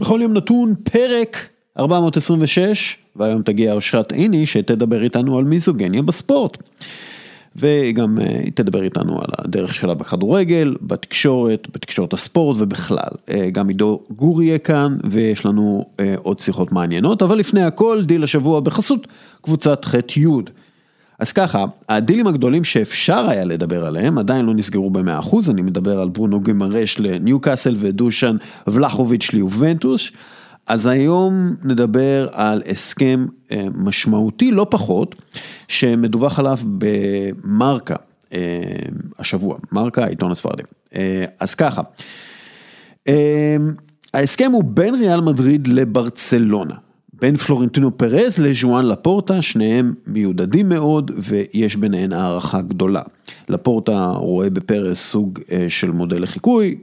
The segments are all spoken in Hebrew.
בכל יום נתון פרק 426, והיום תגיע אושרת עייני שתדבר איתנו על מיזוגניה בספורט. וגם אה, היא תדבר איתנו על הדרך שלה בכדורגל, בתקשורת, בתקשורת הספורט ובכלל. אה, גם עידו גור יהיה כאן ויש לנו אה, עוד שיחות מעניינות, אבל לפני הכל דיל השבוע בחסות קבוצת ח'-י'. אז ככה, הדילים הגדולים שאפשר היה לדבר עליהם עדיין לא נסגרו ב-100%, אני מדבר על ברונו גימראש לניוקאסל ודושן ולחוביץ' ליובנטוס. אז היום נדבר על הסכם אה, משמעותי לא פחות, שמדווח עליו במרקה אה, השבוע, מרקה, העיתון הספרדי. אה, אז ככה, ההסכם הוא בין ריאל מדריד לברצלונה. בין פלורנטינו פרז לז'ואן לפורטה, שניהם מיודדים מאוד ויש ביניהן הערכה גדולה. לפורטה רואה בפרז סוג של מודל לחיקוי,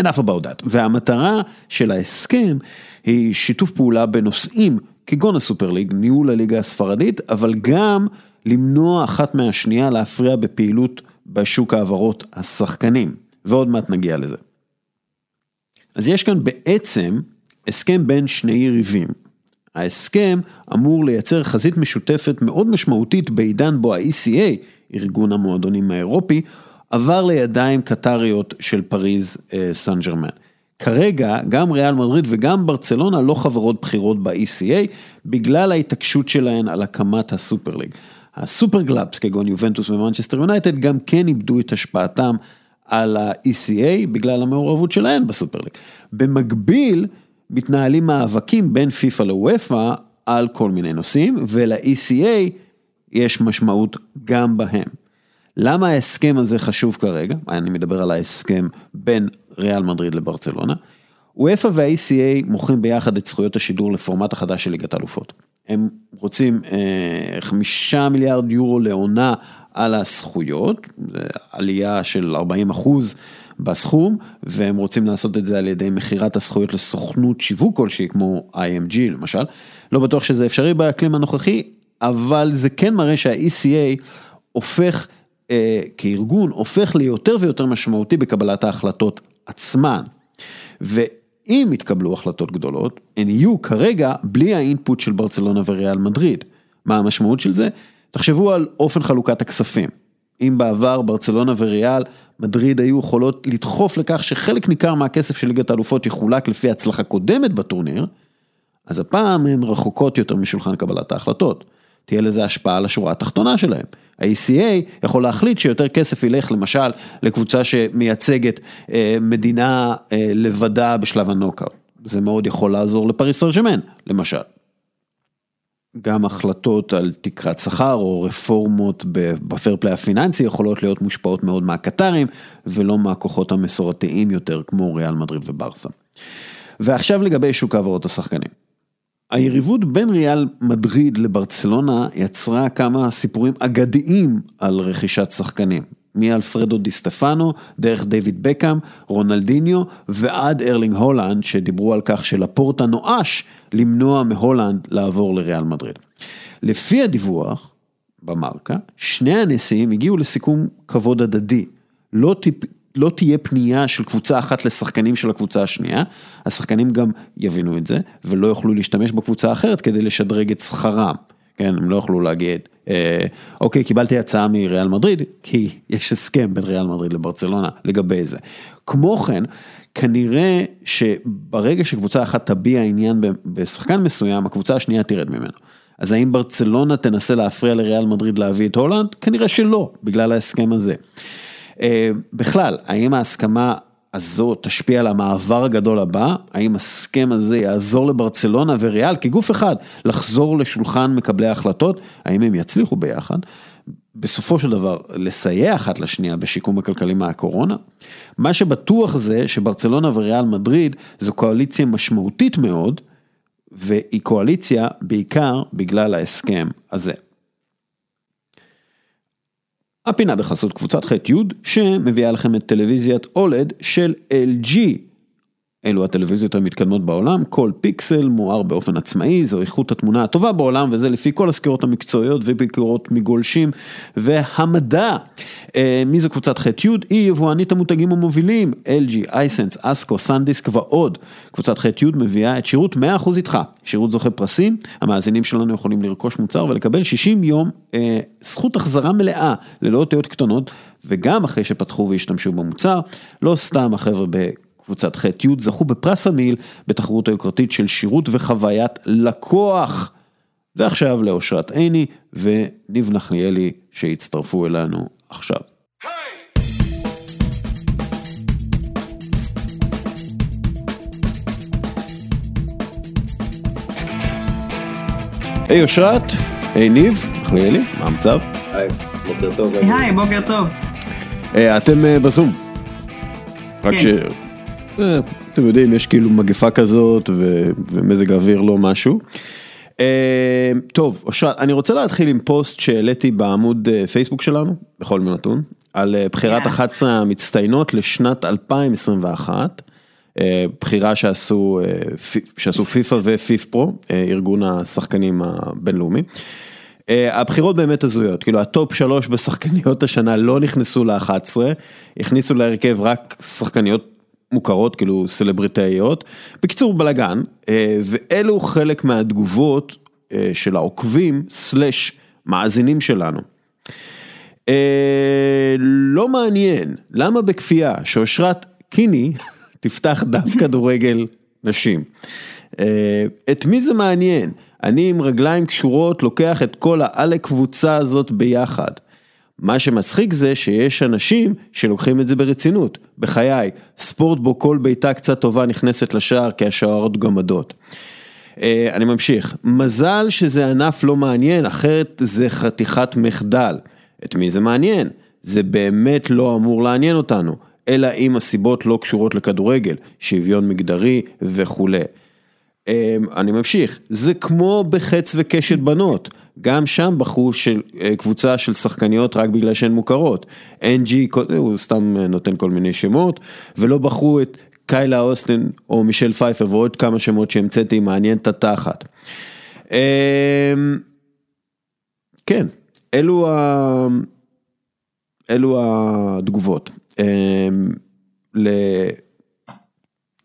enough about that. והמטרה של ההסכם היא שיתוף פעולה בנושאים כגון הסופר ליג, ניהול הליגה הספרדית, אבל גם למנוע אחת מהשנייה להפריע בפעילות בשוק העברות השחקנים, ועוד מעט נגיע לזה. אז יש כאן בעצם הסכם בין שני יריבים. ההסכם אמור לייצר חזית משותפת מאוד משמעותית בעידן בו ה-ECA, ארגון המועדונים האירופי, עבר לידיים קטאריות של פריז אה, סן ז'רמן. כרגע גם ריאל מדריד וגם ברצלונה לא חברות בכירות ב-ECA בגלל ההתעקשות שלהן על הקמת ה super league. ה super clubs כגון יובנטוס ומנצ'סטר יונייטד גם כן איבדו את השפעתם על ה-ECA בגלל המעורבות שלהן ב super league. במקביל מתנהלים מאבקים בין פיפ"א לאופ"א על כל מיני נושאים ול-ECA יש משמעות גם בהם. למה ההסכם הזה חשוב כרגע? אני מדבר על ההסכם בין ריאל מדריד לברצלונה. וופא וה-ACA מוכרים ביחד את זכויות השידור לפורמט החדש של ליגת האלופות. הם רוצים אה, חמישה מיליארד יורו לעונה על הזכויות, עלייה של 40 אחוז בסכום, והם רוצים לעשות את זה על ידי מכירת הזכויות לסוכנות שיווק כלשהי, כמו IMG למשל. לא בטוח שזה אפשרי באקלים הנוכחי, אבל זה כן מראה שה-ECA הופך אה, כארגון הופך ליותר ויותר משמעותי בקבלת ההחלטות עצמן. ואם יתקבלו החלטות גדולות, הן יהיו כרגע בלי האינפוט של ברצלונה וריאל מדריד. מה המשמעות של זה? תחשבו על אופן חלוקת הכספים. אם בעבר ברצלונה וריאל מדריד היו יכולות לדחוף לכך שחלק ניכר מהכסף של ליגת האלופות יחולק לפי הצלחה קודמת בטורניר, אז הפעם הן רחוקות יותר משולחן קבלת ההחלטות. תהיה לזה השפעה על השורה התחתונה שלהם. ה-ECA יכול להחליט שיותר כסף ילך למשל לקבוצה שמייצגת אה, מדינה אה, לבדה בשלב הנוקאוט. זה מאוד יכול לעזור לפריס סן ז'רמן, למשל. גם החלטות על תקרת שכר או רפורמות ב fair play הפיננסי יכולות להיות מושפעות מאוד מהקטארים ולא מהכוחות המסורתיים יותר כמו ריאל מדריד וברסה. ועכשיו לגבי שוק העברות השחקנים. היריבות בין ריאל מדריד לברצלונה יצרה כמה סיפורים אגדיים על רכישת שחקנים. מאלפרדו די סטפנו, דרך דיוויד בקאם, רונלדיניו ועד ארלינג הולנד שדיברו על כך שלפורטה נואש למנוע מהולנד לעבור לריאל מדריד. לפי הדיווח במרקה, שני הנשיאים הגיעו לסיכום כבוד הדדי. לא, טיפ, לא תהיה פנייה של קבוצה אחת לשחקנים של הקבוצה השנייה, השחקנים גם יבינו את זה, ולא יוכלו להשתמש בקבוצה האחרת כדי לשדרג את שכרם. כן, הם לא יוכלו להגיד, אה, אוקיי, קיבלתי הצעה מריאל מדריד, כי יש הסכם בין ריאל מדריד לברצלונה לגבי זה. כמו כן, כנראה שברגע שקבוצה אחת תביע עניין בשחקן מסוים, הקבוצה השנייה תרד ממנו. אז האם ברצלונה תנסה להפריע לריאל מדריד להביא את הולנד? כנראה שלא, בגלל ההסכם הזה. אה, בכלל, האם ההסכמה הזאת תשפיע על המעבר הגדול הבא? האם הסכם הזה יעזור לברצלונה וריאל כגוף אחד לחזור לשולחן מקבלי ההחלטות? האם הם יצליחו ביחד? בסופו של דבר לסייע אחת לשנייה בשיקום הכלכלי מהקורונה. מה שבטוח זה שברצלונה וריאל מדריד זו קואליציה משמעותית מאוד, והיא קואליציה בעיקר בגלל ההסכם הזה. הפינה בחסות קבוצת ח'-י' שמביאה לכם את טלוויזיית אולד של LG. אלו הטלוויזיות המתקדמות בעולם, כל פיקסל מואר באופן עצמאי, זו איכות התמונה הטובה בעולם וזה לפי כל הסקירות המקצועיות וביקורות מגולשים והמדע. אה, מי זו קבוצת ח'-י'? היא יבואנית המותגים המובילים, LG, אייסנס, אסקו, סנדיסק ועוד. קבוצת ח'-י' מביאה את שירות 100% איתך, שירות זוכה פרסים, המאזינים שלנו יכולים לרכוש מוצר ולקבל 60 יום אה, זכות החזרה מלאה ללא אותיות קטנות וגם אחרי שפתחו והשתמשו במוצר, לא סתם החבר'ה בקבוצת ח'-י' זכו בפרס המיל בתחרות היוקרתית של שירות וחוויית לקוח. ועכשיו לאושרת עיני וניב נחליאלי שהצטרפו אלינו עכשיו. היי אושרת, היי ניב, נחליאלי, מה המצב? היי, בוקר טוב. היי, בוקר טוב. אה, אתם אה, בזום. רק כן. ש... אה, אתם יודעים, יש כאילו מגפה כזאת ו- ומזג האוויר לא משהו. אה, טוב, אושרת, אני רוצה להתחיל עם פוסט שהעליתי בעמוד אה, פייסבוק שלנו, בכל נתון, על בחירת יאללה. 11 המצטיינות לשנת 2021. אה, בחירה שעשו, פי- שעשו פיפא ופיפפרו, ארגון השחקנים הבינלאומי. אה, הבחירות באמת הזויות, כאילו ה top שלוש בשחקניות השנה לא נכנסו ל-11, הכניסו להרכב רק שחקניות מוכרות, כאילו סלבריטאיות. בקיצור בלאגן, אה, ואלו חלק מהתגובות אה, של העוקבים slash מאזינים שלנו. אה, לא מעניין, למה בכפייה שאושרת עייני תפתח דף כדורגל נשים? אה, את מי זה מעניין? אני עם רגליים קשורות לוקח את כל העלה קבוצה הזאת ביחד. מה שמצחיק זה שיש אנשים שלוקחים את זה ברצינות. בחיי, ספורט בו כל בעיטה קצת טובה נכנסת לשער כי השערות גמדות. אה, אני ממשיך, מזל שזה ענף לא מעניין, אחרת זה חתיכת מחדל. את מי זה מעניין? זה באמת לא אמור לעניין אותנו, אלא אם הסיבות לא קשורות לכדורגל, שוויון מגדרי וכולי. אה, אני ממשיך, זה כמו בחץ וקשת בנות, גם שם בחרו של אה, קבוצה של שחקניות רק בגלל שהן מוכרות. אנג'י, כל- הוא סתם אה, נותן כל מיני שמות, ולא בחרו את קיילה אוסטין או מישל פייפר ועוד כמה שמות שהמצאתי, מעניין את התחת. אה, כן, אלו, ה... אלו התגובות. אה,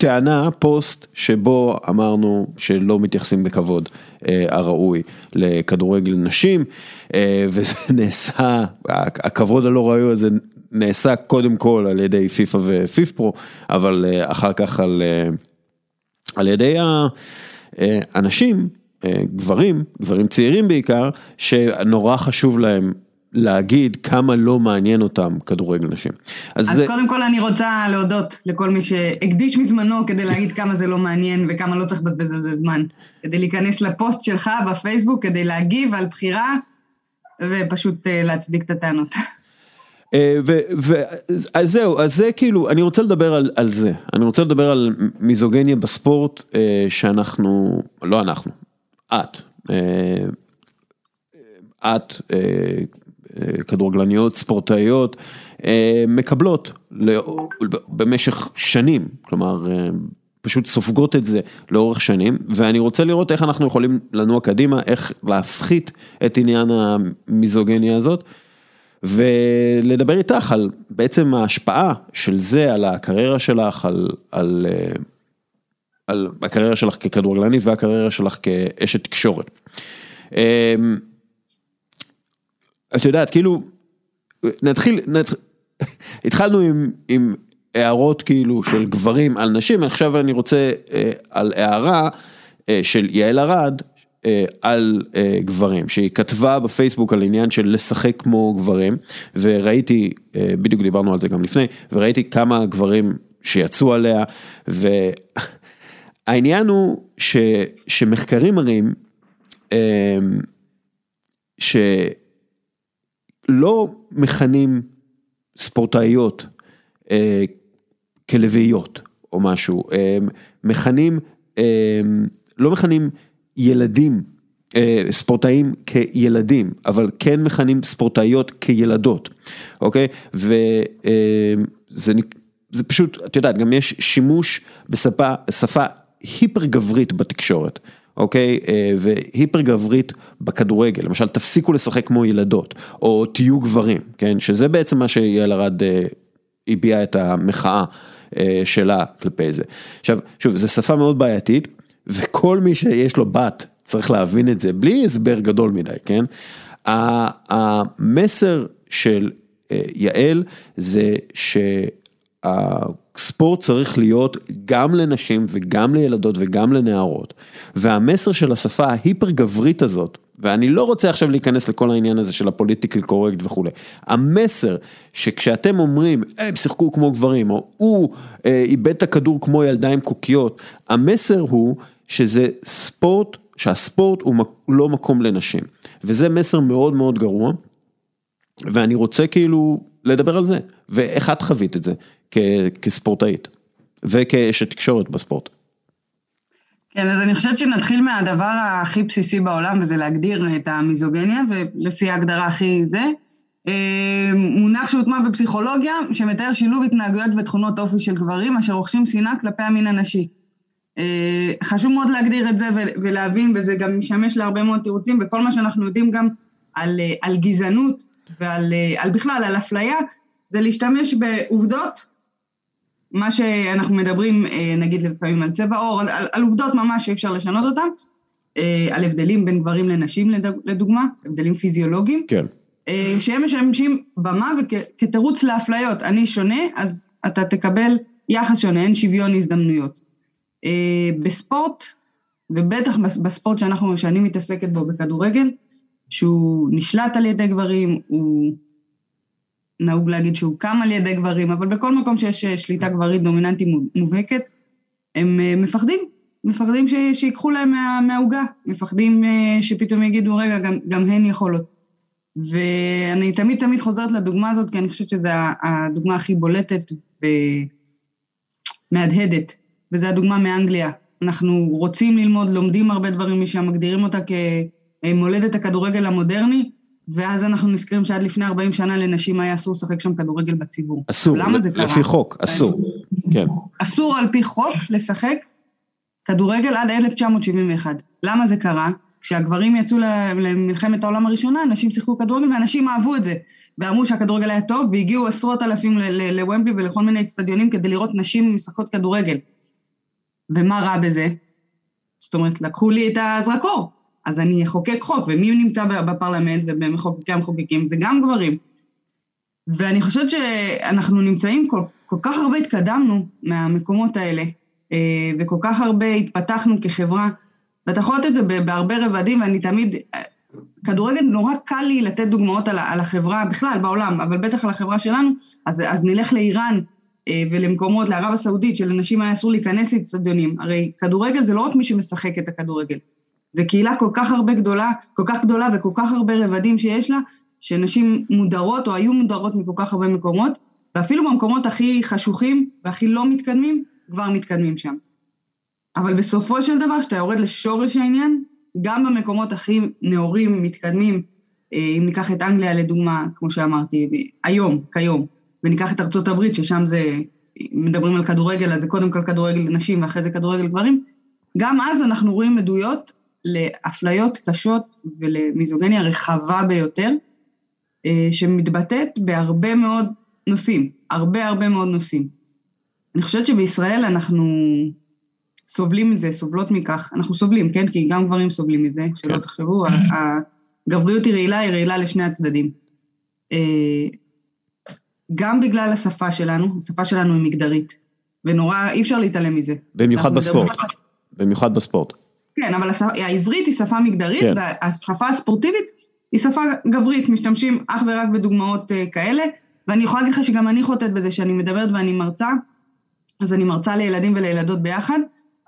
לטענה, פוסט שבו אמרנו שלא מתייחסים בכבוד אה, הראוי לכדורגל נשים, אה, וזה נעשה, הכבוד הלא ראוי הזה נעשה קודם כל על ידי פיפא ופיפ פרו, אבל אה, אחר כך על, אה, על ידי האנשים, אה, גברים, גברים צעירים בעיקר, שנורא חשוב להם להגיד כמה לא מעניין אותם כדורגל נשים. אז זה- קודם כל אני רוצה להודות לכל מי שהקדיש מזמנו כדי להגיד כמה זה לא מעניין וכמה לא צריך לבזבז על זה זמן. כדי להיכנס לפוסט שלך בפייסבוק, כדי להגיב על בחירה ופשוט אה, להצדיק את הטענות. אה, אז זהו, אז זה כאילו, אני רוצה לדבר על, על זה, אני רוצה לדבר על מיזוגניה בספורט אה, שאנחנו, לא אנחנו, את, את, כדורגלניות, ספורטאיות, אה, מקבלות במשך שנים, כלומר, אה, פשוט סופגות את זה לאורך שנים, ואני רוצה לראות איך אנחנו יכולים לנוע קדימה, איך להפחית את עניין המיזוגניה הזאת. ולדבר איתך על בעצם ההשפעה של זה על הקריירה שלך, על, על, אה, על הקריירה שלך ככדורגלנית והקריירה שלך כאשת תקשורת. את יודעת, כאילו, נתחיל, נת... התחלנו עם, עם הערות כאילו של גברים על נשים, עכשיו אני רוצה אה, על הערה אה, של יעל ארד אה, על אה, גברים, שהיא כתבה בפייסבוק על עניין של לשחק כמו גברים, וראיתי, אה, בדיוק דיברנו על זה גם לפני, וראיתי כמה גברים שיצאו עליה, והעניין הוא ש, שמחקרים מראים, אה, שלא מכנים ספורטאיות אה, כלוויות או משהו, אה, מכנים, אה, לא מכנים ילדים, אה, ספורטאים כילדים, אבל כן מכנים ספורטאיות כילדות, אוקיי? וזה זה פשוט, את יודעת, גם יש שימוש בשפה, שפה היפר גברית בתקשורת. אוקיי? אה, והיפר גברית בכדורגל, למשל תפסיקו לשחק כמו ילדות, או תהיו גברים, כן? שזה בעצם מה שיעל ארד אה, הביעה את המחאה אה, שלה כלפי זה. עכשיו, שוב, זו שפה מאוד בעייתית, וכל מי שיש לו בת צריך להבין את זה, בלי הסבר גדול מדי, כן? המסר של יעל זה שהספורט צריך להיות גם לנשים וגם לילדות וגם לנערות. והמסר של השפה ההיפר גברית הזאת, ואני לא רוצה עכשיו להיכנס לכל העניין הזה של הפוליטיקלי קורקט וכולי, המסר שכשאתם אומרים, הם שיחקו כמו גברים, או הוא אה, איבד את הכדור כמו ילדה עם קוקיות, המסר הוא שזה ספורט, שהספורט הוא לא מקום לנשים. וזה מסר מאוד מאוד גרוע, ואני רוצה כאילו לדבר על זה, ואיך את חווית את זה כספורטאית, וכאשת תקשורת בספורט. כן, אז אני חושבת שנתחיל מהדבר הכי בסיסי בעולם, וזה להגדיר את המיזוגניה, ולפי ההגדרה הכי זה. אה, מונח שהוטמע בפסיכולוגיה, שמתאר שילוב התנהגויות ותכונות אופי של גברים, אשר רוכשים שנאה כלפי המין הנשי. אה, חשוב מאוד להגדיר את זה ולהבין, וזה גם משמש להרבה מאוד תירוצים, וכל מה שאנחנו יודעים גם על, אה, על גזענות ועל על בכלל, על אפליה, זה להשתמש בעובדות מה שאנחנו מדברים, אה, נגיד לפעמים על צבע עור, על, על עובדות ממש שאי אפשר לשנות אותן, אה, על הבדלים בין גברים לנשים לדוגמה, הבדלים פיזיולוגיים, כן. אה, שהם משמשים במה וכתירוץ לאפליות. אני שונה, אז אתה תקבל יחס שונה, אין שוויון הזדמנויות. בספורט, ובטח בספורט שאנחנו, שאני מתעסקת בו בכדורגל, שהוא נשלט על ידי גברים, הוא נהוג להגיד שהוא קם על ידי גברים, אבל בכל מקום שיש אה, שליטה גברית דומיננטית מובהקת, הם אה, מפחדים, מפחדים ש, שיקחו להם מה, מהעוגה, מפחדים אה, שפתאום יגידו, רגע, גם, גם הן יכולות. ואני תמיד תמיד חוזרת לדוגמה הזאת, כי אני חושבת שזו הדוגמה הכי בולטת ומהדהדת, וזו הדוגמה מאנגליה. אנחנו רוצים ללמוד, לומדים הרבה דברים משם, מגדירים אותה כמולדת הכדורגל המודרני, ואז אנחנו נזכרים שעד לפני 40 שנה לנשים היה אסור לשחק שם כדורגל בציבור. אסור, למה זה קרה? לפי חוק, אסור, כן. אסור על פי חוק לשחק כדורגל עד 1971. למה זה קרה? כשהגברים יצאו למלחמת העולם הראשונה, נשים שיחקו כדורגל ואנשים אהבו את זה. ואמרו שהכדורגל היה טוב, והגיעו עשרות אלפים לוומבלי ולכל מיני אצטדיונים כדי לראות נשים משחקות כדורגל. ומה רע בזה? זאת אומרת, לקחו לי את הזרקור. אז אני אחוקק חוק, ומי נמצא בפרלמנט ובמחוקקי המחוקקים? זה גם גברים. ואני חושבת שאנחנו נמצאים, כל, כל כך הרבה התקדמנו מהמקומות האלה, אה, וכל כך הרבה התפתחנו כחברה, ואתה יכול לתת את זה בהרבה רבדים, ואני תמיד, כדורגל נורא קל לי לתת דוגמאות על, על החברה בכלל, בעולם, אבל בטח על החברה שלנו, אז, אז נלך לאיראן אה, ולמקומות, לערב הסעודית, שלנשים היה אסור להיכנס לאצטדיונים. הרי כדורגל זה לא רק מי שמשחק את הכדורגל, זו קהילה כל כך הרבה גדולה, כל כך גדולה וכל כך הרבה רבדים שיש לה, שנשים מודרות או היו מודרות מכל כך הרבה מקומות, ואפילו במקומות הכי חשוכים והכי לא מתקדמים, כבר מתקדמים שם. אבל בסופו של דבר, כשאתה יורד לשורש העניין, גם במקומות הכי נאורים, מתקדמים, אה, אם ניקח את אנגליה לדוגמה, כמו שאמרתי, היום, כיום, וניקח את ארצות הברית, ששם זה, מדברים על כדורגל, אז זה קודם כל כדורגל נשים ואחרי זה כדורגל גברים, גם אז אנחנו רואים עדויות לאפליות קשות ולמיזוגניה רחבה ביותר, אה, שמתבטאת בהרבה מאוד נושאים, הרבה הרבה מאוד נושאים. אני חושבת שבישראל אנחנו סובלים מזה, סובלות מכך, אנחנו סובלים, כן? כי גם גברים סובלים מזה, שלא כן. תחשבו, הגבריות היא רעילה, היא רעילה לשני הצדדים. אה, גם בגלל השפה שלנו, השפה שלנו היא מגדרית, ונורא, אי אפשר להתעלם מזה. במיוחד בספורט, במיוחד בספורט. כן, אבל השפה, העברית היא שפה מגדרית, כן. והשפה הספורטיבית היא שפה גברית, משתמשים אך ורק בדוגמאות uh, כאלה, ואני יכולה להגיד לך שגם אני חוטאת בזה שאני מדברת ואני מרצה, אז אני מרצה לילדים ולילדות ביחד,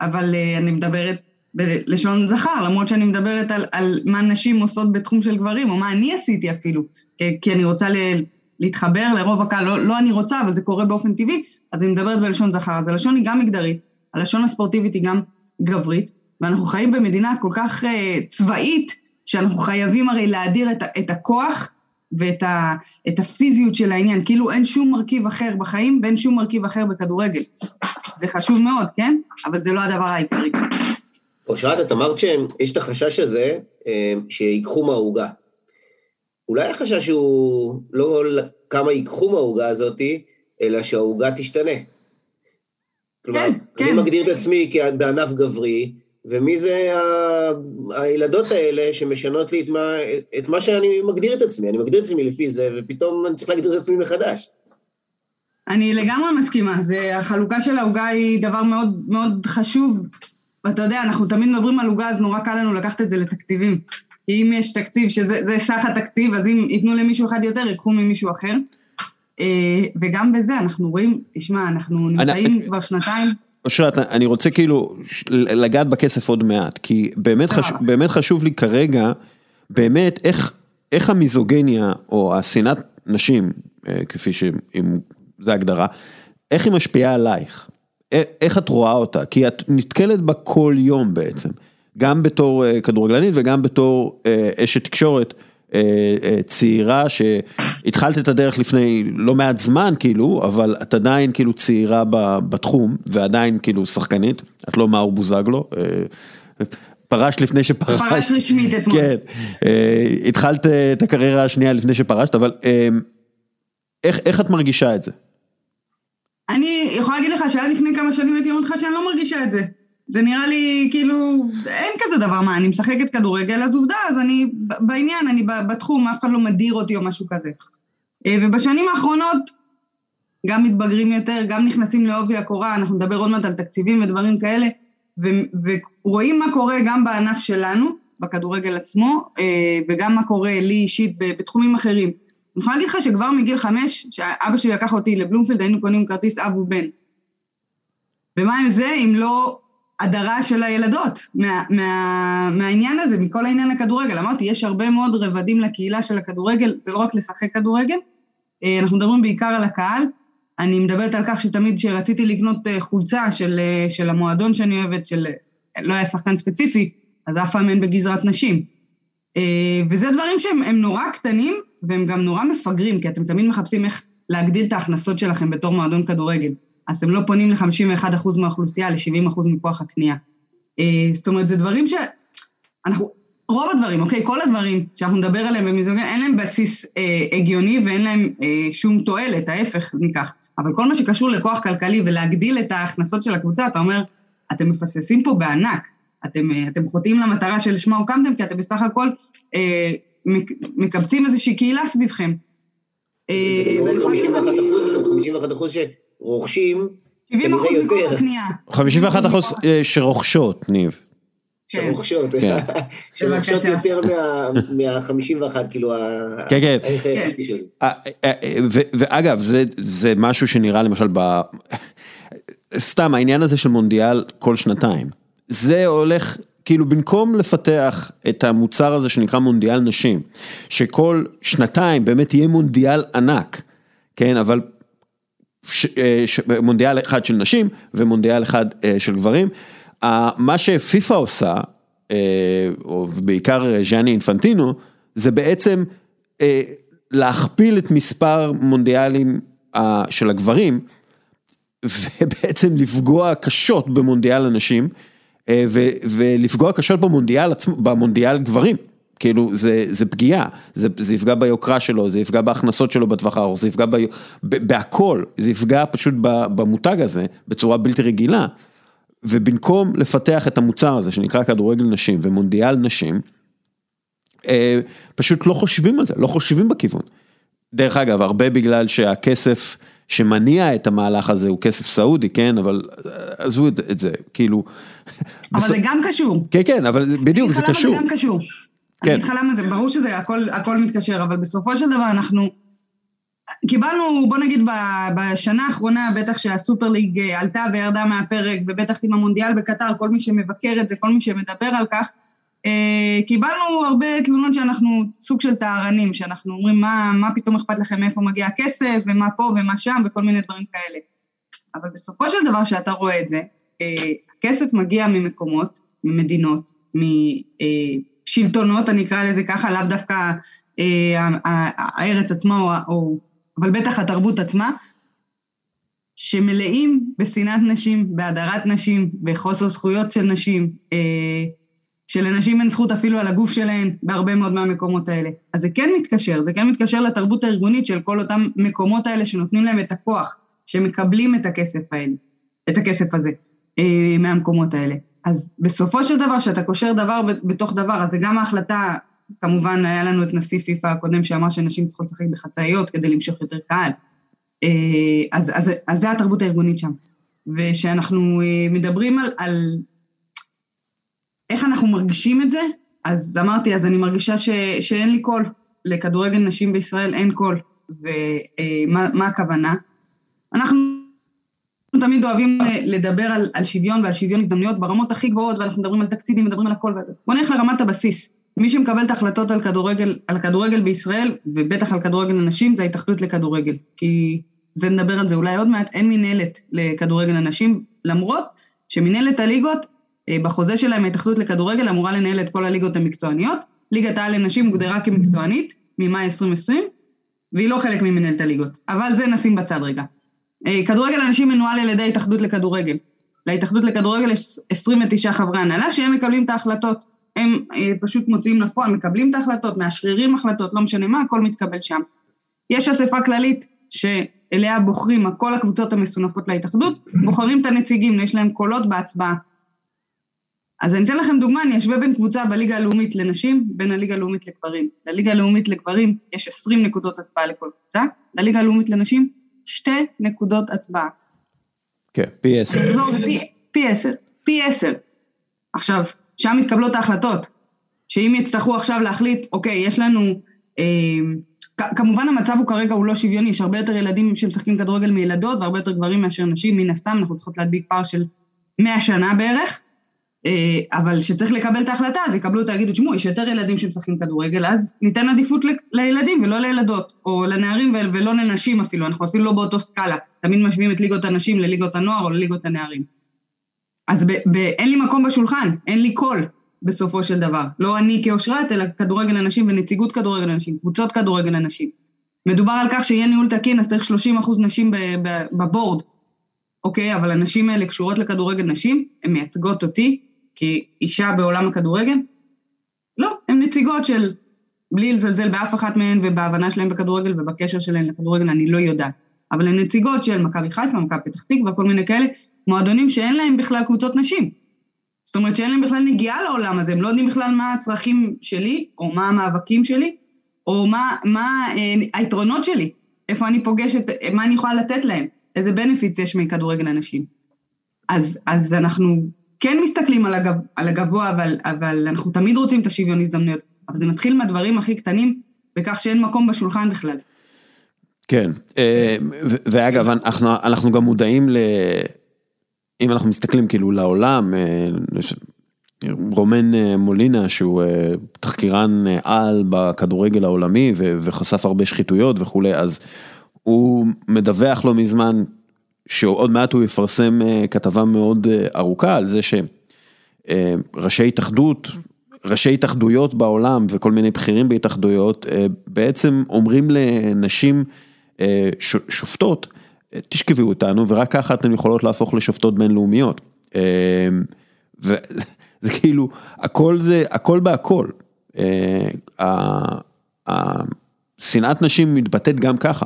אבל uh, אני מדברת בלשון זכר, למרות שאני מדברת על, על מה נשים עושות בתחום של גברים, או מה אני עשיתי אפילו, כי, כי אני רוצה ל, להתחבר לרוב הקהל, לא, לא אני רוצה, אבל זה קורה באופן טבעי, אז אני מדברת בלשון זכר. אז הלשון היא גם מגדרית, הלשון הספורטיבית היא גם גברית, ואנחנו חיים במדינה כל כך uh, צבאית, שאנחנו חייבים הרי להדיר את, את הכוח ואת ה, את הפיזיות של העניין, כאילו אין שום מרכיב אחר בחיים ואין שום מרכיב אחר בכדורגל. זה חשוב מאוד, כן? אבל זה לא הדבר העיקרי. אושרת, את אמרת שיש את החשש הזה אה, שיקחו מהעוגה. אולי החשש הוא לא כמה ייקחו מהעוגה הזאתי, אלא שהעוגה תשתנה. כלומר, כן, אני כן. מגדיר את עצמי בענף גברי, ומי זה ה... הילדות האלה שמשנות לי את מה, את מה שאני מגדיר את עצמי. אני מגדיר את עצמי לפי זה, ופתאום אני צריך להגדיר את עצמי מחדש. אני לגמרי מסכימה, זה, החלוקה של העוגה היא דבר מאוד מאוד חשוב. ואתה יודע, אנחנו תמיד מדברים על עוגה, אז נורא קל לנו לקחת את זה לתקציבים. כי אם יש תקציב, שזה סך התקציב, אז אם ייתנו למישהו אחד יותר, ייקחו ממישהו אחר. אה, וגם בזה אנחנו רואים, תשמע, אנחנו נמצאים כבר שנתיים. אושרת, אני רוצה כאילו לגעת בכסף עוד מעט, כי באמת, חשוב, באמת חשוב לי כרגע, באמת איך, איך המיזוגניה או השנאת נשים, אה, כפי שאם זה הגדרה, איך היא משפיעה עלייך? איך את רואה אותה? כי את נתקלת בה כל יום בעצם, גם בתור אה, כדורגלנית וגם בתור אשת תקשורת. אה, אה, צעירה שהתחלת את הדרך לפני לא מעט זמן כאילו, אבל את עדיין כאילו צעירה בתחום ועדיין כאילו שחקנית, את לא מאור בוזגלו. אה, פרשת לפני שפרשת. פרש רשמית אתמול. כן, התחלת את הקריירה השנייה לפני שפרשת, אבל איך, איך את מרגישה את זה? אני יכולה להגיד לך שעד לפני כמה שנים הייתי אומרת לך שאני לא מרגישה את זה. זה נראה לי כאילו, אין כזה דבר מה, אני משחקת כדורגל, אז עובדה, אז אני בעניין, אני בתחום, אף אחד לא מדיר אותי או משהו כזה. אה, ובשנים האחרונות גם מתבגרים יותר, גם נכנסים לעובי הקורה, אנחנו נדבר עוד מעט על תקציבים ודברים כאלה, ו- ורואים מה קורה גם בענף שלנו, בכדורגל עצמו, אה, וגם מה קורה לי אישית בתחומים אחרים. אני יכולה להגיד לך שכבר מגיל חמש, שאבא שלי לקח אותי לבלומפילד, היינו קונים כרטיס אב ובן. ומה עם זה אם לא הדרה של הילדות מה, מה, מהעניין הזה, מכל העניין לכדורגל. אמרתי, יש הרבה מאוד רבדים לקהילה של הכדורגל, זה לא רק לשחק כדורגל, אה, אנחנו מדברים בעיקר על הקהל. אני מדברת על כך שתמיד כשרציתי לקנות אה, חולצה של, אה, של המועדון שאני אוהבת, של לא היה שחקן ספציפי, אז אף פעם אין בגזרת נשים. וזה דברים שהם נורא קטנים, והם גם נורא מפגרים, כי אתם תמיד מחפשים איך להגדיל את ההכנסות שלכם בתור מועדון כדורגל. אז אתם לא פונים ל-51% מהאוכלוסייה, ל-70% מכוח הקנייה. אה, זאת אומרת, זה דברים ש... אנחנו, רוב הדברים, אוקיי? כל הדברים שאנחנו נדבר עליהם במיזוגן, אין להם בסיס אה, הגיוני ואין להם אה, שום תועלת, ההפך מכך. אבל כל מה שקשור לכוח כלכלי ולהגדיל את ההכנסות של הקבוצה, אתה אומר, אתם מפספסים פה בענק. אתם, אה, אתם חוטאים למטרה שלשמה הוקמתם, כי אתם בסך הכל אה, מקבצים איזושהי קהילה סביבכם. זה גם לא רק 51 אחוז, זה גם 51 אחוז רוכשים כנראה יותר. 51 אחוז אה, שרוכשות, ניב. שרוכשות, כן. שרוכשות יותר מה-51, כאילו, כן, כן. אה, אה, ואגב, זה משהו שנראה למשל ב... סתם, העניין הזה של מונדיאל כל שנתיים. זה הולך, כאילו במקום לפתח את המוצר הזה שנקרא מונדיאל נשים, שכל שנתיים באמת יהיה מונדיאל ענק, כן, אבל מונדיאל אחד של נשים ומונדיאל אחד אה, של גברים. מה שפיפ"א עושה, אה, או בעיקר ז'אני אינפנטינו, זה בעצם להכפיל את מספר מונדיאלים של הגברים, ובעצם לפגוע קשות במונדיאל הנשים, ולפגוע קשות במונדיאל עצמו, במונדיאל גברים. כאילו זה, זה פגיעה, זה, זה יפגע ביוקרה שלו, זה יפגע בהכנסות שלו בטווח הארוך, זה יפגע ב, ב, בהכל, זה יפגע פשוט במותג הזה בצורה בלתי רגילה. ובמקום לפתח את המוצר הזה שנקרא כדורגל נשים ומונדיאל נשים, אה, פשוט לא חושבים על זה, לא חושבים בכיוון. דרך אגב, הרבה בגלל שהכסף שמניע את המהלך הזה הוא כסף סעודי, כן, אבל אה, עזבו את, את זה, כאילו... אבל בס... זה גם קשור. כן, כן, אבל בדיוק, זה קשור. זה גם קשור. כן. אני אגיד לך למה זה, ברור שזה הכל, הכל מתקשר, אבל בסופו של דבר אנחנו קיבלנו, בוא נגיד בשנה האחרונה, בטח שהסופר ליג אה, עלתה וירדה מהפרק, ובטח עם המונדיאל בקטר, כל מי שמבקר את זה, כל מי שמדבר על כך, אה, קיבלנו הרבה תלונות שאנחנו סוג של טהרנים, שאנחנו אומרים מה, מה פתאום אכפת לכם מאיפה מגיע הכסף, ומה פה ומה שם, וכל מיני דברים כאלה. אבל בסופו של דבר, שאתה רואה את זה, אה, הכסף מגיע ממקומות, ממדינות, מ... שלטונות, אני אקרא לזה ככה, לאו דווקא הארץ עצמה, או, אבל בטח התרבות עצמה, שמלאים בשנאת נשים, בהדרת נשים, בחוסר זכויות של נשים, שלנשים אין זכות אפילו על הגוף שלהן בהרבה מאוד מהמקומות האלה. אז זה כן מתקשר, זה כן מתקשר לתרבות הארגונית של כל אותם מקומות האלה שנותנים להם את הכוח, שמקבלים את הכסף האלה, את הכסף הזה אה, מהמקומות האלה. אז בסופו של דבר, כשאתה קושר דבר בתוך דבר, אז זה גם ההחלטה, כמובן היה לנו את נשיא פיפ"א הקודם שאמר שנשים צריכות לשחק בחצאיות כדי למשוך יותר קהל. אה, אז, אז, אז זה התרבות הארגונית שם. וכשאנחנו אה, מדברים על, על איך אנחנו מרגישים את זה? אז אמרתי, אז אני מרגישה ש, שאין לי קול. לכדורגל נשים בישראל אין קול. ומה הכוונה? אנחנו תמיד אוהבים לדבר על, על שוויון ועל שוויון הזדמנויות ברמות הכי גבוהות, ואנחנו מדברים על תקציבים, מדברים על הכל וזה. בוא נלך לרמת הבסיס. מי שמקבל את ההחלטות על כדורגל, על כדורגל בישראל, ובטח על כדורגל לנשים, זה ההתאחדות לכדורגל. כי זה נדבר על זה אולי עוד מעט, אין מינהלת לכדורגל לנשים, למרות שמינהלת הליגות אה, בחוזה שלהם ההתאחדות לכדורגל אמורה לנהל את כל הליגות המקצועניות. ליגת העל לנשים הוגדרה כמקצוענית ממאי 2020, והיא לא חלק ממנהלת הליגות. אבל זה נשים בצד רגע. אה, כדורגל לנשים מנוהל על ידי ההתאחדות לכדורגל. להתאחדות לכדורגל יש 29 חברי הנהלה שהם מקבלים את ההחלטות. הם אה, פשוט מוציאים לפועל, מקבלים את ההחלטות, מאשררים החלטות, לא משנה מה, הכל מתקבל שם. יש אספה כללית שאליה בוחרים כל הקבוצות המסונפות להתאחדות, בוחרים את הנציגים, יש להם קולות בהצבעה. אז אני אתן לכם דוגמה, אני אשווה בין קבוצה בליגה הלאומית לנשים, בין הליגה הלאומית לגברים. לליגה הלאומית לגברים יש 20 נקודות הצבעה לכל קבוצה, לליגה הלאומית לנשים, שתי נקודות הצבעה. כן, פי עשר. פי עשר, פי עשר. עכשיו, שם מתקבלות ההחלטות, שאם יצטרכו עכשיו להחליט, אוקיי, יש לנו, אה, כמובן המצב הוא כרגע הוא לא שוויוני, יש הרבה יותר ילדים שמשחקים כדורגל מילדות והרבה יותר גברים מאשר נשים, מן הסתם, אנחנו צריכות להדביק פער של 100 שנה בערך. אה, אבל כשצריך לקבל את ההחלטה, אז יקבלו, תגידו, תשמעו, יש יותר ילדים שמשחקים כדורגל, אז ניתן עדיפות לילדים ולא לילדות, או לנערים ולא לנשים אפילו, אנחנו אפילו לא באותו סקאלה, תמיד משווים את ליגות הנשים לליגות הנוער או לליגות הנערים. אז אין לי מקום בשולחן, אין לי קול בסופו של דבר. לא אני כאושרת, אלא כדורגל לנשים ונציגות כדורגל לנשים, קבוצות כדורגל לנשים. מדובר על כך שיהיה ניהול תקין, אז צריך 30 אחוז נשים בבורד, אוקיי? אבל הנשים האלה קשורות לכדורגל נשים, הן מייצגות אותי, כאישה בעולם הכדורגל? לא, הן נציגות של, בלי לזלזל באף אחת מהן ובהבנה שלהן בכדורגל ובקשר שלהן לכדורגל, אני לא יודעת. אבל הן נציגות של מכבי חיפה, מכבי פתח תקווה, כל מיני כאלה, מועדונים שאין להם בכלל קבוצות נשים. זאת אומרת שאין להם בכלל נגיעה לעולם הזה, הם לא יודעים בכלל מה הצרכים שלי, או מה המאבקים שלי, או מה, מה אה, היתרונות שלי, איפה אני פוגשת, מה אני יכולה לתת להם, איזה בנפיץ יש מכדורגל אנשים. אז, אז אנחנו כן מסתכלים על, הגב, על הגבוה, אבל, אבל אנחנו תמיד רוצים את השוויון הזדמנויות, אבל זה מתחיל מהדברים הכי קטנים, בכך שאין מקום בשולחן בכלל. כן, אה, ואגב, אנחנו, אנחנו גם מודעים ל... אם אנחנו מסתכלים כאילו לעולם, אה, רומן אה, מולינה שהוא תחקירן על בכדורגל העולמי וחשף הרבה שחיתויות וכולי, אז הוא מדווח לא מזמן שעוד מעט הוא יפרסם אה, כתבה מאוד אה, ארוכה על זה שראשי התאחדות, ראשי התאחדויות בעולם וכל מיני בכירים בהתאחדויות אה, בעצם אומרים לנשים שופטות, תשכבו אותנו ורק ככה אתן יכולות להפוך לשופטות בינלאומיות. וזה כאילו, הכל זה, הכל בהכל. שנאת נשים מתבטאת גם ככה.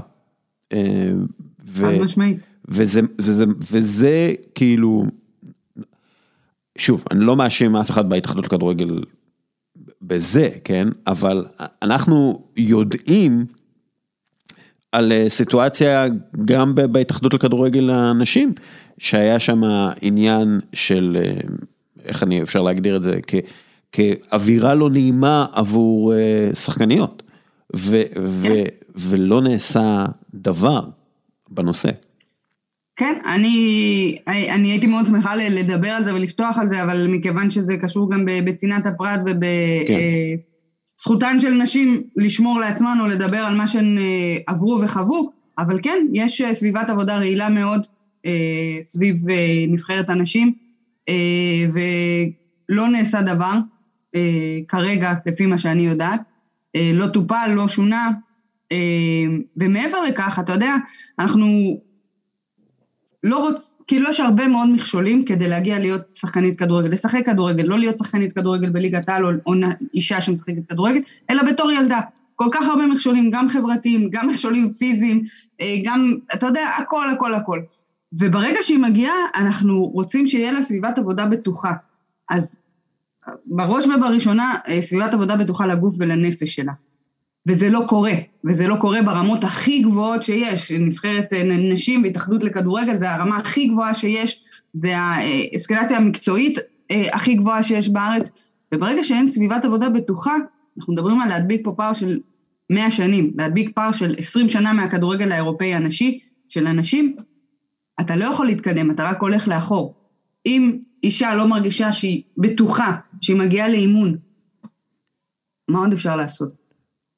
חד משמעית. וזה, זה, זה, וזה כאילו, שוב, אני לא מאשים אף אחד בהתאחדות לכדורגל בזה, כן, אבל אנחנו יודעים על אה, סיטואציה גם בהתאחדות לכדורגל לנשים, שהיה שם עניין של, אה, איך אני אפשר להגדיר את זה, כ, כאווירה לא נעימה עבור אה, שחקניות, ו, ו, כן. ולא נעשה דבר בנושא. כן, אני, אני הייתי מאוד שמחה לדבר על זה ולפתוח על זה, אבל מכיוון שזה קשור גם בצנעת הפרט ובזכותן כן. של נשים לשמור לעצמן או לדבר על מה שהן אה, עברו וחוו, אבל כן, יש אה, סביבת עבודה רעילה מאוד אה, סביב נבחרת הנשים, ולא נעשה דבר כרגע, לפי מה שאני יודעת. לא טופל, לא שונה. ומעבר לכך, אתה יודע, אנחנו לא רוצ... כאילו יש הרבה מאוד מכשולים כדי להגיע להיות שחקנית כדורגל, לשחק כדורגל, לא להיות שחקנית כדורגל בליגת העל או, או אישה שמשחקת כדורגל, אלא בתור ילדה. כל כך הרבה מכשולים, גם חברתיים, גם מכשולים פיזיים, אה, גם, אתה יודע, הכל, הכל, הכל. וברגע שהיא מגיעה, אנחנו רוצים שיהיה לה סביבת עבודה בטוחה. אז בראש ובראשונה, אה, סביבת עבודה בטוחה לגוף ולנפש שלה. וזה לא קורה, וזה לא קורה ברמות הכי גבוהות שיש. נבחרת אה, נשים והתאחדות לכדורגל זה הרמה הכי גבוהה שיש, זה האסקלציה המקצועית הכי גבוהה שיש בארץ, וברגע שאין סביבת עבודה בטוחה, אנחנו מדברים על להדביק פה פער של 100 שנים, להדביק פער של 20 שנה מהכדורגל האירופאי הנשי, של הנשים, אתה לא יכול להתקדם, אתה רק הולך לאחור. אם אישה לא מרגישה שהיא בטוחה, שהיא מגיעה לאימון, מה עוד אפשר לעשות?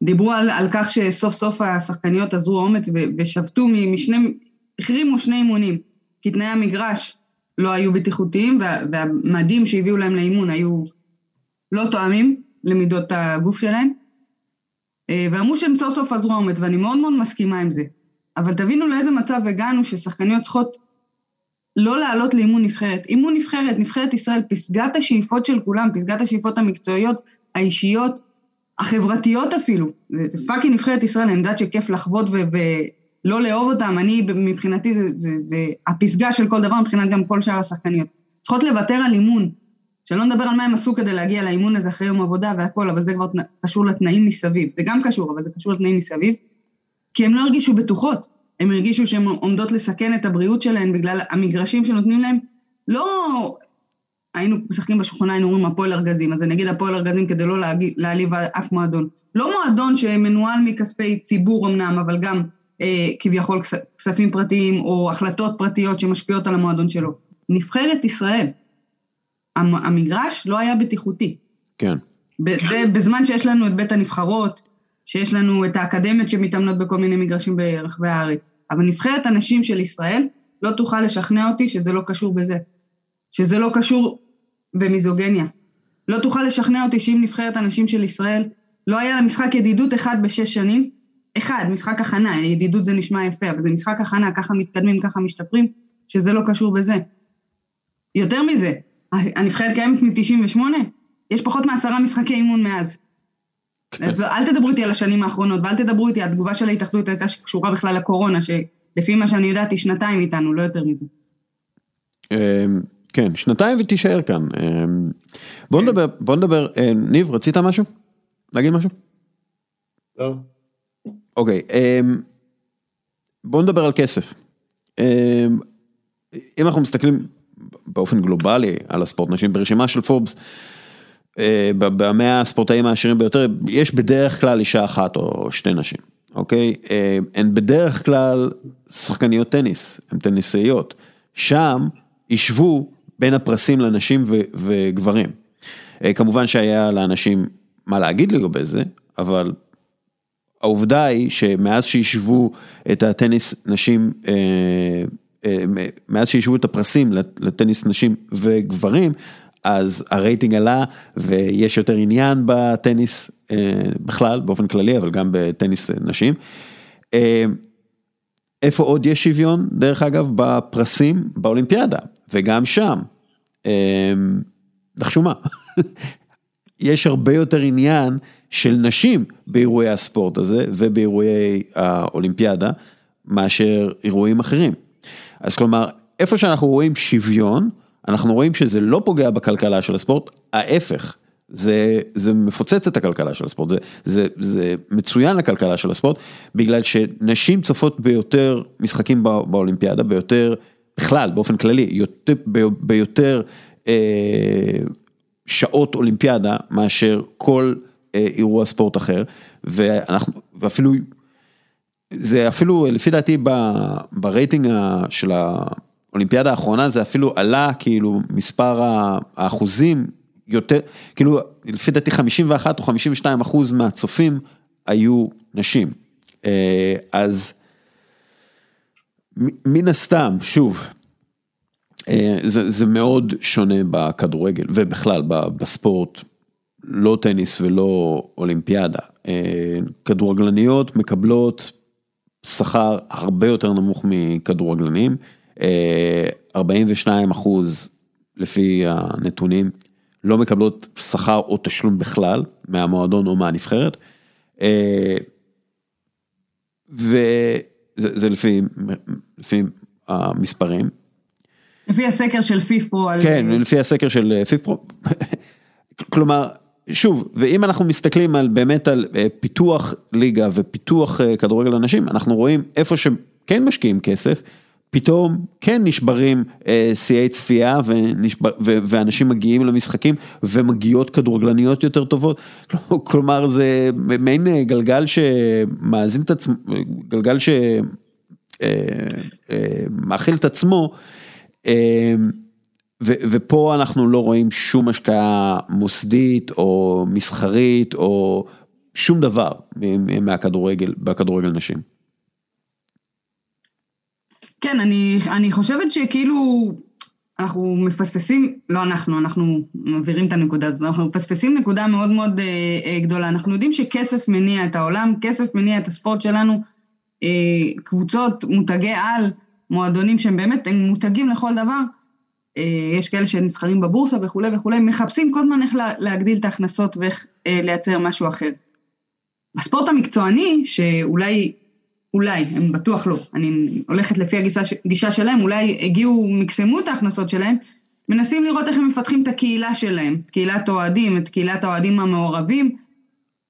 דיברו על, על כך שסוף סוף השחקניות עזרו אומץ ושבתו משני, החרימו שני אימונים, כי תנאי המגרש לא היו בטיחותיים וה, והמדים שהביאו להם לאימון היו לא תואמים, למידות הגוף שלהם, אה, ואמרו שהם סוף סוף עזרו אומץ, ואני מאוד מאוד מסכימה עם זה. אבל תבינו לאיזה מצב הגענו ששחקניות צריכות לא לעלות לאימון נבחרת. אימון נבחרת, נבחרת ישראל, פסגת השאיפות של כולם, פסגת השאיפות המקצועיות, האישיות, החברתיות אפילו. זה, זה פאקינג נבחרת ישראל, אני יודעת שכיף לחוות ולא לאהוב אותם, אני מבחינתי זה, זה, זה הפסגה של כל דבר, מבחינת גם כל שאר השחקניות. צריכות לוותר על אימון, שלא נדבר על מה הם עשו כדי להגיע לאימון הזה אחרי יום עבודה והכל, אבל זה כבר קשור לתנאים מסביב. זה גם קשור, אבל זה קשור לתנאים מסביב. כי הם לא הרגישו בטוחות, הם הרגישו שהן עומדות לסכן את הבריאות שלהן בגלל המגרשים שנותנים להם. לא היינו משחקים בשכונה, היינו אומרים הפועל ארגזים, אז אני אגיד הפועל ארגזים כדי לא להעליב אף מועדון. לא מועדון שמנוהל מכספי ציבור אמנם, אבל גם אה, כביכול כספים פרטיים או החלטות פרטיות שמשפיעות על המועדון שלו. נבחרת ישראל, המגרש לא היה בטיחותי. כן. זה בזמן שיש לנו את בית הנבחרות, שיש לנו את האקדמיות שמתאמנות בכל מיני מגרשים ברחבי הארץ. אבל נבחרת הנשים של ישראל לא תוכל לשכנע אותי שזה לא קשור בזה. שזה לא קשור במיזוגניה. לא תוכל לשכנע אותי שאם נבחרת הנשים של ישראל לא היה לה משחק ידידות אחד בשש שנים, אחד, משחק הכנה, ידידות זה נשמע יפה, אבל זה משחק הכנה, ככה מתקדמים, ככה משתפרים, שזה לא קשור בזה. יותר מזה, הנבחרת קיימת מ-98, יש פחות מעשרה משחקי אימון מאז. כן. אז אל תדברו איתי על השנים האחרונות, ואל תדברו איתי, התגובה של ההתאחדות הייתה שקשורה בכלל לקורונה, שלפי מה שאני יודעת היא שנתיים איתנו, לא יותר מזה. אמ, כן, שנתיים ותישאר כאן. אמ, בוא נדבר, בוא נדבר, אה, ניב, רצית משהו? להגיד משהו? לא. אוקיי, אמ, בוא נדבר על כסף. אם אנחנו מסתכלים באופן גלובלי על הספורט נשים ברשימה של פורבס. אה, במאה הספורטאים העשירים ביותר יש בדרך כלל אישה אחת או שתי נשים, אוקיי? הן בדרך כלל שחקניות טניס, הן טניסאיות. שם ישבו בין הפרסים לנשים ו- וגברים. אה, כמובן שהיה לאנשים מה להגיד לגבי זה, אבל העובדה היא שמאז שישבו את הטניס נשים אה, מאז שישבו את הפרסים לטניס נשים וגברים, אז הרייטינג עלה ויש יותר עניין בטניס אה, בכלל, באופן כללי, אבל גם בטניס נשים. אה, איפה עוד יש שוויון, דרך אגב, בפרסים באולימפיאדה, וגם שם, נחשו מה, יש הרבה יותר עניין של נשים באירועי הספורט הזה ובאירועי האולימפיאדה, מאשר אירועים אחרים. אז כלומר, איפה שאנחנו רואים שוויון, אנחנו רואים שזה לא פוגע בכלכלה של הספורט, ההפך. זה, זה מפוצץ את הכלכלה של הספורט, זה, זה, זה מצוין לכלכלה של הספורט, בגלל שנשים צופות ביותר משחקים בא, באולימפיאדה, ביותר, בכלל, באופן כללי, יותר, ב, ביותר אה, שעות אולימפיאדה מאשר כל אה, אירוע ספורט אחר, ואנחנו, ואפילו זה אפילו לפי דעתי ברייטינג של האולימפיאדה האחרונה זה אפילו עלה כאילו מספר האחוזים יותר, כאילו לפי דעתי 51 או 52 אחוז מהצופים היו נשים. אה, אז מן הסתם, שוב, אה, זה, זה מאוד שונה בכדורגל ובכלל בספורט לא טניס ולא אולימפיאדה. אה, כדורגלניות מקבלות שכר הרבה יותר נמוך מכדורגלנים, 42 אחוז לפי הנתונים לא מקבלות שכר או תשלום בכלל מהמועדון או מהנבחרת. וזה לפי, לפי המספרים. לפי הסקר של פיפפרו. כן, על... לפי הסקר של פיפפרו. כלומר, שוב, ואם אנחנו מסתכלים על באמת על אה, פיתוח ליגה ופיתוח אה, כדורגל אנשים, אנחנו רואים איפה שכן משקיעים כסף, פתאום כן נשברים אה, שיאי צפייה ונשבר, ו, ואנשים מגיעים למשחקים ומגיעות כדורגלניות יותר טובות, כלומר זה מעין אה, גלגל שמאזין את עצמו, גלגל שמאכיל אה, את עצמו. ו, ופה אנחנו לא רואים שום השקעה מוסדית או מסחרית או שום דבר מהכדורגל, בכדורגל נשים. כן, אני, אני חושבת שכאילו אנחנו מפספסים, לא אנחנו, אנחנו מעבירים את הנקודה הזאת, אנחנו מפספסים נקודה מאוד מאוד אה, אה, גדולה. אנחנו יודעים שכסף מניע את העולם, כסף מניע את הספורט שלנו, אה, קבוצות, מותגי על, מועדונים שהם באמת הם מותגים לכל דבר. אה, יש כאלה שנסחרים בבורסה וכולי וכולי, מחפשים כל הזמן איך לה, להגדיל את ההכנסות ואיך אה, לייצר משהו אחר. בספורט המקצועני, שאולי אולי, הם בטוח לא, אני הולכת לפי הגישה, שלהם, אולי הגיעו, מקסמו את ההכנסות שלהם, מנסים לראות איך הם מפתחים את הקהילה שלהם, קהילת אוהדים, את קהילת האוהדים המעורבים,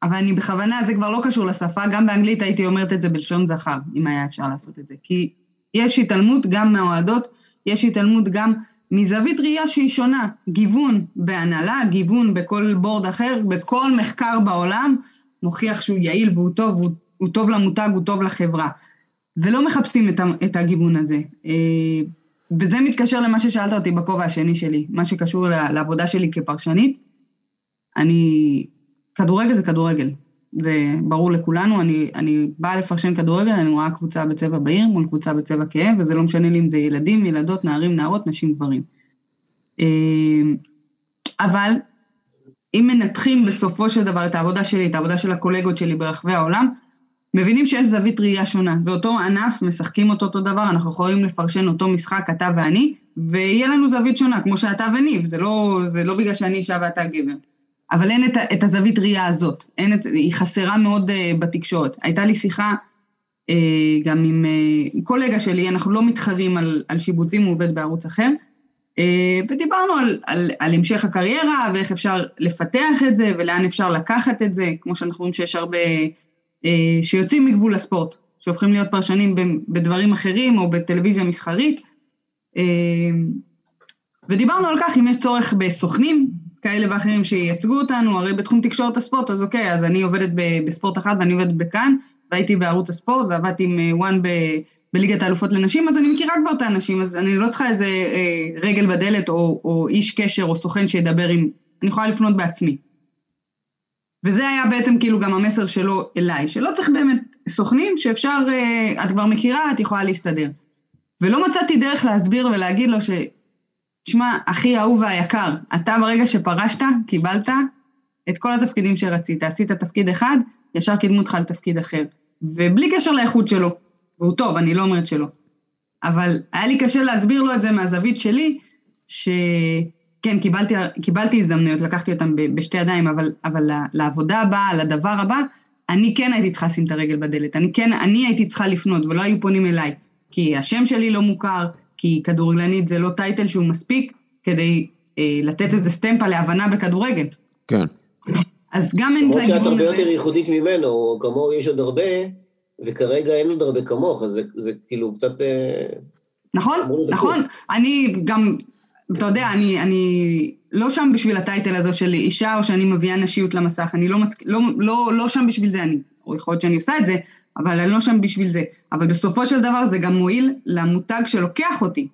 אבל אני בכוונה, זה כבר לא קשור לשפה, גם באנגלית הייתי אומרת את זה בלשון זכר, אם היה אפשר לעשות את זה. כי יש התעלמות גם מהאוהדות, יש התעלמות גם מזווית ראייה שהיא שונה, גיוון בהנהלה, גיוון בכל בורד אחר, בכל מחקר בעולם, מוכיח שהוא יעיל והוא טוב, והוא הוא טוב למותג, הוא טוב לחברה. ולא מחפשים את, את הגיוון הזה. אה, וזה מתקשר למה ששאלת אותי בכובע השני שלי, מה שקשור לעבודה שלי כפרשנית. אני, כדורגל זה כדורגל, זה ברור לכולנו, אני, אני באה לפרשן כדורגל, אני רואה קבוצה בצבע בהיר מול קבוצה בצבע כאב, וזה לא משנה לי אם זה ילדים, ילדות, נערים, נערות, נשים, גברים. אה, אבל אם מנתחים בסופו של דבר את העבודה שלי, את העבודה של הקולגות שלי ברחבי העולם, מבינים שיש זווית ראייה שונה. זה אותו ענף, משחקים אותו אותו דבר, אנחנו יכולים לפרשן אותו משחק, אתה ואני, ויהיה לנו זווית שונה, כמו שאתה וניב, זה לא, זה לא בגלל שאני אישה ואתה גבר. אבל אין את, את הזווית ראייה הזאת, אין את, היא חסרה מאוד uh, בתקשורת. הייתה לי שיחה uh, גם עם uh, קולגה שלי, אנחנו לא מתחרים על, על שיבוצים, הוא עובד בערוץ אחר, uh, ודיברנו על, על, על המשך הקריירה ואיך אפשר לפתח את זה ולאן אפשר לקחת את זה, כמו שאנחנו רואים שיש הרבה שיוצאים מגבול הספורט, שהופכים להיות פרשנים בדברים אחרים או בטלוויזיה מסחרית. אה, ודיברנו על כך אם יש צורך בסוכנים כאלה ואחרים שייצגו אותנו, הרי בתחום תקשורת הספורט, אז אוקיי, אז אני עובדת בספורט אחת ואני עובדת בכאן, והייתי בערוץ הספורט ועבדתי עם אה, וואן ב... בליגת האלופות לנשים, אז אני מכירה כבר את האנשים, אז אני לא צריכה איזה אה, רגל בדלת או, או איש קשר או סוכן שידבר עם, אני יכולה לפנות בעצמי. וזה היה בעצם כאילו גם המסר שלו אליי, שלא צריך באמת סוכנים שאפשר, אה, את כבר מכירה, את יכולה להסתדר. ולא מצאתי דרך להסביר ולהגיד לו ש... שמע, אחי האהוב והיקר, אתה ברגע שפרשת, קיבלת את כל התפקידים שרצית. עשית תפקיד אחד, ישר קידמו אותך לתפקיד אחר. ובלי קשר לאיכות שלו, והוא טוב, אני לא אומרת שלא. אבל היה לי קשה להסביר לו את זה מהזווית שלי, ש... כן, קיבלתי, קיבלתי הזדמנויות, לקחתי אותן בשתי ידיים, אבל, אבל לעבודה הבאה, לדבר הבא, אני כן הייתי צריכה לשים את הרגל בדלת. אני כן, אני הייתי צריכה לפנות, ולא היו פונים אליי. כי השם שלי לא מוכר, כי כדורגלנית זה לא טייטל שהוא מספיק כדי אה, לתת איזה סטמפה להבנה בכדורגל. כן. אז גם אין את הגיוון הזה... למרות שאת הרבה יותר ייחודית ממנו, כמוהו יש עוד הרבה, וכרגע אין עוד הרבה כמוך, אז זה, זה כאילו קצת... אה, נכון, נכון. אני גם אתה יודע, אני, אני לא שם בשביל הטייטל הזה של אישה, או שאני מביאה נשיות למסך, אני לא, מסק... לא, לא, לא שם בשביל זה, אני, או יכול להיות שאני עושה את זה, אבל אני לא שם בשביל זה. אבל בסופו של דבר זה גם מועיל למותג שלוקח אותי,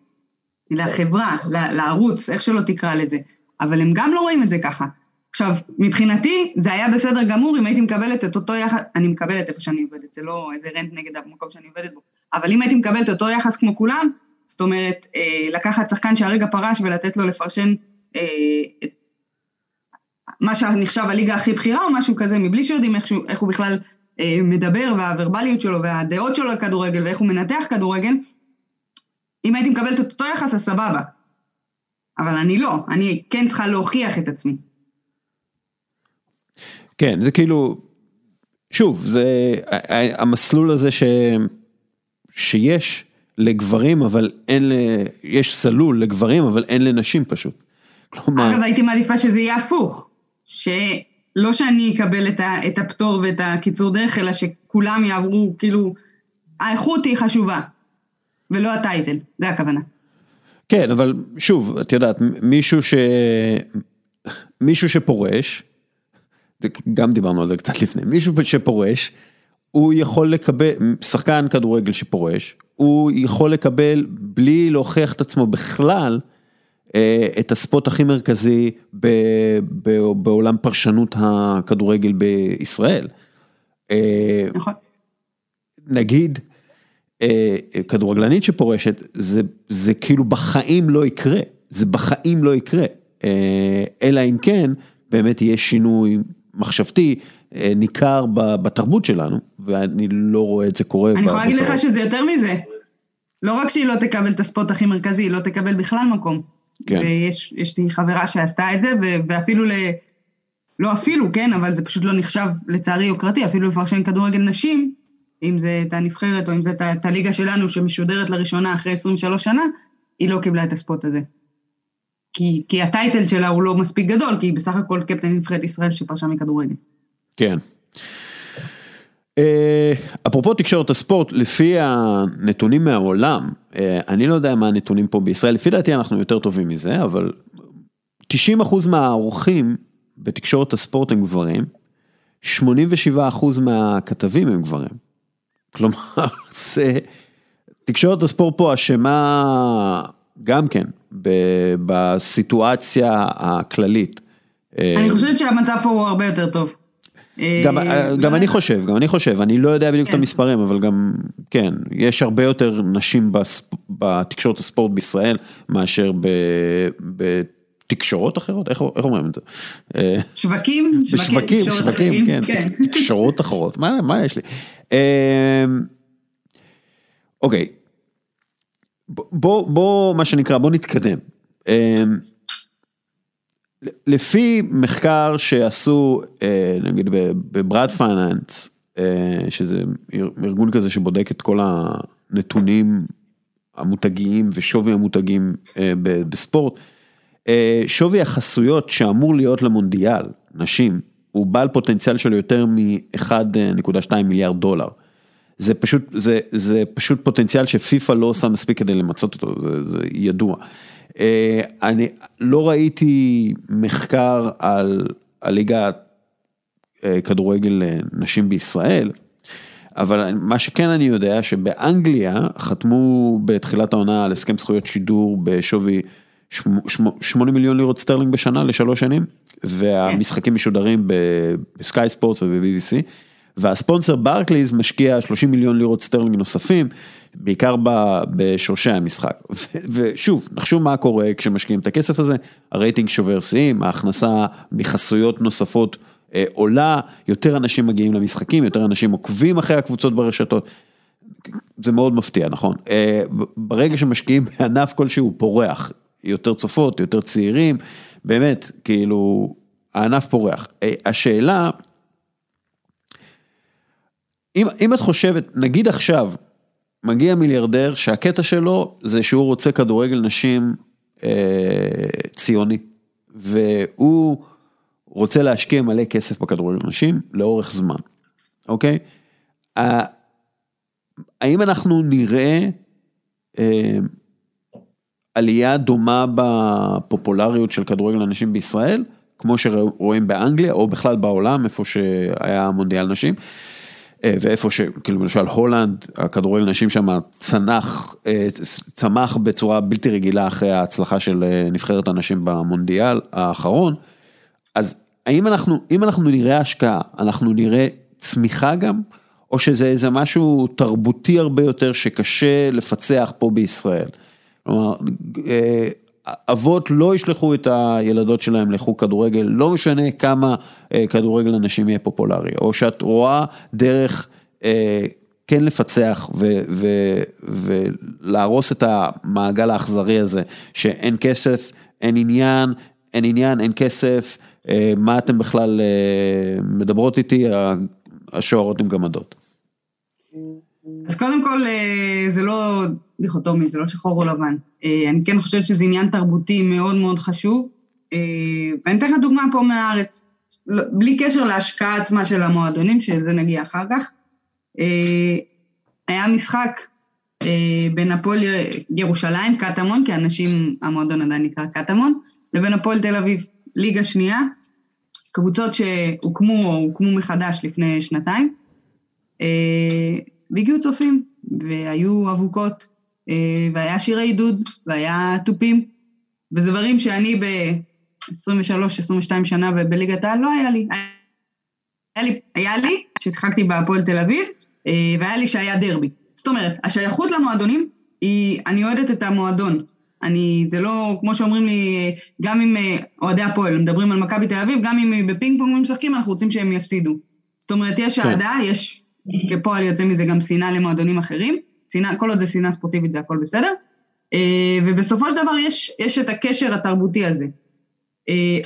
לחברה, לערוץ, איך שלא תקרא לזה. אבל הם גם לא רואים את זה ככה. עכשיו, מבחינתי, זה היה בסדר גמור אם הייתי מקבלת את אותו יחס, אני מקבלת איפה שאני עובדת, זה לא איזה רנט נגד המקום שאני עובדת בו, אבל אם הייתי מקבלת אותו יחס כמו כולם, זאת אומרת, אה, לקחת שחקן שהרגע פרש ולתת לו לפרשן אה, מה שנחשב הליגה הכי בכירה או משהו כזה, מבלי שיודעים איך, איך הוא בכלל אה, מדבר והוורבליות שלו והדעות שלו לכדורגל ואיך הוא מנתח כדורגל, אם הייתי מקבלת את אותו יחס, אז סבבה. אבל אני לא, אני כן צריכה להוכיח את עצמי. כן, זה כאילו, שוב, זה המסלול הזה ש, שיש לגברים, אבל אין, ל, יש סלול לגברים, אבל אין לנשים פשוט. כלומר... אגב, הייתי מעדיפה שזה יהיה הפוך, שלא שאני אקבל את, ה, את הפטור ואת הקיצור דרך, אלא שכולם יעברו, כאילו, האיכות היא חשובה, ולא הטייטל, זה הכוונה. כן, אבל שוב, את יודעת, מישהו ש... מישהו שפורש, גם דיברנו על זה קצת לפני, מישהו שפורש, הוא יכול לקבל, שחקן כדורגל שפורש, הוא יכול לקבל בלי להוכיח את עצמו בכלל, אה, את הספוט הכי מרכזי בעולם פרשנות הכדורגל בישראל. אה, נכון. נגיד, אה, כדורגלנית שפורשת, זה, זה כאילו בחיים לא יקרה, זה בחיים לא יקרה, אלא אם כן באמת יהיה שינוי מחשבתי ניכר בתרבות שלנו, ואני לא רואה את זה קורה. אני יכולה להגיד לך שזה יותר מזה. לא רק שהיא לא תקבל את הספוט הכי מרכזי, היא לא תקבל בכלל מקום. כן. ויש לי חברה שעשתה את זה, ואפילו ל... לא אפילו, כן, אבל זה פשוט לא נחשב לצערי יוקרתי, אפילו לפרשן כדורגל נשים, אם זה את הנבחרת או אם זה את הליגה שלנו שמשודרת לראשונה אחרי 23 שנה, היא לא קיבלה את הספוט הזה. כי, כי הטייטל שלה הוא לא מספיק גדול, כי היא בסך הכל קפטן נבחרת ישראל שפרשה מכדורגל. כן. אה, אפרופו תקשורת הספורט, לפי הנתונים מהעולם, אה, אני לא יודע מה הנתונים פה בישראל, לפי דעתי אנחנו יותר טובים מזה, אבל 90% מהעורכים בתקשורת הספורט הם גברים, 87% מהכתבים הם גברים. כלומר, זה, תקשורת הספורט פה אשמה גם כן בסיטואציה הכללית. אני חושבת שהמצב פה הוא הרבה יותר טוב. גם, אה, גם אני חושב, גם אני חושב, אני לא יודע בדיוק כן. את המספרים, אבל גם, כן, יש הרבה יותר נשים בספ... בתקשורת הספורט בישראל מאשר ב... בתקשורות אחרות, איך, איך אומרים את זה? אה, שווקים? בשווקים, שווקים, כן, כן. תקשורות אחרות, מה, מה יש לי? אה, אוקיי, בוא, בוא, מה שנקרא, בוא נתקדם. לפי מחקר שעשו אה, נגיד בברד פייננס, אה, שזה ארגון כזה שבודק את כל הנתונים המותגיים ושווי המותגים אה, בספורט, שווי החסויות שאמור להיות למונדיאל, נשים, הוא בעל פוטנציאל של יותר מ-1.2 מיליארד דולר. זה פשוט, זה, זה פשוט פוטנציאל שפיפ"א לא עושה מספיק כדי למצות אותו, זה, זה ידוע. אה, אני לא ראיתי מחקר על הליגת אה, כדורגל נשים בישראל, אבל מה שכן אני יודע שבאנגליה חתמו בתחילת העונה על הסכם זכויות שידור בשווי 8 מיליון לירות סטרלינג בשנה לשלוש שנים, והמשחקים משודרים בסקאי ספורט וב-BBC, והספונסר ברקליז משקיע 30 מיליון לירות סטרלינג נוספים. בעיקר בשורשי המשחק. ושוב, נחשוב מה קורה כשמשקיעים את הכסף הזה, הרייטינג שובר שיאים, ההכנסה מחסויות נוספות אה, עולה, יותר אנשים מגיעים למשחקים, יותר אנשים עוקבים אחרי הקבוצות ברשתות. זה מאוד מפתיע, נכון? אה, ברגע שמשקיעים בענף כלשהו פורח, יותר צופות, יותר צעירים, באמת, כאילו, הענף פורח. אה, השאלה, אם, אם את חושבת, נגיד עכשיו, מגיע מיליארדר שהקטע שלו זה שהוא רוצה כדורגל נשים אה, ציוני, והוא רוצה להשקיע מלא כסף בכדורגל נשים לאורך זמן, אוקיי? האם אנחנו נראה אה, עלייה דומה בפופולריות של כדורגל הנשים בישראל, כמו שרואים באנגליה או בכלל בעולם, איפה שהיה מונדיאל נשים? אה, ואיפה שכאילו למשל הולנד, הכדורגל נשים שם צנח, אה, צמח בצורה בלתי רגילה אחרי ההצלחה של אה, נבחרת הנשים במונדיאל האחרון, אז האם אנחנו, אם אנחנו נראה השקעה, אנחנו נראה צמיחה גם, או שזה איזה משהו תרבותי הרבה יותר שקשה לפצח פה בישראל. כלומר, אבות לא ישלחו את הילדות שלהם לחוג כדורגל, לא משנה כמה כדורגל אנשים יהיה פופולרי, או שאת רואה דרך כן לפצח ו- ו- ולהרוס את המעגל האכזרי הזה, שאין כסף, אין עניין, אין עניין, אין כסף, מה אתם בכלל מדברות איתי, השוערות עם גמדות. אז קודם כל, זה לא דיכוטומי, זה לא שחור או לבן. אני כן חושבת שזה עניין תרבותי מאוד מאוד חשוב, ואני אתן לך דוגמה פה מהארץ, לא, בלי קשר להשקעה עצמה של המועדונים, שזה נגיע אחר כך. היה משחק בין הפועל ירושלים, קטמון, כי אנשים, המועדון עדיין נקרא קטמון, לבין הפועל תל אביב, ליגה שנייה, קבוצות שהוקמו או הוקמו מחדש לפני שנתיים, והגיעו צופים, והיו אבוקות, והיה שירי עידוד, והיה תופים, וזה דברים שאני ב-23-22 שנה בליגת העל לא היה לי. היה לי, היה לי, ששיחקתי בהפועל תל אביב, והיה לי שהיה דרבי. זאת אומרת, השייכות למועדונים היא, אני אוהדת את המועדון. אני, זה לא, כמו שאומרים לי, גם אם אוהדי הפועל מדברים על מכבי תל אביב, גם אם בפינג פונג משחקים, אנחנו רוצים שהם יפסידו. זאת אומרת, יש אהדה, יש, כפועל יוצא מזה גם שנאה למועדונים אחרים, שנאה, כל עוד זה שנאה ספורטיבית זה הכל בסדר, ובסופו של דבר יש, יש את הקשר התרבותי הזה.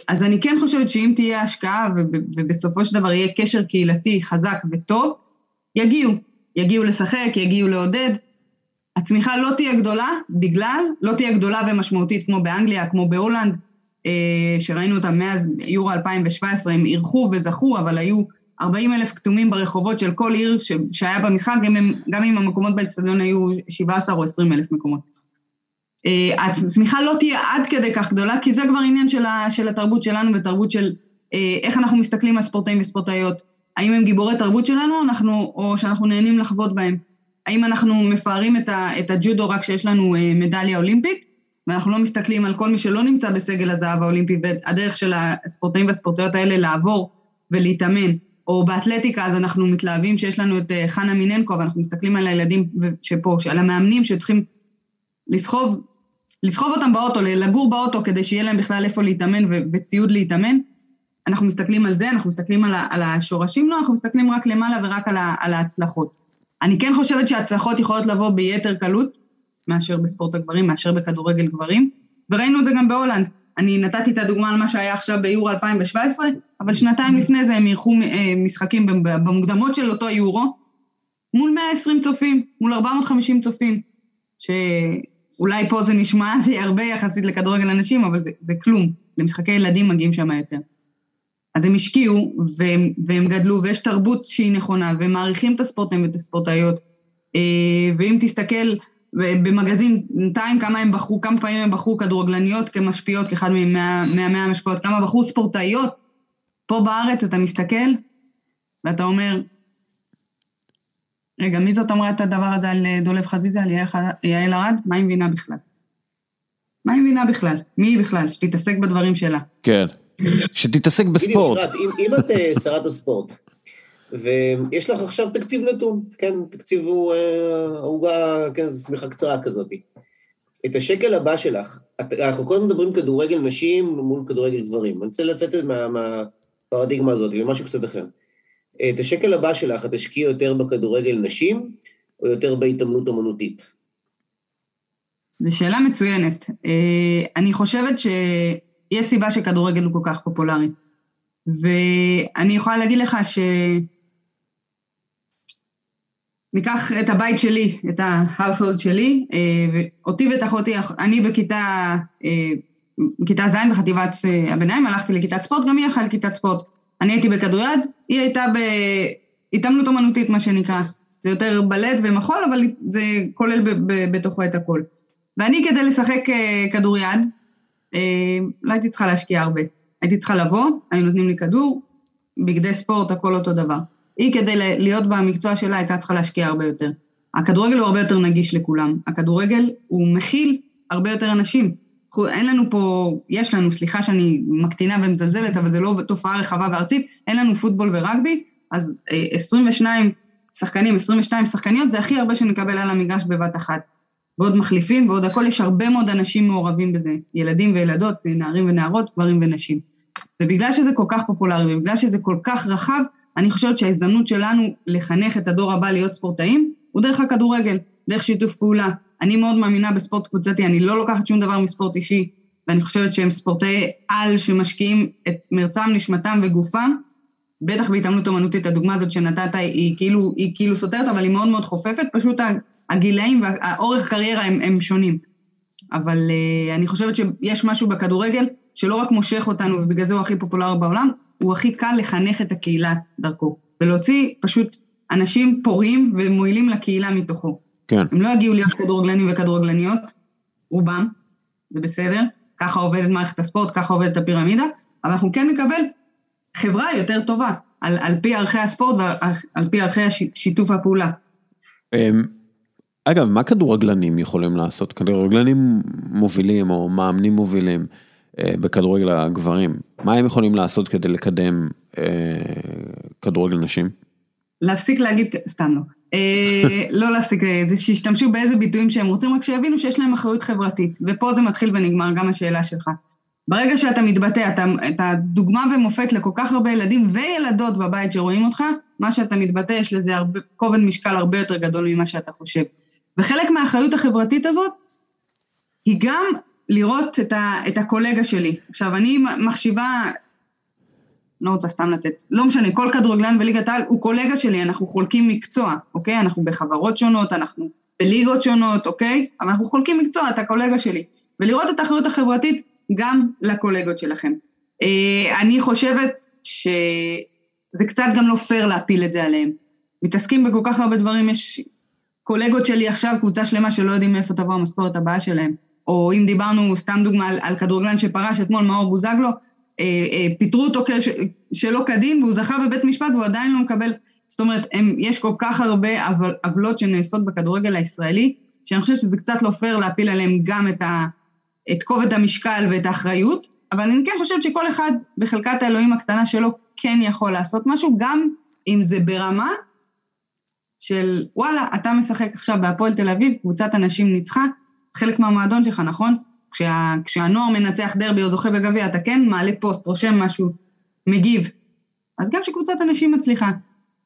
אז אני כן חושבת שאם תהיה השקעה ובסופו של דבר יהיה קשר קהילתי חזק וטוב, יגיעו, יגיעו לשחק, יגיעו לעודד. הצמיחה לא תהיה גדולה בגלל, לא תהיה גדולה ומשמעותית כמו באנגליה, כמו בהולנד, שראינו אותם מאז יורו 2017, הם אירחו וזכו, אבל היו 40 אלף כתומים ברחובות של כל עיר שהיה במשחק, גם אם, גם אם המקומות באצטדיון היו 17 או 20 אלף מקומות. הצמיחה לא תהיה עד כדי כך גדולה, כי זה כבר עניין של, ה, של התרבות שלנו ותרבות של איך אנחנו מסתכלים על ספורטאים וספורטאיות. האם הם גיבורי תרבות שלנו, אנחנו, או שאנחנו נהנים לחוות בהם? האם אנחנו מפארים את, ה, את הג'ודו רק כשיש לנו מדליה אולימפית, ואנחנו לא מסתכלים על כל מי שלא נמצא בסגל הזהב האולימפי, והדרך של הספורטאים והספורטאיות האלה לעבור ולהתאמן, או באתלטיקה, אז אנחנו מתלהבים שיש לנו את חנה מיננקו, ואנחנו מסתכלים על הילדים שפה, על המאמנים שצריכים לסחוב, לסחוב אותם באוטו, לגור באוטו, כדי שיהיה להם בכלל איפה להתאמן וציוד להתאמן. אנחנו מסתכלים על זה, אנחנו מסתכלים על, על השורשים, לא, אנחנו מסתכלים רק למעלה ורק על, ה, על ההצלחות. אני כן חושבת שההצלחות יכולות לבוא ביתר קלות, מאשר בספורט הגברים, מאשר בכדורגל גברים, וראינו את זה גם בהולנד. אני נתתי את הדוגמה על מה שהיה עכשיו ביורו 2017, אבל שנתיים לפני זה הם אירחו משחקים במוקדמות של אותו יורו, מול 120 צופים, מול 450 צופים, שאולי פה זה נשמע הרבה יחסית לכדורגל אנשים, אבל זה, זה כלום, למשחקי ילדים מגיעים שם יותר. אז הם השקיעו והם, והם גדלו, ויש תרבות שהיא נכונה, והם מעריכים את הספורטאים ואת הספורטאיות, ואם תסתכל במגזין טיים כמה הם בחרו, כמה פעמים הם בחרו כדורגלניות כמשפיעות, כאחד מהמאה המשפיעות, כמה בחרו ספורטאיות. פה בארץ אתה מסתכל ואתה אומר, רגע, מי זאת אמרה את הדבר הזה על דולב חזיזה, על יעל ארד? מה היא מבינה בכלל? מה היא מבינה בכלל? מי היא בכלל? שתתעסק בדברים שלה. כן, שתתעסק בספורט. אם את שרת הספורט, ויש לך עכשיו תקציב נתון, כן, תקציב הוא עוגה, כן, זו שמיכה קצרה כזאת. את השקל הבא שלך, אנחנו קודם מדברים כדורגל נשים מול כדורגל גברים, אני רוצה לצאת מהפרדיגמה הזאת למשהו קצת אחר. את השקל הבא שלך, את תשקיעי יותר בכדורגל נשים, או יותר בהתעמלות אומנותית? זו שאלה מצוינת. אני חושבת שיש סיבה שכדורגל הוא כל כך פופולרי. ואני יכולה להגיד לך ש... ניקח את הבית שלי, את ההאוסולד שלי, אותי ואת אחותי, אני בכיתה, בכיתה ז' בחטיבת הביניים, הלכתי לכיתת ספורט, גם היא הלכה לכיתת ספורט. אני הייתי בכדוריד, היא הייתה בהתעמלות אומנותית, מה שנקרא. זה יותר בלט ומחול, אבל זה כולל בתוכו את הכל. ואני כדי לשחק כדוריד, לא הייתי צריכה להשקיע הרבה. הייתי צריכה לבוא, היו נותנים לי כדור, בגדי ספורט, הכל אותו דבר. היא כדי להיות במקצוע שלה הייתה צריכה להשקיע הרבה יותר. הכדורגל הוא הרבה יותר נגיש לכולם. הכדורגל הוא מכיל הרבה יותר אנשים. אין לנו פה, יש לנו, סליחה שאני מקטינה ומזלזלת, אבל זה לא תופעה רחבה וארצית, אין לנו פוטבול ורגבי, אז 22 שחקנים, 22 שחקניות, זה הכי הרבה שנקבל על המגרש בבת אחת. ועוד מחליפים ועוד הכל, יש הרבה מאוד אנשים מעורבים בזה, ילדים וילדות, נערים ונערות, גברים ונשים. ובגלל שזה כל כך פופולרי ובגלל שזה כל כך רחב, אני חושבת שההזדמנות שלנו לחנך את הדור הבא להיות ספורטאים, הוא דרך הכדורגל, דרך שיתוף פעולה. אני מאוד מאמינה בספורט קבוצתי, אני לא לוקחת שום דבר מספורט אישי, ואני חושבת שהם ספורטאי על שמשקיעים את מרצם, נשמתם וגופם, בטח בהתעמלות אומנותית, הדוגמה הזאת שנתת היא כאילו, היא כאילו סותרת, אבל היא מאוד מאוד חופפת, פשוט הגילאים והאורך קריירה הם, הם שונים. אבל uh, אני חושבת שיש משהו בכדורגל שלא רק מושך אותנו, ובגלל זה הוא הכי פופולרי בעולם, הוא הכי קל לחנך את הקהילה דרכו, ולהוציא פשוט אנשים פוריים ומועילים לקהילה מתוכו. כן. הם לא יגיעו להיות כדורגלנים וכדורגלניות, רובם, זה בסדר, ככה עובדת מערכת הספורט, ככה עובדת הפירמידה, אבל אנחנו כן נקבל חברה יותר טובה, על, על פי ערכי הספורט ועל פי ערכי שיתוף הפעולה. אמ, אגב, מה כדורגלנים יכולים לעשות? כדורגלנים מובילים או מאמנים מובילים בכדורגל הגברים, מה הם יכולים לעשות כדי לקדם אה, כדורגל נשים? להפסיק להגיד, סתם לא. אה, לא להפסיק, זה שישתמשו באיזה ביטויים שהם רוצים, רק שיבינו שיש להם אחריות חברתית. ופה זה מתחיל ונגמר, גם השאלה שלך. ברגע שאתה מתבטא, אתה, אתה דוגמה ומופת לכל כך הרבה ילדים וילדות בבית שרואים אותך, מה שאתה מתבטא, יש לזה הרבה, כובד משקל הרבה יותר גדול ממה שאתה חושב. וחלק מהאחריות החברתית הזאת, היא גם לראות את, ה, את הקולגה שלי. עכשיו, אני מחשיבה, לא רוצה סתם לתת, לא משנה, כל כדורגלן בליגת העל הוא קולגה שלי, אנחנו חולקים מקצוע, אוקיי? אנחנו בחברות שונות, אנחנו בליגות שונות, אוקיי? אבל אנחנו חולקים מקצוע, אתה קולגה שלי. ולראות את האחריות החברתית גם לקולגות שלכם. אה, אני חושבת שזה קצת גם לא פייר להפיל את זה עליהם. מתעסקים בכל כך הרבה דברים, יש קולגות שלי עכשיו, קבוצה שלמה שלא יודעים מאיפה תבוא המשכורת הבאה שלהם. או אם דיברנו, סתם דוגמה, על, על כדורגלן שפרש אתמול, מאור בוזגלו, אה, אה, פיטרו אותו כש, שלא כדין, והוא זכה בבית משפט והוא עדיין לא מקבל, זאת אומרת, הם, יש כל כך הרבה עוולות שנעשות בכדורגל הישראלי, שאני חושבת שזה קצת לא פייר להפיל עליהם גם את, ה, את כובד המשקל ואת האחריות, אבל אני כן חושבת שכל אחד בחלקת האלוהים הקטנה שלו כן יכול לעשות משהו, גם אם זה ברמה של וואלה, אתה משחק עכשיו בהפועל תל אביב, קבוצת אנשים ניצחה, חלק מהמועדון שלך, נכון? כשה, כשהנוער מנצח דרבי או זוכה בגביע, אתה כן מעלה פוסט, רושם משהו, מגיב. אז גם שקבוצת אנשים מצליחה.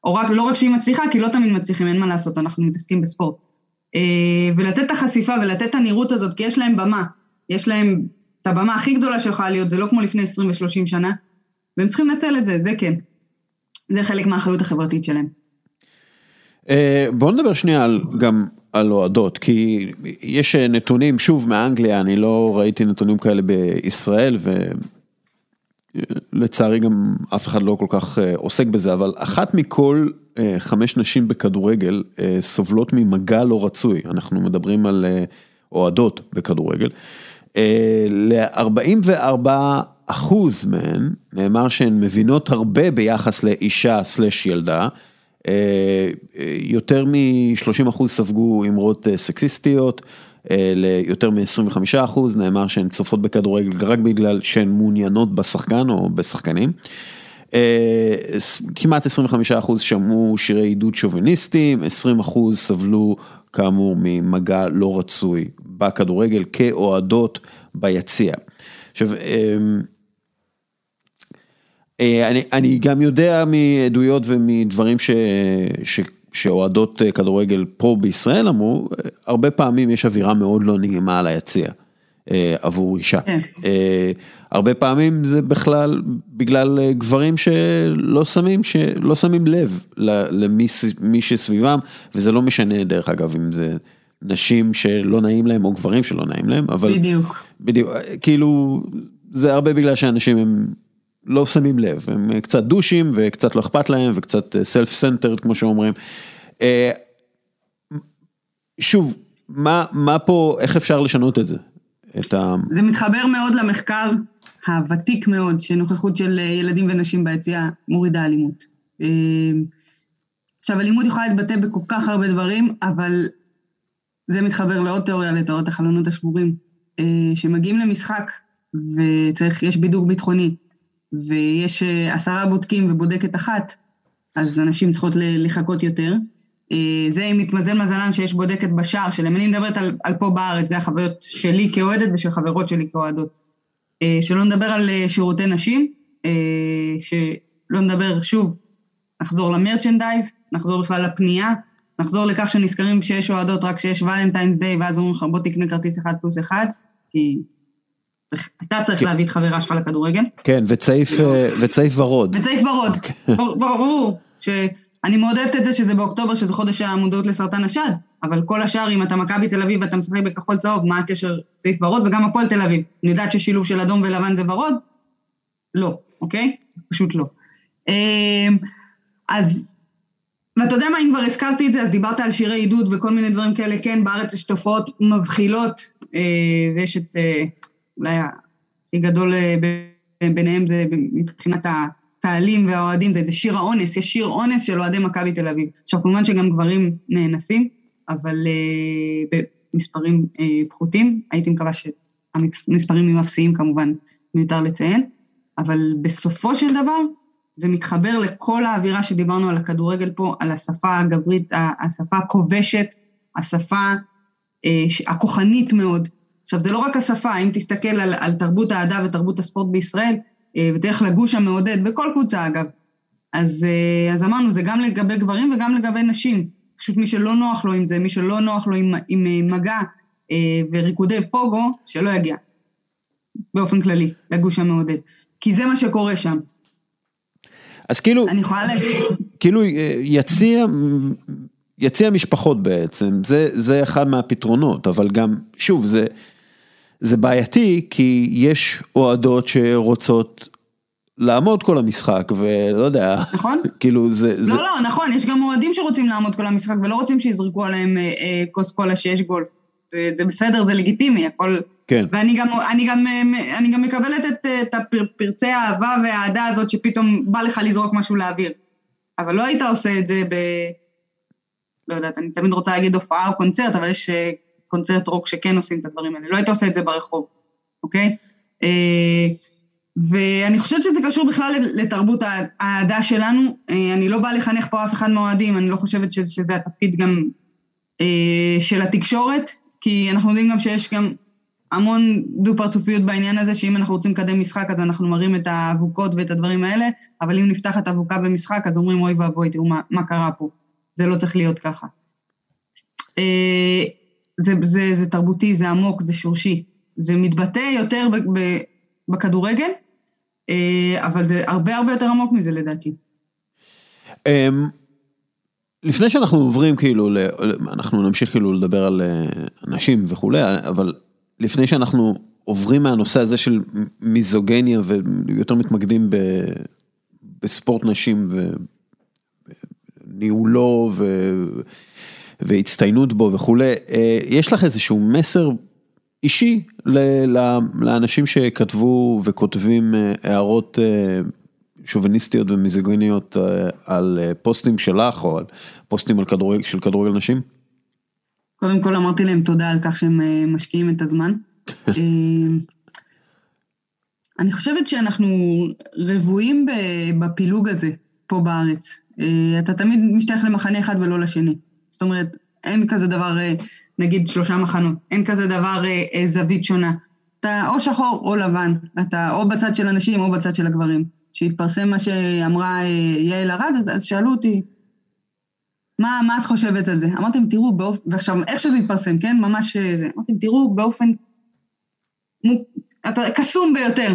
או רק, לא רק שהיא מצליחה, כי לא תמיד מצליחים, אין מה לעשות, אנחנו מתעסקים בספורט. אה, ולתת את החשיפה ולתת את הנראות הזאת, כי יש להם במה. יש להם את הבמה הכי גדולה שיכולה להיות, זה לא כמו לפני 20 ו-30 שנה, והם צריכים לנצל את זה, זה כן. זה חלק מהאחריות החברתית שלהם. אה, בוא נדבר שנייה על גם על אוהדות, כי יש נתונים, שוב מאנגליה, אני לא ראיתי נתונים כאלה בישראל, ולצערי גם אף אחד לא כל כך אה, עוסק בזה, אבל אחת מכל אה, חמש נשים בכדורגל סובלות ממגע לא רצוי, אנחנו מדברים על אוהדות בכדורגל. ל-44 אחוז מהן נאמר שהן מבינות הרבה ביחס לאישה סלש ילדה. אה, יותר מ-30 אחוז ספגו אמרות אה, סקסיסטיות, אה, ליותר מ-25 אחוז נאמר שהן צופות בכדורגל רק בגלל שהן מעוניינות בשחקן או בשחקנים. כמעט 25 אחוז שמעו שירי עידוד שוביניסטיים, 20 אחוז סבלו כאמור ממגע לא רצוי בכדורגל כאוהדות ביציע. עכשיו, אה, אני, אני גם יודע מעדויות ומדברים ש, ש, שאוהדות אה, כדורגל פה בישראל אמרו, אה, הרבה פעמים יש אווירה מאוד לא נעימה על היציע עבור אישה. כן. הרבה פעמים זה בכלל בגלל גברים שלא שמים, שלא שמים לב למי שסביבם, וזה לא משנה דרך אגב אם זה נשים שלא נעים להם או גברים שלא נעים להם, אבל... בדיוק. בדיוק, כאילו, זה הרבה בגלל שאנשים הם לא שמים לב, הם קצת דושים וקצת לא אכפת להם וקצת self centered כמו שאומרים. אה, שוב, מה, מה פה, איך אפשר לשנות את זה? את ה... זה מתחבר מאוד למחקר הוותיק מאוד, שנוכחות של ילדים ונשים ביציאה מורידה אלימות. אה, עכשיו, אלימות יכולה להתבטא בכל כך הרבה דברים, אבל זה מתחבר לעוד תיאוריה, לתיאוריות החלונות השבורים, אה, שמגיעים למשחק וצריך, יש בידוק ביטחוני, ויש אה, עשרה בודקים ובודקת אחת, אז אנשים צריכות לחכות יותר. זה אם מתמזל מזלן שיש בודקת בשער שלהם. אני מדברת על, על פה בארץ, זה החוויות שלי כאוהדת ושל חברות שלי כאוהדות. שלא נדבר על שירותי נשים, שלא נדבר, שוב, נחזור למרצ'נדייז, נחזור בכלל לפנייה, נחזור לכך שנזכרים שיש אוהדות רק כשיש ולנטיינס דיי, ואז אומרים לך בוא תקנה כרטיס אחד פלוס אחד, כי אתה צריך כן. להביא את חברה שלך לכדורגל. כן, וצעיף, אה, וצעיף ורוד. וצעיף ורוד, כן. ברור. שאני מאוד אוהבת את זה שזה באוקטובר, שזה חודש המודעות לסרטן השד, אבל כל השאר, אם אתה מכבי תל אביב ואתה משחק בכחול צהוב, מה הקשר צעיף ורוד? וגם הפועל תל אביב. אני יודעת ששילוב של אדום ולבן זה ורוד? לא, אוקיי? פשוט לא. אמ, אז ואתה יודע מה, אם כבר הזכרתי את זה, אז דיברת על שירי עידוד וכל מיני דברים כאלה, כן, בארץ יש תופעות מבחילות, אה, ויש את, אה, אולי הכי גדול אה, ביניהם זה מבחינת הקהלים והאוהדים, זה, זה שיר האונס, יש שיר אונס של אוהדי מכבי תל אביב. עכשיו, כמובן שגם גברים נאנסים, אבל במספרים פחותים, הייתי מקווה שהמספרים יהיו אפסיים כמובן, מיותר לציין, אבל בסופו של דבר, זה מתחבר לכל האווירה שדיברנו על הכדורגל פה, על השפה הגברית, השפה הכובשת, השפה אה, הכוחנית מאוד. עכשיו, זה לא רק השפה, אם תסתכל על, על תרבות האהדה ותרבות הספורט בישראל, אה, ותלך לגוש המעודד, בכל קבוצה אגב, אז, אה, אז אמרנו, זה גם לגבי גברים וגם לגבי נשים. פשוט מי שלא נוח לו עם זה, מי שלא נוח לו עם, עם מגע וריקודי פוגו, שלא יגיע, באופן כללי, לגוש המעודד. כי זה מה שקורה שם. אז כאילו, אני יכולה להגיד, כאילו אה, יציע, יציע משפחות בעצם, זה, זה אחד מהפתרונות, אבל גם, שוב, זה, זה בעייתי כי יש אוהדות שרוצות לעמוד כל המשחק ולא יודע, נכון, כאילו זה, לא, זה... לא, נכון, יש גם אוהדים שרוצים לעמוד כל המשחק ולא רוצים שיזרקו עליהם אה, אה, כוס קולה שיש גול. זה, זה בסדר, זה לגיטימי, הכל... כן. ואני גם, אני גם, אני גם מקבלת את, את הפרצי האהבה והאהדה הזאת שפתאום בא לך לזרוק משהו לאוויר. אבל לא היית עושה את זה ב... לא יודעת, אני תמיד רוצה להגיד הופעה או קונצרט, אבל יש אה, קונצרט רוק שכן עושים את הדברים האלה. לא היית עושה את זה ברחוב, אוקיי? אה, ואני חושבת שזה קשור בכלל לתרבות האהדה שלנו. אה, אני לא באה לחנך פה אף אחד מהאוהדים, אני לא חושבת שזה, שזה התפקיד גם של התקשורת, כי אנחנו יודעים גם שיש גם המון דו-פרצופיות בעניין הזה, שאם אנחנו רוצים לקדם משחק אז אנחנו מראים את האבוקות ואת הדברים האלה, אבל אם נפתחת אבוקה במשחק אז אומרים אוי ואבוי, תראו מה, מה קרה פה. זה לא צריך להיות ככה. אה, זה, זה, זה תרבותי, זה עמוק, זה שורשי. זה מתבטא יותר ב, ב, בכדורגל, אה, אבל זה הרבה הרבה יותר עמוק מזה לדעתי. אמ, לפני שאנחנו עוברים כאילו, אנחנו נמשיך כאילו לדבר על אה, אנשים וכולי, אבל לפני שאנחנו עוברים מהנושא הזה של מיזוגניה ויותר מתמקדים ב, בספורט נשים וניהולו ו, והצטיינות בו וכולי, אה, יש לך איזשהו מסר אישי לאנשים שכתבו וכותבים אה, הערות שוביניסטיות ומיזוגניות על פוסטים שלך או על פוסטים על כדורגל, של כדורגל נשים? קודם כל אמרתי להם תודה על כך שהם אה, משקיעים את הזמן. אה, אני חושבת שאנחנו רבועים בפילוג הזה פה בארץ. אה, אתה תמיד משתייך למחנה אחד ולא לשני. זאת אומרת, אין כזה דבר, נגיד שלושה מחנות, אין כזה דבר זווית שונה. אתה או שחור או לבן, אתה או בצד של הנשים או בצד של הגברים. כשהתפרסם מה שאמרה יעל ארד, אז, אז שאלו אותי, מה, מה את חושבת על זה? אמרתם, תראו, באופ... ועכשיו, איך שזה התפרסם, כן? ממש אה, זה. אמרתם, תראו, באופן קסום ביותר.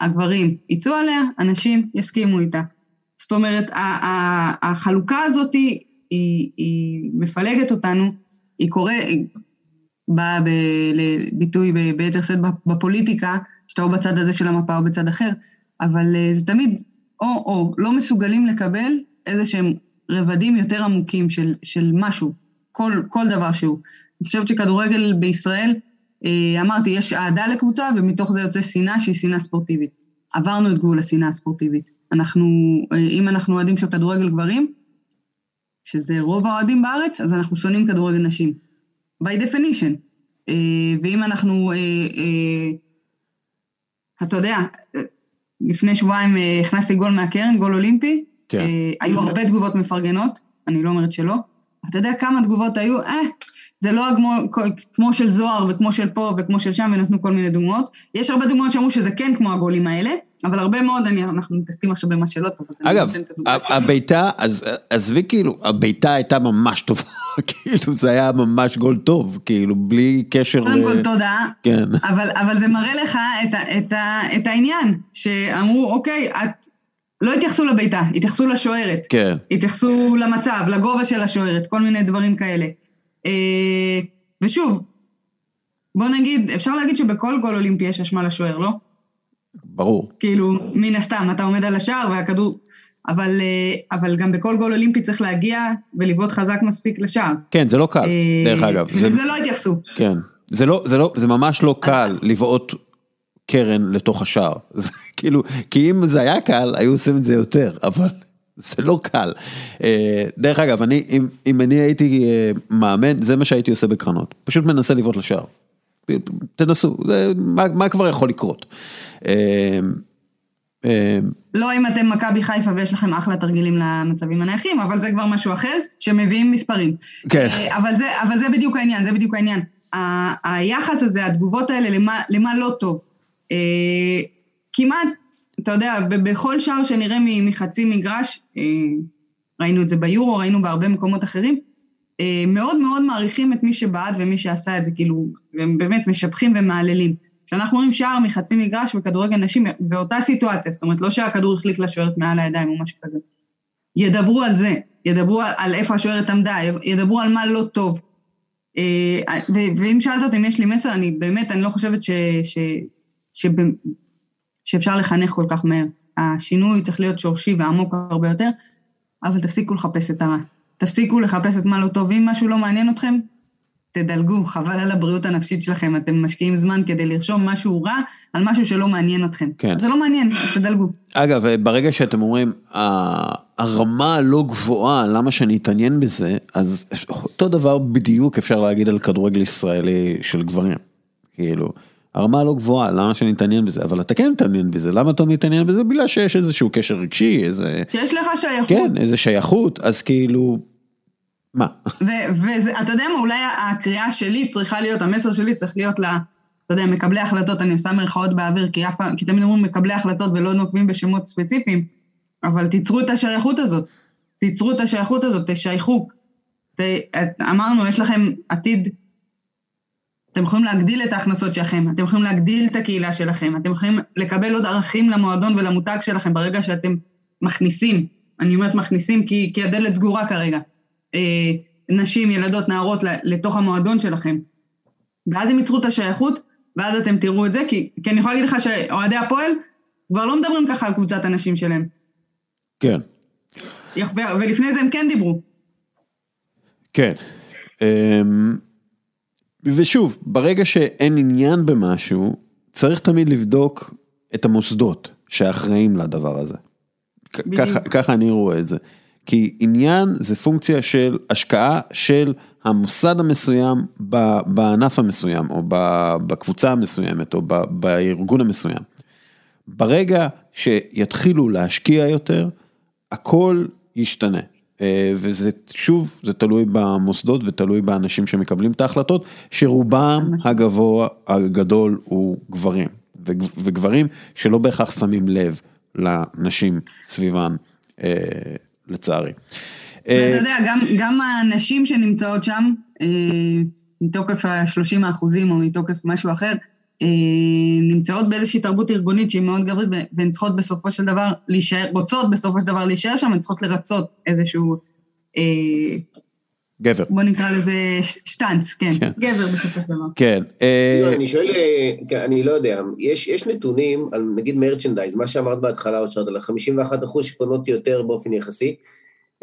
הגברים יצאו עליה, הנשים יסכימו איתה. זאת אומרת, החלוקה הזאת היא, היא, היא מפלגת אותנו, היא קוראת, באה לביטוי ביתר שאת בפוליטיקה, שאתה או בצד הזה של המפה או בצד אחר, אבל אה, זה תמיד או-או, לא מסוגלים לקבל איזה שהם רבדים יותר עמוקים של, של משהו, כל, כל דבר שהוא. אני חושבת שכדורגל בישראל, אה, אמרתי, יש אהדה לקבוצה ומתוך זה יוצא שנאה שהיא שנאה ספורטיבית. עברנו את גבול השנאה הספורטיבית. אנחנו, אה, אם אנחנו אוהדים של כדורגל גברים, שזה רוב האוהדים בארץ, אז אנחנו שונאים כדורגל נשים. by definition. אה, ואם אנחנו, אתה יודע, לפני שבועיים הכנסתי גול מהקרן, גול אולימפי, כן. היו הרבה תגובות מפרגנות, אני לא אומרת שלא. אתה יודע כמה תגובות היו, אה, זה לא הגמו, כמו של זוהר וכמו של פה וכמו של שם, ונתנו כל מיני דוגמאות. יש הרבה דוגמאות שאמרו שזה כן כמו הגולים האלה, אבל הרבה מאוד, אני, אנחנו מתעסקים עכשיו במה שלא טוב. אגב, הבעיטה, אז עזבי כאילו, הבעיטה הייתה ממש טובה, כאילו זה היה ממש גול טוב, כאילו בלי קשר ל... קודם כל תודה, כן. אבל, אבל זה מראה לך את, ה, את, ה, את העניין, שאמרו, אוקיי, את... לא התייחסו לבעיטה, התייחסו לשוערת. כן. התייחסו למצב, לגובה של השוערת, כל מיני דברים כאלה. אה, ושוב, בוא נגיד, אפשר להגיד שבכל גול אולימפי יש אשמה לשוער, לא? ברור. כאילו, מן הסתם, אתה עומד על השער והכדור... אבל, אה, אבל גם בכל גול אולימפי צריך להגיע ולבעוט חזק מספיק לשער. כן, זה לא קל, אה, דרך אגב. זה, זה לא התייחסו. כן, זה, לא, זה, לא, זה ממש לא קל לבעוט קרן לתוך השער. זה כאילו, כי אם זה היה קל, היו עושים את זה יותר, אבל זה לא קל. אה, דרך אגב, אני, אם, אם אני הייתי אה, מאמן, זה מה שהייתי עושה בקרנות. פשוט מנסה לבעוט לשער. תנסו, זה, מה, מה כבר יכול לקרות? אה, לא אם אתם מכבי חיפה ויש לכם אחלה תרגילים למצבים הנייחים, אבל זה כבר משהו אחר, שמביאים מספרים. כן. אבל זה, אבל זה בדיוק העניין, זה בדיוק העניין. ה, היחס הזה, התגובות האלה, למה, למה לא טוב. כמעט אתה יודע, בכל שער שנראה מחצי מגרש, אה, ראינו את זה ביורו, ראינו בהרבה מקומות אחרים, אה, מאוד מאוד מעריכים את מי שבעט ומי שעשה את זה, כאילו, הם באמת משבחים ומהללים. כשאנחנו רואים שער מחצי מגרש בכדורגל נשים, באותה סיטואציה, זאת אומרת, לא שהכדור החליק לשוערת מעל הידיים או משהו כזה, ידברו על זה, ידברו על איפה השוערת עמדה, ידברו על מה לא טוב. אה, ואם שאלת אותי אם יש לי מסר, אני באמת, אני לא חושבת ש, ש, שאפשר לחנך כל כך מהר. השינוי צריך להיות שורשי ועמוק הרבה יותר, אבל תפסיקו לחפש את הרע. תפסיקו לחפש את מה לא טוב. אם משהו לא מעניין אתכם, תדלגו, חבל על הבריאות הנפשית שלכם. אתם משקיעים זמן כדי לרשום משהו רע על משהו שלא מעניין אתכם. כן. זה לא מעניין, אז תדלגו. אגב, ברגע שאתם אומרים, הרמה לא גבוהה, למה שאני אתעניין בזה, אז אותו דבר בדיוק אפשר להגיד על כדורגל ישראלי של גברים. כאילו. הרמה לא גבוהה, למה שאני אתעניין בזה? אבל אתה כן מתעניין בזה, למה אתה מתעניין בזה? בגלל שיש איזשהו קשר רגשי, איזה... שיש לך שייכות. כן, איזה שייכות, אז כאילו, מה? ואתה יודע מה, אולי הקריאה שלי צריכה להיות, המסר שלי צריך להיות ל... אתה יודע, מקבלי החלטות, אני עושה מירכאות באוויר, כי, אף, כי תמיד אומרים מקבלי החלטות ולא נוקבים בשמות ספציפיים, אבל תיצרו את השייכות הזאת, תיצרו את השייכות הזאת, תשייכו. ת, אמרנו, יש לכם עתיד אתם יכולים להגדיל את ההכנסות שלכם, אתם יכולים להגדיל את הקהילה שלכם, אתם יכולים לקבל עוד ערכים למועדון ולמותג שלכם ברגע שאתם מכניסים, אני אומרת מכניסים כי, כי הדלת סגורה כרגע, אה, נשים, ילדות, נערות לתוך המועדון שלכם. ואז הם ייצרו את השייכות, ואז אתם תראו את זה, כי, כי אני יכולה להגיד לך שאוהדי הפועל כבר לא מדברים ככה על קבוצת הנשים שלהם. כן. ולפני זה הם כן דיברו. כן. אמ, ושוב, ברגע שאין עניין במשהו, צריך תמיד לבדוק את המוסדות שאחראים לדבר הזה. ככה, ככה אני רואה את זה. כי עניין זה פונקציה של השקעה של המוסד המסוים בענף המסוים, או בקבוצה המסוימת, או בארגון המסוים. ברגע שיתחילו להשקיע יותר, הכל ישתנה. אה, וזה שוב, זה תלוי במוסדות ותלוי באנשים שמקבלים את ההחלטות, שרובם הגבוה, הגדול הוא גברים, וגברים שלא בהכרח שמים לב לנשים סביבן, אה, לצערי. אה, ואתה יודע, גם, גם הנשים שנמצאות שם, מתוקף ה-30 אחוזים או מתוקף משהו אחר, נמצאות באיזושהי תרבות ארגונית שהיא מאוד גברית, והן צריכות בסופו של דבר להישאר, רוצות בסופו של דבר להישאר שם, הן צריכות לרצות איזשהו... אה, גבר. בוא נקרא לזה שטאנץ, כן, כן. גבר בסופו של דבר. כן. אה... לא, אני שואל, אה, כן, אני לא יודע, יש, יש נתונים על נגיד מרצ'נדייז, מה שאמרת בהתחלה, אושרת, על ה-51 אחוז שקונות יותר באופן יחסי.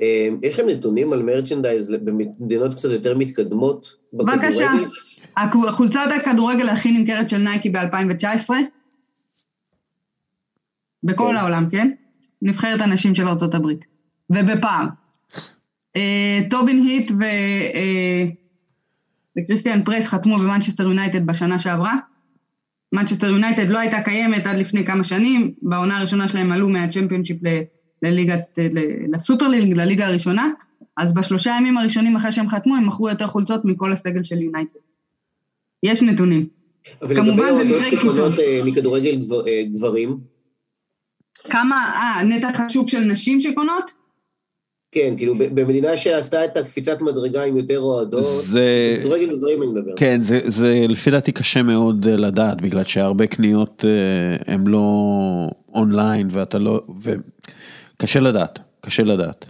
אה, יש לכם נתונים על מרצ'נדייז במדינות קצת יותר מתקדמות? בבקשה. החולצת הכדורגל הכי נמכרת של נייקי ב-2019, בכל כן. העולם, כן? נבחרת הנשים של ארה"ב, ובפעם. אה, טובין היט ו... אה, וקריסטן פרס חתמו במנצ'סטר יונייטד בשנה שעברה. מנצ'סטר יונייטד לא הייתה קיימת עד לפני כמה שנים, בעונה הראשונה שלהם עלו מהצ'מפיונשיפ לליגת, לסופר ליג, לליגה הראשונה, אז בשלושה ימים הראשונים אחרי שהם חתמו, הם מכרו יותר חולצות מכל הסגל של יונייטד. יש נתונים. כמובן זה מקרה קיצון. אה, מכדורגל אה, גברים? כמה, אה, נתח השוק של נשים שקונות? כן, כאילו במדינה שעשתה את הקפיצת מדרגה עם יותר אוהדות, זה... כדורגל גברים אני מדבר. כן, זה, זה לפי דעתי קשה מאוד אה, לדעת, בגלל שהרבה קניות הם לא אונליין ואתה לא, וקשה לדעת, קשה לדעת.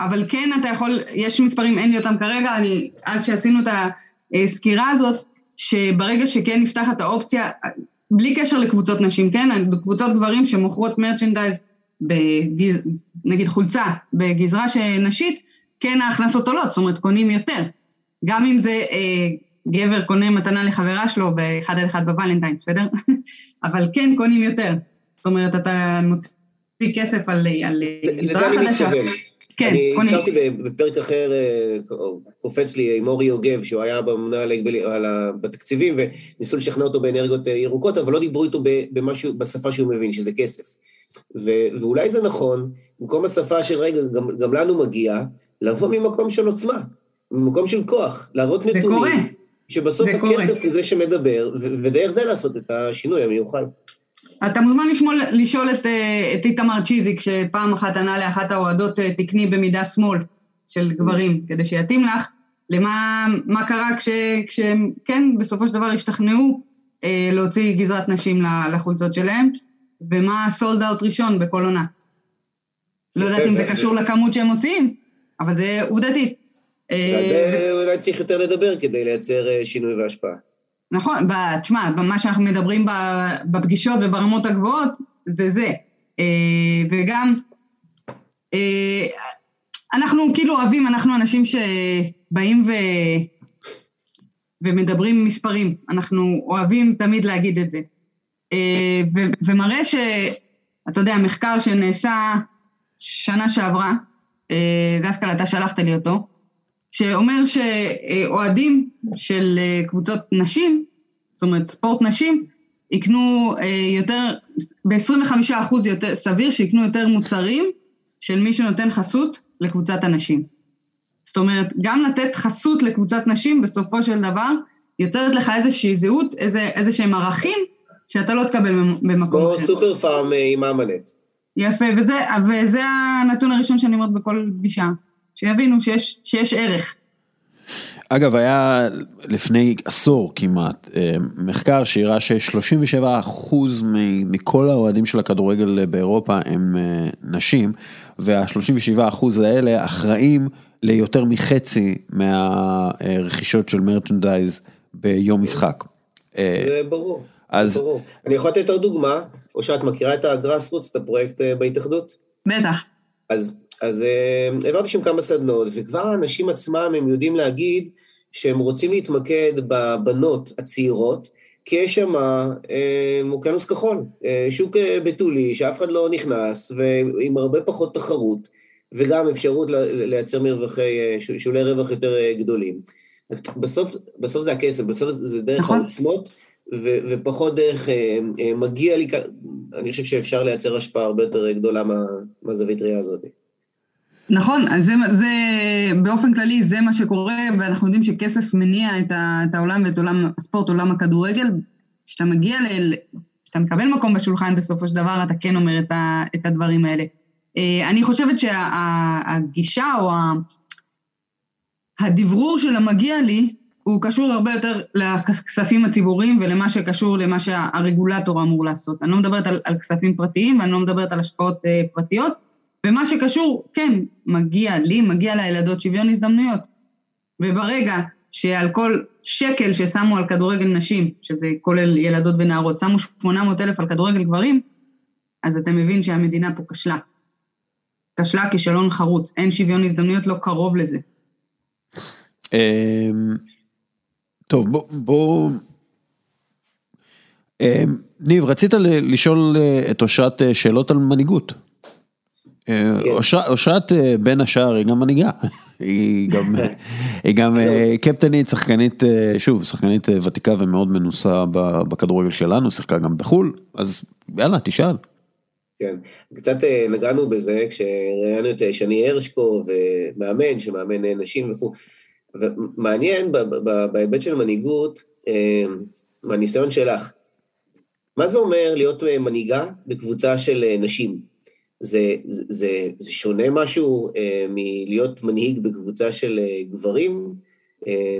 אבל כן אתה יכול, יש מספרים, אין לי אותם כרגע, אני, אז שעשינו את הסקירה הזאת, שברגע שכן נפתחת האופציה, בלי קשר לקבוצות נשים, כן? קבוצות גברים שמוכרות מרצ'נדייז, בגז, נגיד חולצה בגזרה נשית, כן ההכנסות עולות, זאת אומרת קונים יותר. גם אם זה אה, גבר קונה מתנה לחברה שלו באחד על אחד בוולנטיין, בסדר? אבל כן קונים יותר. זאת אומרת, אתה מוציא כסף על, על גזרה חדשה. כן, אני קונים. הזכרתי בפרק אחר, אה, קופץ לי עם אורי יוגב, שהוא היה בממונה בתקציבים, וניסו לשכנע אותו באנרגיות אה, ירוקות, אבל לא דיברו איתו במשהו, בשפה שהוא מבין, שזה כסף. ו, ואולי זה נכון, במקום השפה של רגע, גם, גם לנו מגיע, לבוא ממקום של עוצמה, ממקום של כוח, להראות נתונים. זה קורה. שבסוף הכסף. הוא זה שמדבר, ודרך זה לעשות את השינוי המיוחד. אתה מוזמן לשמול, לשאול את, אה, את איתמר צ'יזיק, שפעם אחת ענה לאחת האוהדות, אה, תקני במידה שמאל של גברים, כדי שיתאים לך, למה מה קרה כש, כשהם, כן, בסופו של דבר השתכנעו אה, להוציא גזרת נשים לחולצות שלהם, ומה הסולד אאוט ראשון בכל עונה. לא יודעת אם זה קשור לכמות שהם מוציאים, אבל זה עובדתית. על זה אולי צריך יותר לדבר כדי לייצר שינוי והשפעה. נכון, תשמע, מה שאנחנו מדברים בפגישות וברמות הגבוהות, זה זה. אה, וגם, אה, אנחנו כאילו אוהבים, אנחנו אנשים שבאים ו... ומדברים מספרים, אנחנו אוהבים תמיד להגיד את זה. אה, ו... ומראה שאתה יודע, מחקר שנעשה שנה שעברה, דסקל, אתה שלחת לי אותו, שאומר שאוהדים של אה, קבוצות נשים, זאת אומרת ספורט נשים, יקנו אה, יותר, ב-25% יותר, סביר שיקנו יותר מוצרים של מי שנותן חסות לקבוצת הנשים. זאת אומרת, גם לתת חסות לקבוצת נשים בסופו של דבר יוצרת לך איזושהי זהות, איזה, איזה שהם ערכים שאתה לא תקבל במקום אחר. כמו סופר פארם אה, עם אמנט. יפה, וזה, וזה הנתון הראשון שאני אומרת בכל פגישה. שיבינו שיש, שיש ערך. אגב, היה לפני עשור כמעט אה, מחקר שהראה ש-37% מכל האוהדים של הכדורגל באירופה הם אה, נשים, וה-37% האלה אחראים ליותר מחצי מהרכישות של מרצ'נדייז ביום משחק. אה, זה ברור, אז... ברור. אני יכול לתת עוד דוגמה, או שאת מכירה את הגראס רוץ, את הפרויקט בהתאחדות? בטח. אז אז uh, העברתי שם כמה סדנות, וכבר האנשים עצמם הם יודעים להגיד שהם רוצים להתמקד בבנות הצעירות, כי יש שם uh, אוקיינוס כחול, uh, שוק uh, בתולי שאף אחד לא נכנס, ועם הרבה פחות תחרות, וגם אפשרות לייצר מרווחי, uh, שולי רווח יותר גדולים. בסוף, בסוף זה הכסף, בסוף זה דרך נכון. העוצמות, ו, ופחות דרך מגיע לי, אני חושב שאפשר לייצר השפעה הרבה יותר גדולה מה, מהזווית ראייה הזאת. נכון, זה, זה באופן כללי זה מה שקורה, ואנחנו יודעים שכסף מניע את, ה, את העולם ואת עולם הספורט, עולם הכדורגל. כשאתה מגיע, כשאתה מקבל מקום בשולחן בסופו של דבר, אתה כן אומר את, ה, את הדברים האלה. אה, אני חושבת שהגישה שה, או הדברור של המגיע לי, הוא קשור הרבה יותר לכספים הציבוריים ולמה שקשור למה שהרגולטור אמור לעשות. אני לא מדברת על, על כספים פרטיים ואני לא מדברת על השקעות uh, פרטיות, ומה שקשור, כן, מגיע לי, מגיע לילדות שוויון הזדמנויות. וברגע שעל כל שקל ששמו על כדורגל נשים, שזה כולל ילדות ונערות, שמו 800 אלף על כדורגל גברים, אז אתה מבין שהמדינה פה כשלה. כשלה כישלון חרוץ, אין שוויון הזדמנויות, לא קרוב לזה. אמ, טוב, בוא, בוא... אמ, ניב, רצית לשאול אה, את אושרת אה, שאלות על מנהיגות. אה, כן. אושרת אה, בין השאר היא גם מנהיגה, היא גם, אה, קפטנית, שחקנית, שוב, שחקנית ותיקה ומאוד מנוסה בכדורגל שלנו, שיחקה גם בחו"ל, אז יאללה, תשאל. כן, קצת נגענו בזה כשראיינו את שני הרשקו ומאמן, שמאמן נשים וכו'. ומעניין בהיבט של מנהיגות, מהניסיון שלך, מה זה אומר להיות מנהיגה בקבוצה של נשים? זה, זה, זה, זה שונה משהו אה, מלהיות מנהיג בקבוצה של אה, גברים? אה,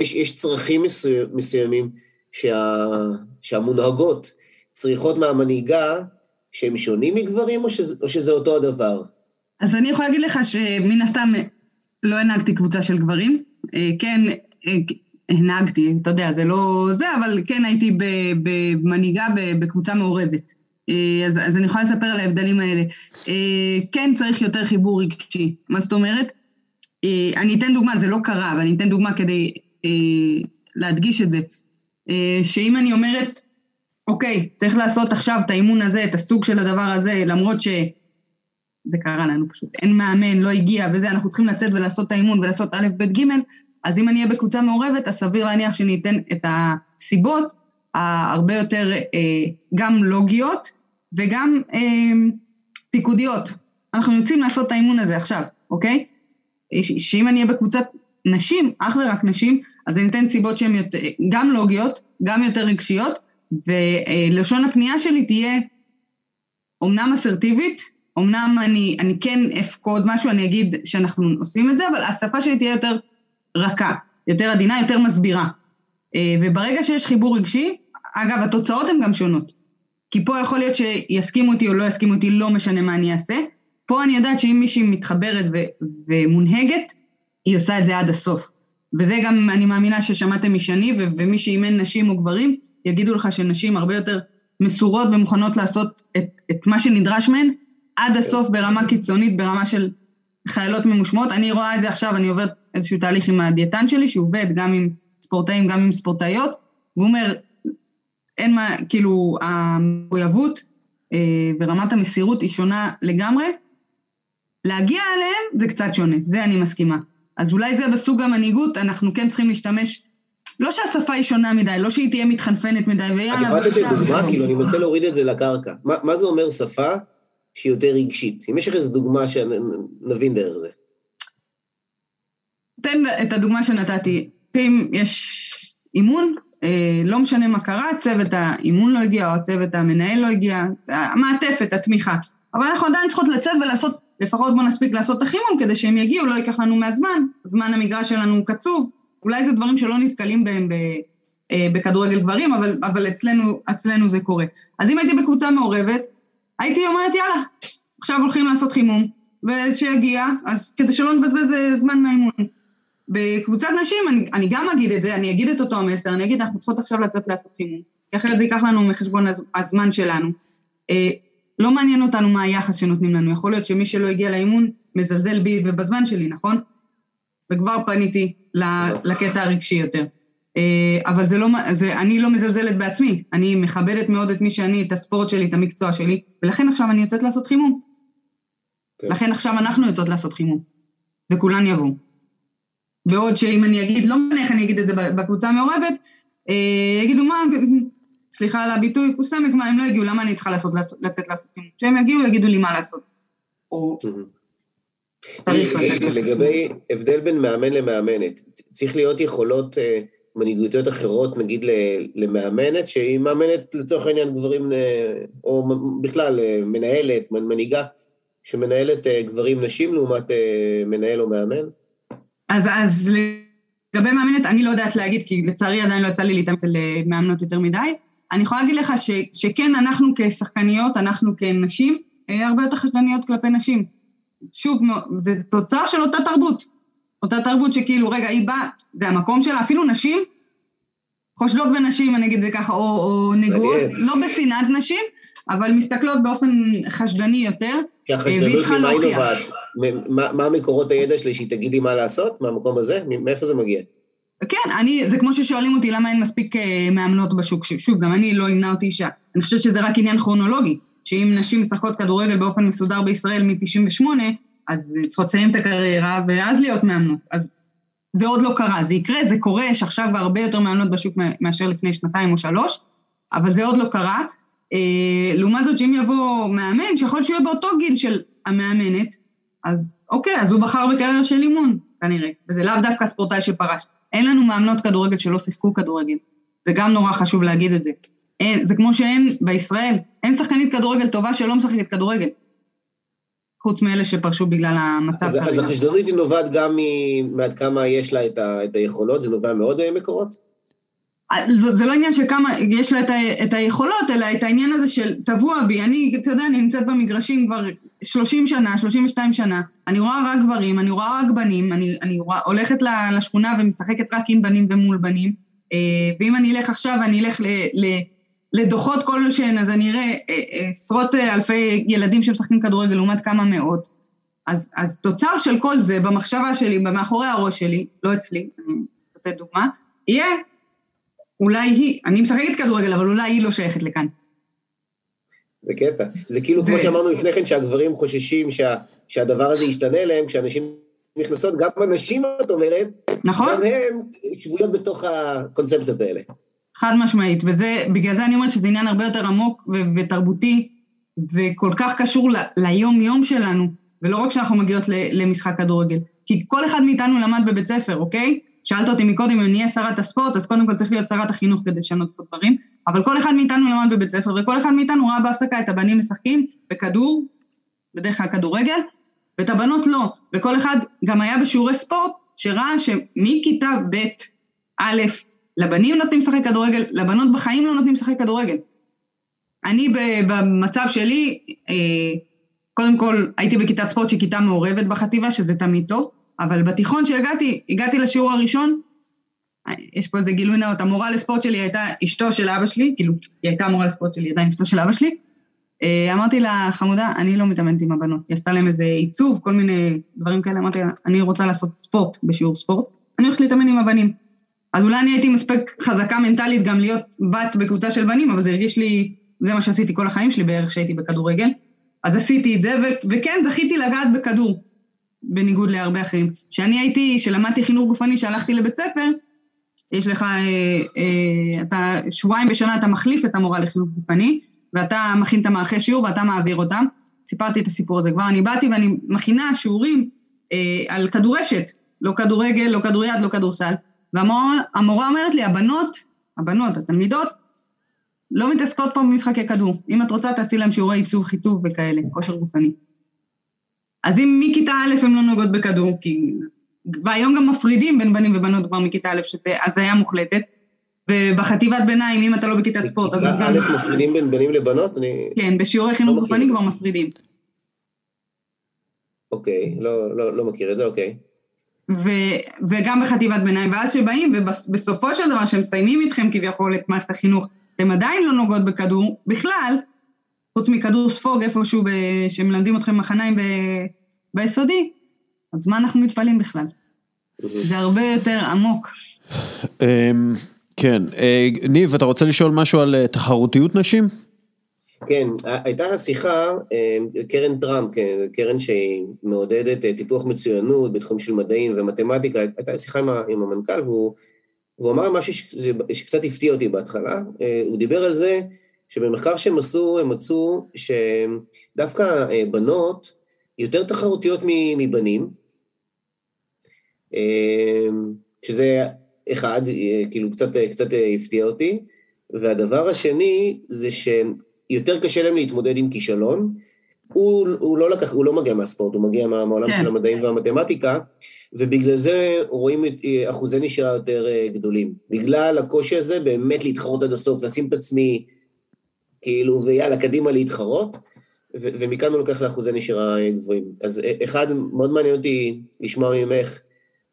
יש, יש צרכים מסוים, מסוימים שה, שהמונהגות צריכות מהמנהיגה שהם שונים מגברים, או שזה, או שזה אותו הדבר? אז אני יכולה להגיד לך שמן הסתם לא הנהגתי קבוצה של גברים. אה, כן, אה, הנהגתי, אתה יודע, זה לא זה, אבל כן הייתי במנהיגה בקבוצה מעורבת. אה, אז, אז אני יכולה לספר על ההבדלים האלה. כן צריך יותר חיבור רגשי. מה זאת אומרת? אני אתן דוגמה, זה לא קרה, אבל אני אתן דוגמה כדי להדגיש את זה. שאם אני אומרת, אוקיי, צריך לעשות עכשיו את האימון הזה, את הסוג של הדבר הזה, למרות שזה קרה לנו פשוט, אין מאמן, לא הגיע וזה, אנחנו צריכים לצאת ולעשות את האימון ולעשות א', ב', ג', אז אם אני אהיה בקבוצה מעורבת, אז סביר להניח שאני אתן את הסיבות הרבה יותר אה, גם לוגיות וגם אה, פיקודיות. אנחנו יוצאים לעשות את האימון הזה עכשיו, אוקיי? שאם אני אהיה בקבוצת נשים, אך ורק נשים, אז אני אתן סיבות שהן גם לוגיות, גם יותר רגשיות, ולשון הפנייה שלי תהיה אומנם אסרטיבית, אומנם אני, אני כן אפקוד משהו, אני אגיד שאנחנו עושים את זה, אבל השפה שלי תהיה יותר רכה, יותר עדינה, יותר מסבירה. אה, וברגע שיש חיבור רגשי, אגב, התוצאות הן גם שונות. כי פה יכול להיות שיסכימו אותי או לא יסכימו אותי, לא משנה מה אני אעשה. פה אני יודעת שאם מישהי מתחברת ו- ומונהגת, היא עושה את זה עד הסוף. וזה גם, אני מאמינה ששמעתם משני, ו- ומי שאימן נשים או גברים, יגידו לך שנשים הרבה יותר מסורות ומוכנות לעשות את, את מה שנדרש מהן עד הסוף ברמה קיצונית, ברמה של חיילות ממושמעות. אני רואה את זה עכשיו, אני עוברת איזשהו תהליך עם הדיאטן שלי, שהוא עובד גם עם ספורטאים, גם עם ספורטאיות, והוא אומר, אין מה, כאילו, המחויבות אה, ורמת המסירות היא שונה לגמרי. להגיע אליהם זה קצת שונה, זה אני מסכימה. אז אולי זה בסוג המנהיגות, אנחנו כן צריכים להשתמש לא שהשפה היא שונה מדי, לא שהיא תהיה מתחנפנת מדי, ויאללה. את יכולה לתת דוגמה, כאילו, אני מנסה להוריד את זה לקרקע. מה, מה זה אומר שפה שהיא יותר רגשית? אם יש לך איזו דוגמה שנבין דרך זה. תן את הדוגמה שנתתי. אם יש אימון, לא משנה מה קרה, צוות האימון לא הגיע, או הצוות המנהל לא הגיע, המעטפת, התמיכה. אבל אנחנו עדיין צריכות לצאת ולעשות, לפחות בוא נספיק לעשות את החימום, כדי שהם יגיעו, לא ייקח לנו מהזמן, זמן המגרש שלנו קצוב, אולי זה דברים שלא נתקלים בהם ב, אה, בכדורגל גברים, אבל, אבל אצלנו, אצלנו זה קורה. אז אם הייתי בקבוצה מעורבת, הייתי אומרת, יאללה, עכשיו הולכים לעשות חימום, ושיגיע, אז כדי שלא נבזבז אה, זמן מהאימון. בקבוצת נשים, אני, אני גם אגיד את זה, אני אגיד את אותו המסר, אני אגיד, אנחנו צריכות עכשיו לצאת לעשות חימום, כי אחרת זה ייקח לנו מחשבון הזמן שלנו. אה, לא מעניין אותנו מה היחס שנותנים לנו, יכול להיות שמי שלא הגיע לאימון מזלזל בי ובזמן שלי, נכון? וכבר פניתי לקטע הרגשי יותר. אה, אבל זה לא, זה, אני לא מזלזלת בעצמי, אני מכבדת מאוד את מי שאני, את הספורט שלי, את המקצוע שלי, ולכן עכשיו אני יוצאת לעשות חימום. כן. לכן עכשיו אנחנו יוצאות לעשות חימום, וכולן יבואו. בעוד שאם אני אגיד, לא משנה איך אני אגיד את זה בקבוצה המעורבת, אה, יגידו מה, סליחה על הביטוי, קוסמק, מה, הם לא הגיעו, למה אני צריכה לעשות, לצאת לעשות חימום? כשהם יגיעו, יגידו לי מה לעשות. או לגבי הבדל בין מאמן למאמנת, צריך להיות יכולות אה, מנהיגותיות אחרות, נגיד למאמנת, שהיא מאמנת לצורך העניין גברים, אה, או בכלל מנהלת, מנהיגה, שמנהלת גברים נשים לעומת מנהל או מאמן? אז, אז לגבי מאמנת, אני לא יודעת להגיד, כי לצערי עדיין לא יצא לי להתאמץ אצל מאמנות יותר מדי. אני יכולה להגיד לך ש, שכן, אנחנו כשחקניות, אנחנו כנשים, הרבה יותר חשדניות כלפי נשים. שוב, זה תוצר של אותה תרבות. אותה תרבות שכאילו, רגע, היא באה, זה המקום שלה, אפילו נשים חושדות בנשים, אני אגיד את זה ככה, או, או נגועות, לא בשנאת נשים, אבל מסתכלות באופן חשדני יותר, כי החשדנות ממה היא נובעת? מה, מקורות הידע שלי שהיא תגיד לי מה לעשות מהמקום הזה? מאיפה זה מגיע? כן, אני, זה כמו ששואלים אותי למה אין מספיק אה, מאמנות בשוק, שוב, גם אני לא אמנה אותי אישה. אני חושבת שזה רק עניין כרונולוגי. שאם נשים משחקות כדורגל באופן מסודר בישראל מ-98, אז צריכות לסיים את הקריירה ואז להיות מאמנות. אז זה עוד לא קרה, זה יקרה, זה קורה, יש עכשיו הרבה יותר מאמנות בשוק מאשר לפני שנתיים או שלוש, אבל זה עוד לא קרה. אה, לעומת זאת, שאם יבוא מאמן, שיכול שיהיה באותו גיל של המאמנת, אז אוקיי, אז הוא בחר בקריירה של אימון, כנראה. וזה לאו דווקא ספורטאי שפרש. אין לנו מאמנות כדורגל שלא שיחקו כדורגל. זה גם נורא חשוב להגיד את זה. אין, זה כמו שאין בישראל, אין שחקנית כדורגל טובה שלא משחקת כדורגל. חוץ מאלה שפרשו בגלל המצב כרגע. אז החשדנות היא נובעת גם מעד כמה יש לה את, ה, את היכולות, זה נובע מעוד אה, מקורות? זה, לא עניין של כמה יש לה את, ה, את היכולות, אלא את העניין הזה של טבוע בי. אני, אתה יודע, אני נמצאת במגרשים כבר 30 שנה, 32 שנה, אני רואה רק גברים, אני רואה רק בנים, אני, אני רואה, הולכת לשכונה ומשחקת רק עם בנים ומול בנים, אה, ואם אני אלך עכשיו ואני אלך ל... ל לדוחות כלשהן, אז אני אראה אה, אה, עשרות אלפי ילדים שמשחקים כדורגל לעומת כמה מאות. אז, אז תוצר של כל זה במחשבה שלי, מאחורי הראש שלי, לא אצלי, אני נותנת דוגמה, יהיה אולי היא, אני משחקת כדורגל, אבל אולי היא לא שייכת לכאן. זה קטע. זה כאילו, כמו שאמרנו לפני כן, שהגברים חוששים שה, שהדבר הזה ישתנה להם, כשאנשים נכנסות, גם הנשים, את אומרת, נכון. גם הן שבויות בתוך הקונספציות האלה. חד משמעית, וזה, בגלל זה אני אומרת שזה עניין הרבה יותר עמוק ו- ותרבותי, וכל כך קשור ל- ליום-יום שלנו, ולא רק שאנחנו מגיעות ל- למשחק כדורגל. כי כל אחד מאיתנו למד בבית ספר, אוקיי? שאלת אותי מקודם אם אני אהיה שרת הספורט, אז קודם כל צריך להיות שרת החינוך כדי לשנות את הדברים, אבל כל אחד מאיתנו למד בבית ספר, וכל אחד מאיתנו ראה בהפסקה את הבנים משחקים בכדור, בדרך כלל כדורגל, ואת הבנות לא. וכל אחד גם היה בשיעורי ספורט, שראה שמכיתה ב', א', לבנים נותנים לשחק כדורגל, לבנות בחיים לא נותנים לשחק כדורגל. אני במצב שלי, אה, קודם כל הייתי בכיתת ספורט שהיא כיתה מעורבת בחטיבה, שזה תמיד טוב, אבל בתיכון שהגעתי, הגעתי לשיעור הראשון, יש פה איזה גילוי נאות, המורה לספורט שלי הייתה אשתו של אבא שלי, כאילו, היא הייתה מורה לספורט שלי, עדיין אשתו של אבא שלי. אה, אמרתי לה, חמודה, אני לא מתאמנת עם הבנות. היא עשתה להם איזה עיצוב, כל מיני דברים כאלה, אמרתי לה, אני רוצה לעשות ספורט בשיעור ספורט, אני הולכת להתאמן עם הבנים. אז אולי אני הייתי מספיק חזקה מנטלית גם להיות בת בקבוצה של בנים, אבל זה הרגיש לי, זה מה שעשיתי כל החיים שלי בערך שהייתי בכדורגל. אז עשיתי את זה, ו- וכן, זכיתי לגעת בכדור, בניגוד להרבה אחרים. כשאני הייתי, כשלמדתי חינוך גופני, שהלכתי לבית ספר, יש לך, אה, אה, אתה, שבועיים בשנה אתה מחליף את המורה לחינוך גופני, ואתה מכין את המערכי שיעור ואתה מעביר אותם. סיפרתי את הסיפור הזה כבר, אני באתי ואני מכינה שיעורים אה, על כדורשת, לא כדורגל, לא כדוריד, לא כדורסל. והמורה אומרת לי, הבנות, הבנות, התלמידות, לא מתעסקות פה במשחקי כדור. אם את רוצה, תעשי להם שיעורי עיצוב חיטוב וכאלה, כושר גופני. אז אם מכיתה א' הם לא נוגעות בכדור, כי... והיום גם מפרידים בין בנים ובנות כבר מכיתה א', שזה הזיה מוחלטת, ובחטיבת ביניים, אם אתה לא בכיתת ספורט, אז גם... א' מפרידים בין בנים לבנות? אני... כן, בשיעורי חינוך גופני כבר מפרידים. אוקיי, לא, לא, לא מכיר את זה, אוקיי. ו, וגם בחטיבת ביניים, ואז שבאים, ובסופו של דבר, שהם מסיימים איתכם כביכול את מערכת החינוך, אתם עדיין לא נוגעות בכדור, בכלל, חוץ מכדור ספוג איפשהו ב, שמלמדים אתכם מחניים ב, ביסודי, אז מה אנחנו מתפלאים בכלל? זה הרבה יותר עמוק. כן, ניב, אתה רוצה לשאול משהו על תחרותיות נשים? כן, הייתה שיחה, קרן טראמפ, קרן שהיא מעודדת טיפוח מצוינות בתחום של מדעים ומתמטיקה, הייתה שיחה עם, עם המנכ"ל והוא, והוא אמר משהו שקצת הפתיע אותי בהתחלה, הוא דיבר על זה שבמחקר שהם עשו, הם מצאו שדווקא בנות יותר תחרותיות מבנים, שזה אחד, כאילו קצת, קצת הפתיע אותי, והדבר השני זה שהם יותר קשה להם להתמודד עם כישלון. הוא, הוא לא לקח, הוא לא מגיע מהספורט, הוא מגיע מהעולם כן. של המדעים והמתמטיקה, ובגלל זה רואים אחוזי נשירה יותר גדולים. בגלל הקושי הזה באמת להתחרות עד הסוף, לשים את עצמי, כאילו, ויאללה, קדימה להתחרות, ו- ומכאן הוא לוקח לאחוזי נשירה גבוהים. אז אחד, מאוד מעניין אותי לשמוע ממך,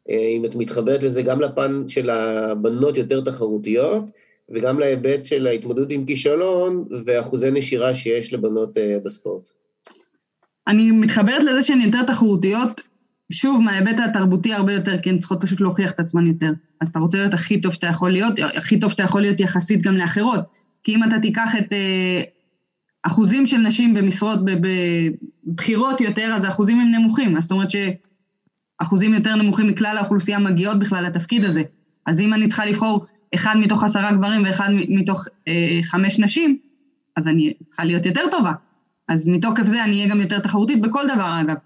אם את מתחברת לזה גם לפן של הבנות יותר תחרותיות, וגם להיבט של ההתמודדות עם כישלון ואחוזי נשירה שיש לבנות בספורט. אני מתחברת לזה שהן יותר תחרותיות, שוב, מההיבט התרבותי הרבה יותר, כי הן צריכות פשוט להוכיח את עצמן יותר. אז אתה רוצה להיות הכי טוב שאתה יכול להיות, הכי טוב שאתה יכול להיות יחסית גם לאחרות. כי אם אתה תיקח את אה, אחוזים של נשים במשרות, בבחירות יותר, אז האחוזים הם נמוכים. זאת אומרת שאחוזים יותר נמוכים מכלל האוכלוסייה מגיעות בכלל לתפקיד הזה. אז אם אני צריכה לבחור אחד מתוך עשרה גברים ואחד מתוך אה, חמש נשים, אז אני צריכה להיות יותר טובה. אז מתוקף זה אני אהיה גם יותר תחרותית בכל דבר אגב.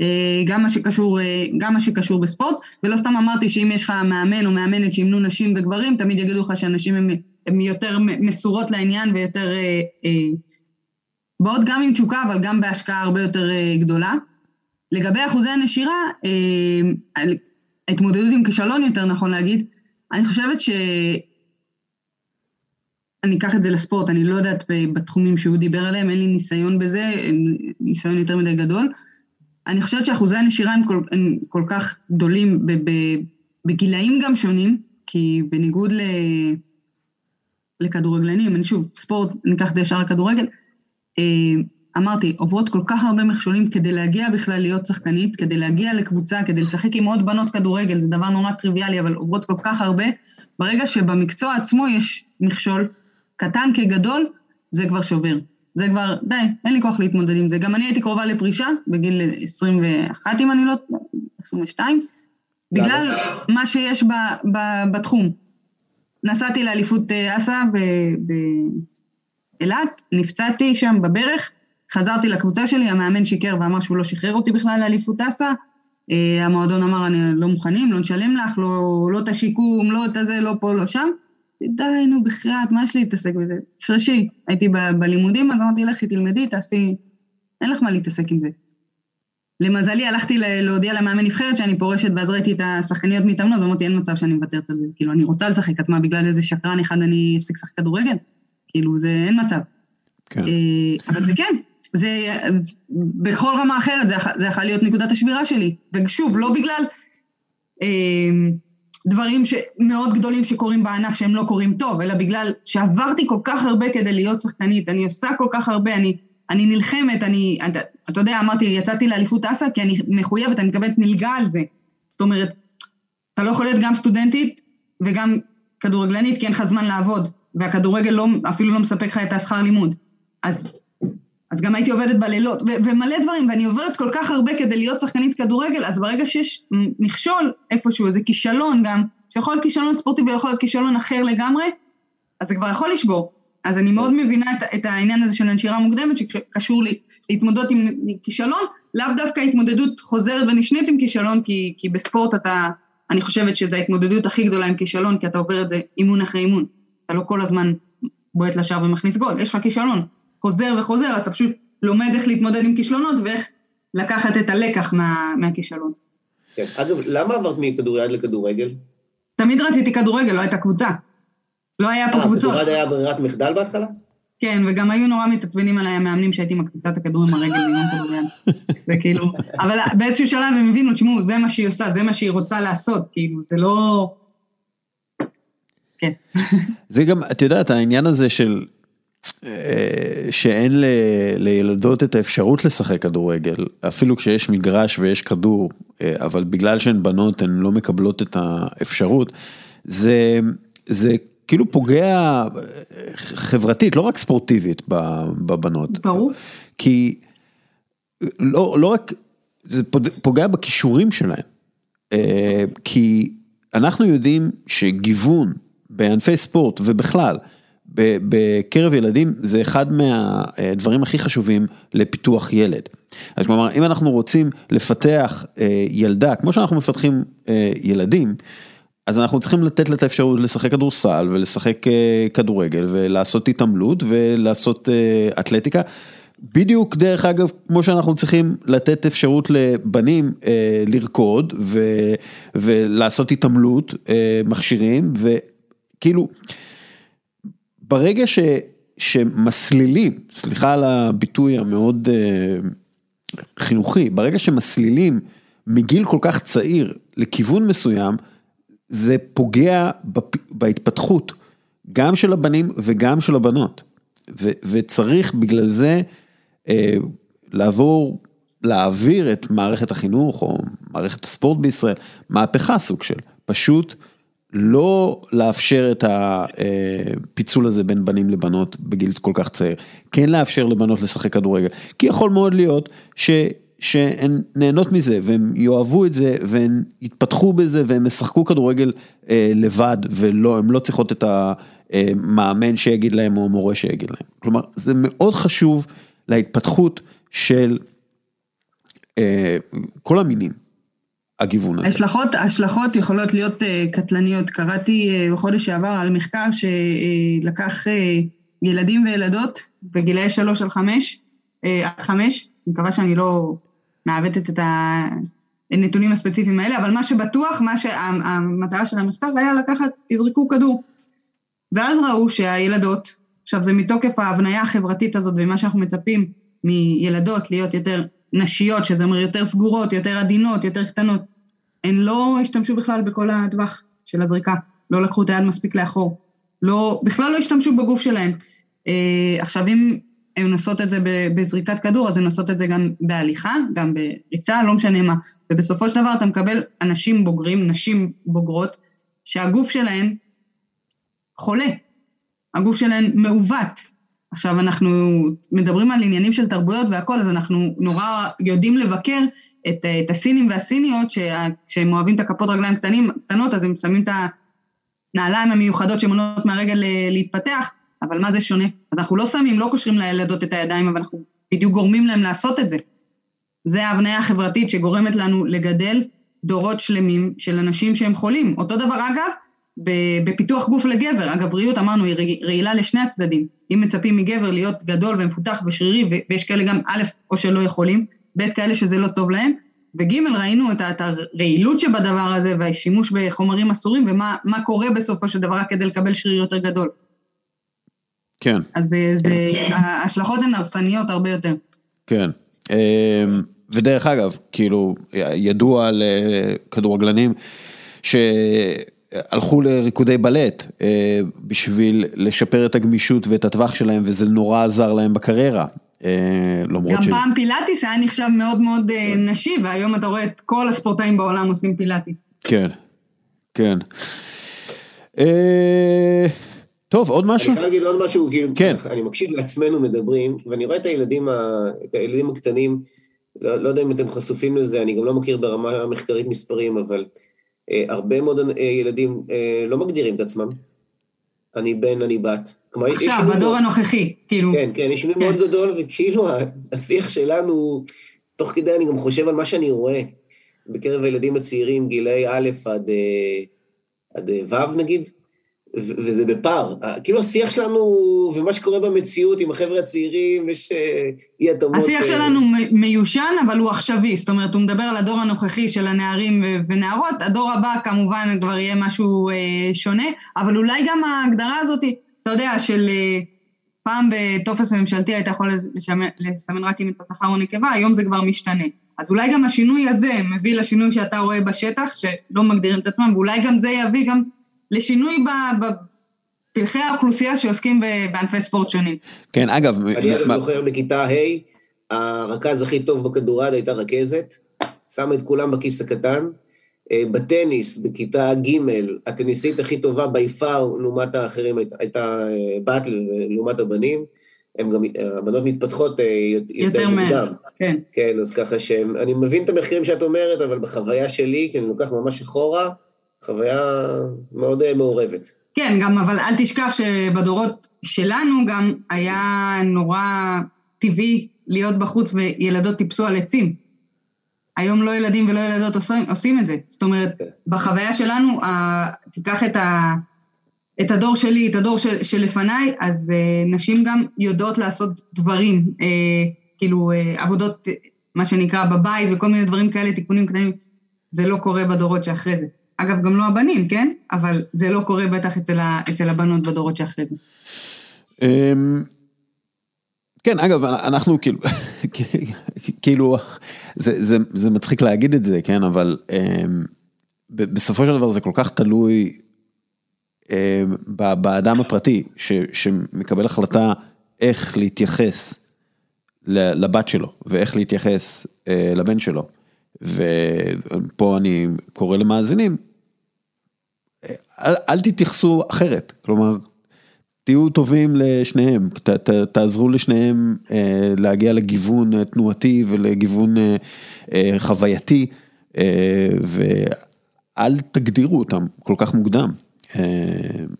אה, גם מה שקשור, אה, גם מה שקשור בספורט, ולא סתם אמרתי שאם יש לך מאמן או מאמנת שימנו נשים וגברים, תמיד יגידו לך שהנשים הן יותר מסורות לעניין ויותר באות גם עם תשוקה, אבל גם בהשקעה הרבה יותר גדולה. לגבי אחוזי הנשירה, ההתמודדות עם כישלון יותר נכון להגיד, אני חושבת ש... אני אקח את זה לספורט, אני לא יודעת בתחומים שהוא דיבר עליהם, אין לי ניסיון בזה, ניסיון יותר מדי גדול. אני חושבת שאחוזי הנשירה הם כל, הם כל כך גדולים בגילאים גם שונים, כי בניגוד ל, לכדורגלנים, אני שוב, ספורט, ניקח את זה ישר לכדורגל, אה, אמרתי, עוברות כל כך הרבה מכשולים כדי להגיע בכלל להיות שחקנית, כדי להגיע לקבוצה, כדי לשחק עם עוד בנות כדורגל, זה דבר נורא טריוויאלי, אבל עוברות כל כך הרבה. ברגע שבמקצוע עצמו יש מכשול, קטן כגדול, זה כבר שובר. זה כבר, די, אין לי כוח להתמודד עם זה. גם אני הייתי קרובה לפרישה, בגיל 21 אם אני לא, 22, בגלל מה שיש ב, ב, בתחום. נסעתי לאליפות אה, אסא באילת, נפצעתי שם בברך, חזרתי לקבוצה שלי, המאמן שיקר ואמר שהוא לא שחרר אותי בכלל לאליפות אסא. אה, המועדון אמר, אני לא מוכנים, לא נשלם לך, לא, לא את השיקום, לא את הזה, לא פה, לא שם. די, נו, בחייאת, מה יש לי להתעסק בזה? תפרשי. הייתי ב- בלימודים, אז אמרתי, לכי, תלמדי, תעשי... אין לך מה להתעסק עם זה. למזלי, הלכתי להודיע למאמן נבחרת שאני פורשת, ואז ראיתי את השחקניות מתאמנות, ואמרתי, אין מצב שאני מוותרת על זה. כאילו, אני רוצה לשחק, אז מה, בגלל איזה שקרן אחד אני אפסיק לשחק כדורגל? כאילו, זה אין מצב. כן. אה, אבל זה כן, זה, בכל רמה אחרת, זה, זה יכול להיות נקודת השבירה שלי. ושוב, לא בגלל אה, דברים ש, מאוד גדולים שקורים בענף שהם לא קורים טוב, אלא בגלל שעברתי כל כך הרבה כדי להיות שחקנית, אני עושה כל כך הרבה, אני, אני נלחמת, אני, אתה, אתה יודע, אמרתי, יצאתי לאליפות אסא כי אני מחויבת, אני מקבלת מלגה על זה. זאת אומרת, אתה לא יכול להיות גם סטודנטית וגם כדורגלנית, כי אין לך זמן לעבוד, והכדורגל לא, אפילו לא מספק לך את השכר לימוד. אז אז גם הייתי עובדת בלילות, ו- ומלא דברים, ואני עוברת כל כך הרבה כדי להיות שחקנית כדורגל, אז ברגע שיש מכשול איפשהו, איזה כישלון גם, שיכול להיות כישלון ספורטי ויכול להיות כישלון אחר לגמרי, אז זה כבר יכול לשבור. אז אני מאוד מבינה את, את העניין הזה של הנשירה מוקדמת, שקשור לי, להתמודד עם כישלון, לאו דווקא התמודדות חוזרת ונשנית עם כישלון, כי, כי בספורט אתה, אני חושבת שזו ההתמודדות הכי גדולה עם כישלון, כי אתה עובר את זה אימון אחרי אימון. אתה לא כל הזמן בועט לשער ומכניס גול, יש לך כישלון. חוזר וחוזר, אתה פשוט לומד איך להתמודד עם כישלונות ואיך לקחת את הלקח מה, מהכישלון. כן. אגב, למה עברת מכדוריד לכדורגל? תמיד רציתי כדורגל, לא הייתה קבוצה. לא היה פה אה, קבוצות. כדוריד היה ברירת מחדל בהתחלה? כן, וגם היו נורא מתעצבנים עליי המאמנים שהייתי מקפיצה את הכדור עם הרגל בעניין כדוריד. זה כאילו, אבל באיזשהו שלב הם הבינו, תשמעו, זה מה שהיא עושה, זה מה שהיא רוצה לעשות, כאילו, זה לא... כן. זה גם, את יודעת, העניין הזה של אה, שאין ל, לילדות את האפשרות לשחק כדורגל, אפילו כשיש מגרש ויש כדור, אה, אבל בגלל שהן בנות הן לא מקבלות את האפשרות, זה, זה כאילו פוגע אה, חברתית, לא רק ספורטיבית בבנות. ברור. כי לא, לא רק, זה פוגע בכישורים שלהן. כי אנחנו יודעים שגיוון בענפי ספורט ובכלל, בקרב ילדים זה אחד מהדברים הכי חשובים לפיתוח ילד. אז כלומר, אם אנחנו רוצים לפתח אה, ילדה, כמו שאנחנו מפתחים אה, ילדים, אז אנחנו צריכים לתת לה את האפשרות לשחק כדורסל ולשחק אה, כדורגל ולעשות התעמלות ולעשות אתלטיקה. בדיוק דרך אגב, כמו שאנחנו צריכים לתת אפשרות לבנים לרקוד ולעשות התעמלות, מכשירים וכאילו. ברגע ש, שמסלילים, סליחה על הביטוי המאוד uh, חינוכי, ברגע שמסלילים מגיל כל כך צעיר לכיוון מסוים, זה פוגע בפ, בהתפתחות גם של הבנים וגם של הבנות. ו, וצריך בגלל זה uh, לעבור, להעביר את מערכת החינוך או מערכת הספורט בישראל, מהפכה סוג של, פשוט לא לאפשר את הפיצול הזה בין בנים לבנות בגיל כל כך צעיר, כן לאפשר לבנות לשחק כדורגל, כי יכול מאוד להיות ש... שהן נהנות מזה והן יאהבו את זה והן יתפתחו בזה והן ישחקו כדורגל אה, לבד ולא, הן לא צריכות את, ה, אה, מאמן שיגיד להם או מורה שיגיד להם. כלומר, זה מאוד חשוב להתפתחות של אה, כל המינים, הגיוון הזה. השלכות, השלכות יכולות להיות uh, קטלניות. קראתי uh, בחודש שעבר על מחקר שלקח uh, ילדים וילדות בגילאי שלוש על חמש, uh, עד חמש, אני מקווה שאני לא מעוותת את הנתונים הספציפיים האלה, אבל מה שבטוח, מה שהמטרה של המחקר היה לקחת, תזרקו כדור. ואז ראו שהילדות, עכשיו זה מתוקף ההבניה החברתית הזאת ומה שאנחנו מצפים מילדות להיות יותר נשיות, שזה אומר יותר סגורות, יותר עדינות, יותר קטנות, הן לא השתמשו בכלל בכל הטווח של הזריקה, לא לקחו את היד מספיק לאחור, לא, בכלל לא השתמשו בגוף שלהן. אה, עכשיו אם הן עושות את זה בזריקת כדור, אז הן עושות את זה גם בהליכה, גם בריצה, לא משנה מה. ובסופו של דבר אתה מקבל אנשים בוגרים, נשים בוגרות, שהגוף שלהן חולה, הגוף שלהן מעוות, עכשיו אנחנו מדברים על עניינים של תרבויות והכל, אז אנחנו נורא יודעים לבקר את, את הסינים והסיניות, שהם אוהבים את הכפות רגליים קטנים, קטנות, אז הם שמים את הנעליים המיוחדות שמונעות מהרגל להתפתח, אבל מה זה שונה? אז אנחנו לא שמים, לא קושרים לילדות את הידיים, אבל אנחנו בדיוק גורמים להם לעשות את זה. זה ההבניה החברתית שגורמת לנו לגדל דורות שלמים של אנשים שהם חולים. אותו דבר אגב, בפיתוח גוף לגבר, אגב בריאות אמרנו היא רעילה לשני הצדדים, אם מצפים מגבר להיות גדול ומפותח ושרירי ויש כאלה גם א' או שלא יכולים, ב' כאלה שזה לא טוב להם, וג' ראינו את, הרעילות שבדבר הזה והשימוש בחומרים אסורים ומה קורה בסופו של דבר כדי לקבל שריר יותר גדול. כן. אז זה, זה, ההשלכות הן הרסניות הרבה יותר. כן. אמ, ודרך אגב, כאילו, ידוע על אה, כדורגלנים, ש... הלכו לריקודי בלט אה, בשביל לשפר את הגמישות ואת הטווח שלהם וזה נורא עזר להם בקריירה. אה, למרות גם ש... פעם פילאטיס היה נחשב מאוד מאוד אה, נשי והיום אתה רואה את כל הספורטאים בעולם עושים פילאטיס. כן, כן. טוב עוד משהו? אני יכול להגיד עוד משהו, כאילו, כן. אני מקשיב לעצמנו מדברים ואני רואה את הילדים, את הילדים הקטנים, לא, לא יודע אם אתם חשופים לזה, אני גם לא מכיר ברמה המחקרית מספרים, אבל הרבה מאוד אה, ילדים אה, לא מגדירים את עצמם. אני בן, אני בת. עכשיו, בדור הנוכחי, כאילו. כן, כן, יש שינוי כן. מאוד גדול, וכאילו השיח שלנו, תוך כדי אני גם חושב על מה שאני רואה בקרב הילדים הצעירים, גילאי א' עד, עד ו' נגיד, וזה בפער. כאילו השיח שלנו ומה שקורה במציאות עם החבר'ה הצעירים, יש אה, אי התאמות. השיח אה, שלנו מיושן, אבל הוא עכשווי. זאת אומרת, הוא מדבר על הדור הנוכחי של הנערים ונערות, הדור הבא כמובן כבר יהיה משהו אה, שונה, אבל אולי גם ההגדרה הזאת, אתה יודע, של פעם בטופס ממשלתי היית יכול לסמן רק אם אתה זכר או נקבה, היום זה כבר משתנה. אז אולי גם השינוי הזה מביא לשינוי שאתה רואה בשטח, שלא מגדירים את עצמם, ואולי גם זה יביא גם לשינוי בפלחי האוכלוסייה שעוסקים בענפי ספורט שונים. כן, אגב... אני זוכר בכיתה ה', הרכז הכי טוב בכדורד הייתה רכזת, שמה את כולם בכיס הקטן. אה, בטניס, בכיתה ג', הטניסית הכי טובה בי פאר לעומת האחרים הייתה אה, בת לעומת הבנים. הם גם, הבנות מתפתחות אה, יותר, יותר מהר, כן. כן, אז ככה שהם, אני מבין את המחקרים שאת אומרת, אבל בחוויה שלי, כי אני לוקח ממש אחורה, חוויה מאוד אה, מעורבת. כן, גם, אבל אל תשכח שבדורות שלנו גם היה נורא טבעי להיות בחוץ וילדות טיפסו על עצים. היום לא ילדים ולא ילדות עושים, עושים את זה. זאת אומרת, כן. בחוויה שלנו, תיקח את, ה, את הדור שלי, את הדור של, שלפניי, אז uh, נשים גם יודעות לעשות דברים, uh, כאילו uh, עבודות, מה שנקרא, בבית וכל מיני דברים כאלה, תיקונים קטנים, זה לא קורה בדורות שאחרי זה. אגב, גם לא הבנים, כן? אבל זה לא קורה בטח אצל, ה, אצל הבנות בדורות שאחרי זה. אמ, כן, אגב, אנחנו כאילו, כאילו, זה, זה, זה מצחיק להגיד את זה, כן, אבל אמ, בסופו של דבר זה כל כך תלוי אמ, באדם הפרטי, ש, שמקבל החלטה איך להתייחס לבת שלו, ואיך להתייחס אה, לבן שלו. ופה אני קורא למאזינים, אל, אל תתייחסו אחרת, כלומר, תהיו טובים לשניהם, ת, ת, תעזרו לשניהם אה, להגיע לגיוון אה, תנועתי ולגיוון אה, אה, חווייתי, אה, ואל תגדירו אותם כל כך מוקדם.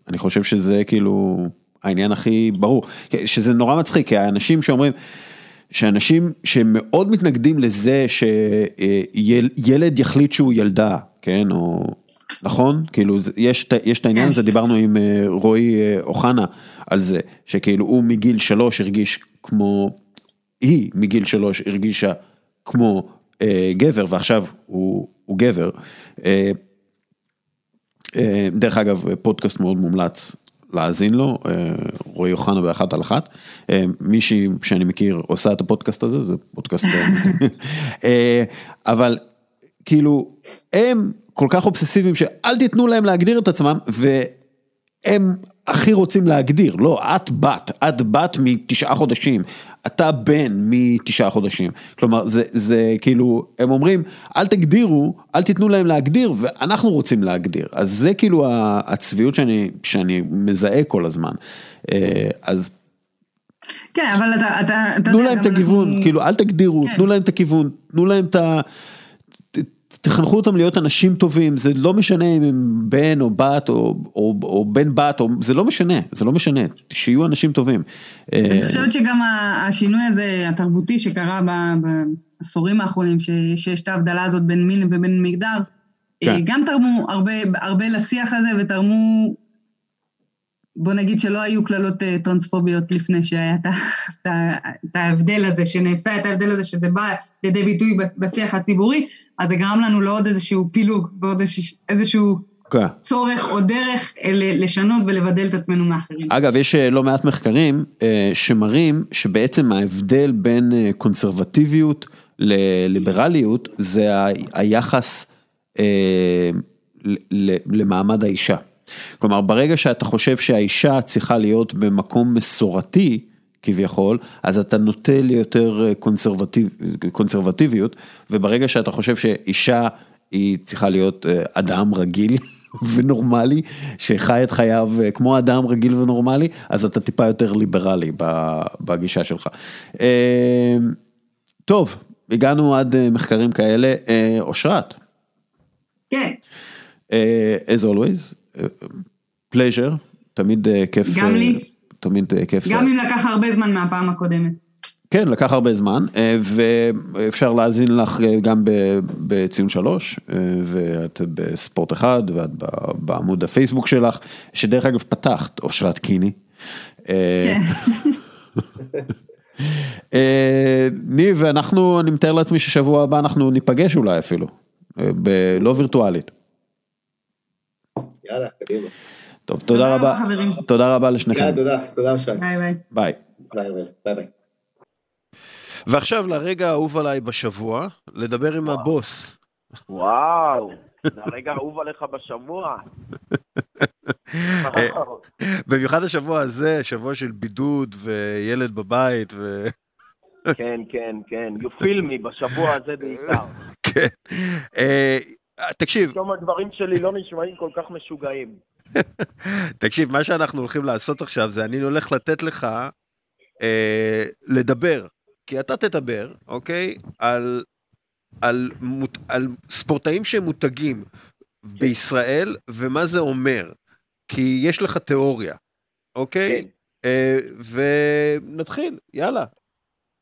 אני חושב שזה כאילו העניין הכי ברור, שזה נורא מצחיק, כי האנשים שאומרים, שאנשים שמאוד מתנגדים לזה שילד יחליט שהוא ילדה, כן, או נכון? כאילו יש, יש את העניין הזה, דיברנו עם רועי אוחנה על זה, שכאילו הוא מגיל שלוש הרגיש כמו, היא מגיל שלוש הרגישה כמו אה, גבר ועכשיו הוא, הוא גבר. אה, אה, דרך אגב פודקאסט מאוד מומלץ להאזין לו, אה, רועי אוחנה באחת על אחת, אה, מישהי שאני מכיר עושה את הפודקאסט הזה, זה פודקאסט, אה, אבל כאילו הם כל כך אובססיביים שאל תיתנו להם להגדיר את עצמם והם הכי רוצים להגדיר, לא, את בת, את בת מתשעה חודשים, אתה בן מתשעה חודשים, כלומר זה, זה כאילו, הם אומרים, אל תגדירו, אל תיתנו להם להגדיר ואנחנו רוצים להגדיר, אז זה כאילו הצביעות שאני, שאני מזהה כל הזמן, אה, אז. כן, אבל אתה, אתה, תנו להם את הגיוון, כאילו אל תגדירו, כן. תנו להם את הכיוון, תנו להם את ה... תחנכו אותם להיות אנשים טובים, זה לא משנה אם הם בן או בת או, או, או בן בת, או, זה לא משנה, זה לא משנה, שיהיו אנשים טובים. אני חושבת שגם השינוי הזה התרבותי שקרה בעשורים האחרונים, שיש את ההבדלה הזאת בין מין ובין מגדר, כן. גם תרמו הרבה, הרבה לשיח הזה ותרמו, בוא נגיד שלא היו קללות אה, טרנספוביות לפני שהיה את ההבדל הזה, שנעשה את ההבדל הזה, שזה בא לידי ביטוי בשיח הציבורי. אז זה גרם לנו לעוד איזשהו פילוג ועוד איזשהו כן. צורך או דרך לשנות ולבדל את עצמנו מאחרים. אגב, יש אה, לא מעט מחקרים אה, שמראים שבעצם ההבדל בין אה, קונסרבטיביות לליברליות זה היחס למעמד האישה. כלומר, ברגע שאתה חושב שהאישה צריכה להיות במקום מסורתי, כביכול, אז אתה נוטה ליותר אה, קונסרבטיב, קונסרבטיביות, וברגע שאתה חושב שאישה היא צריכה להיות אה, אדם רגיל ונורמלי, שחי את חייו אה, כמו אדם רגיל ונורמלי, אז אתה טיפה יותר ליברלי בגישה שלך. טוב, הגענו עד מחקרים כאלה, אושרת. כן. as always, pleasure, תמיד כיף. גם לי. תמיד אה, כיף. גם אם לקח הרבה זמן מהפעם הקודמת. כן, לקח הרבה זמן, אה, ואפשר להאזין לך אה, גם בציון שלוש, ואת בספורט אחד, ואת בעמוד הפייסבוק שלך, שדרך אגב פתחת, אושרת קיני. כן. ניב, אנחנו, אני מתאר לעצמי ששבוע הבא אנחנו ניפגש אולי אפילו, לא וירטואלית. יאללה, קדימה. טוב, תודה רבה, תודה רבה לשניכם. תודה, תודה שי. ביי ביי. ביי. ביי ביי. ועכשיו לרגע האהוב עליי בשבוע, לדבר עם הבוס. וואו, זה הרגע האהוב עליך בשבוע. במיוחד השבוע הזה, שבוע של בידוד וילד בבית ו... כן, כן, כן, you feel me בשבוע הזה בעיקר. כן. אה, תקשיב. פתאום הדברים שלי לא נשמעים כל כך משוגעים. תקשיב, מה שאנחנו הולכים לעשות עכשיו זה אני הולך לתת לך אה, לדבר, כי אתה תדבר, אוקיי? על, על, מות, על ספורטאים שמותגים בישראל, ומה זה אומר. כי יש לך תיאוריה, אוקיי? כן. אה, ונתחיל, יאללה.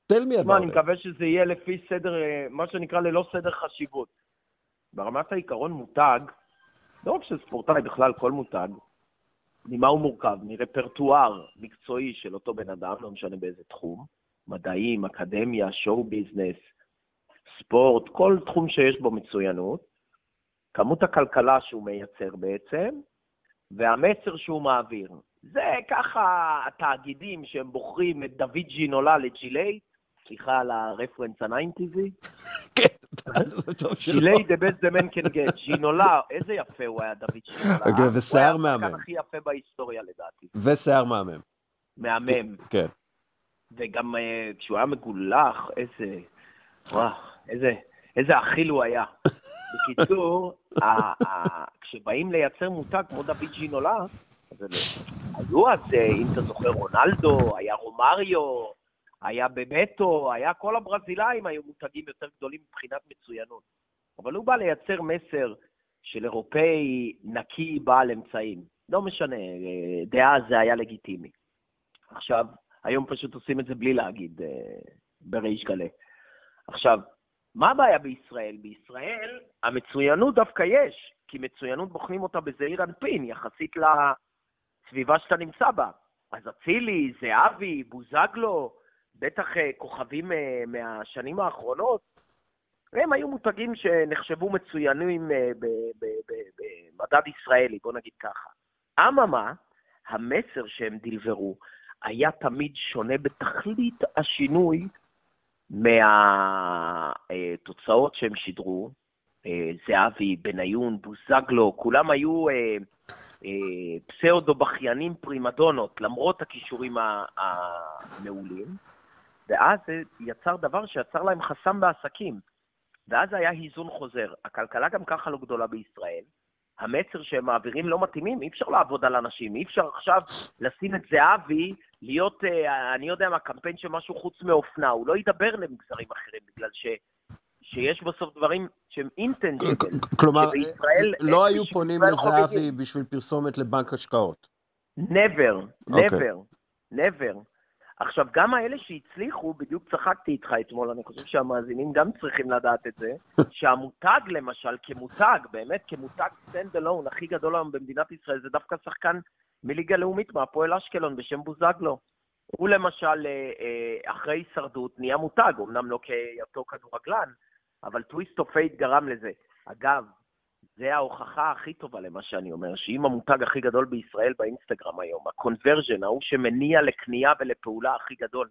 תל מי הדבר. אני מקווה שזה יהיה לפי סדר, אה, מה שנקרא ללא סדר חשיבות. ברמת העיקרון מותג, לא רק של ספורטאי, בכלל כל מותג, ממה הוא מורכב? מרפרטואר מקצועי של אותו בן אדם, לא משנה באיזה תחום, מדעים, אקדמיה, show business, ספורט, כל תחום שיש בו מצוינות, כמות הכלכלה שהוא מייצר בעצם, והמסר שהוא מעביר. זה ככה התאגידים שהם בוחרים את דוד ג'ינולה לג'ילט, סליחה על הרפרנס הניינטיזי. כן, ג'ילט the best a man can get, ג'ינולה, איזה יפה הוא היה דוד ג'ינולה. אוקיי, ושיער מהמם. הוא היה הכי יפה בהיסטוריה לדעתי. ושיער מהמם. מהמם. כן. וגם אה, כשהוא היה מגולח, איזה, וואו, איזה, איזה אכיל הוא היה. בקיצור, כשבאים לייצר מותג כמו דוד ג'ינולה, היו אז, אה, אם אתה זוכר, רונלדו, היה רומריו, היה בבטו, היה כל הברזילאים היו מותגים יותר גדולים מבחינת מצוינות. אבל הוא בא לייצר מסר של אירופאי נקי בעל אמצעים. לא משנה, אה, דעה זה היה לגיטימי. עכשיו, היום פשוט עושים את זה בלי להגיד אה, בריש גלי. עכשיו, מה הבעיה בישראל? בישראל המצוינות דווקא יש, כי מצוינות בוחנים אותה בזעיר אנפין, יחסית לסביבה שאתה נמצא בה. אז אצילי, זהבי, בוזגלו, בטח אה, כוכבים אה, מהשנים האחרונות, הם היו מותגים שנחשבו מצוינים אה, במדד ישראלי, בוא נגיד ככה. אממה, המסר שהם דלברו היה תמיד שונה בתכלית השינוי מהתוצאות שהם שידרו. זהבי, בניון, בוזגלו, כולם היו פסאודו-בכיינים פרימדונות, למרות הכישורים המעולים. ואז זה יצר דבר שיצר להם חסם בעסקים. ואז היה היזון חוזר. הכלכלה גם ככה לא גדולה בישראל. המסר שהם מעבירים לא מתאימים, אי אפשר לעבוד על אנשים, אי אפשר עכשיו לשים את זהבי, להיות, אה, אני יודע מה, קמפיין של משהו חוץ מאופנה, הוא לא ידבר למגזרים אחרים, בגלל ש, שיש בסוף דברים שהם אינטנג'יבל. כלומר, שבישראל, לא היו פונים לזהבי בשביל פרסומת לבנק השקעות. never, אוקיי. never, never. עכשיו, גם האלה שהצליחו, בדיוק צחקתי איתך אתמול, אני חושב שהמאזינים גם צריכים לדעת את זה, שהמותג למשל, כמותג, באמת כמותג stand alone הכי גדול היום במדינת ישראל, זה דווקא שחקן מליגה לאומית, מהפועל אשקלון, בשם בוזגלו. הוא למשל, אה, אה, אחרי הישרדות, נהיה מותג, אמנם לא כהיותו כדורגלן, אבל twist of fate גרם לזה. אגב, זה ההוכחה הכי טובה למה שאני אומר, שאם המותג הכי גדול בישראל באינסטגרם היום, ה conversion, ההוא שמניע לקנייה ולפעולה הכי גדול,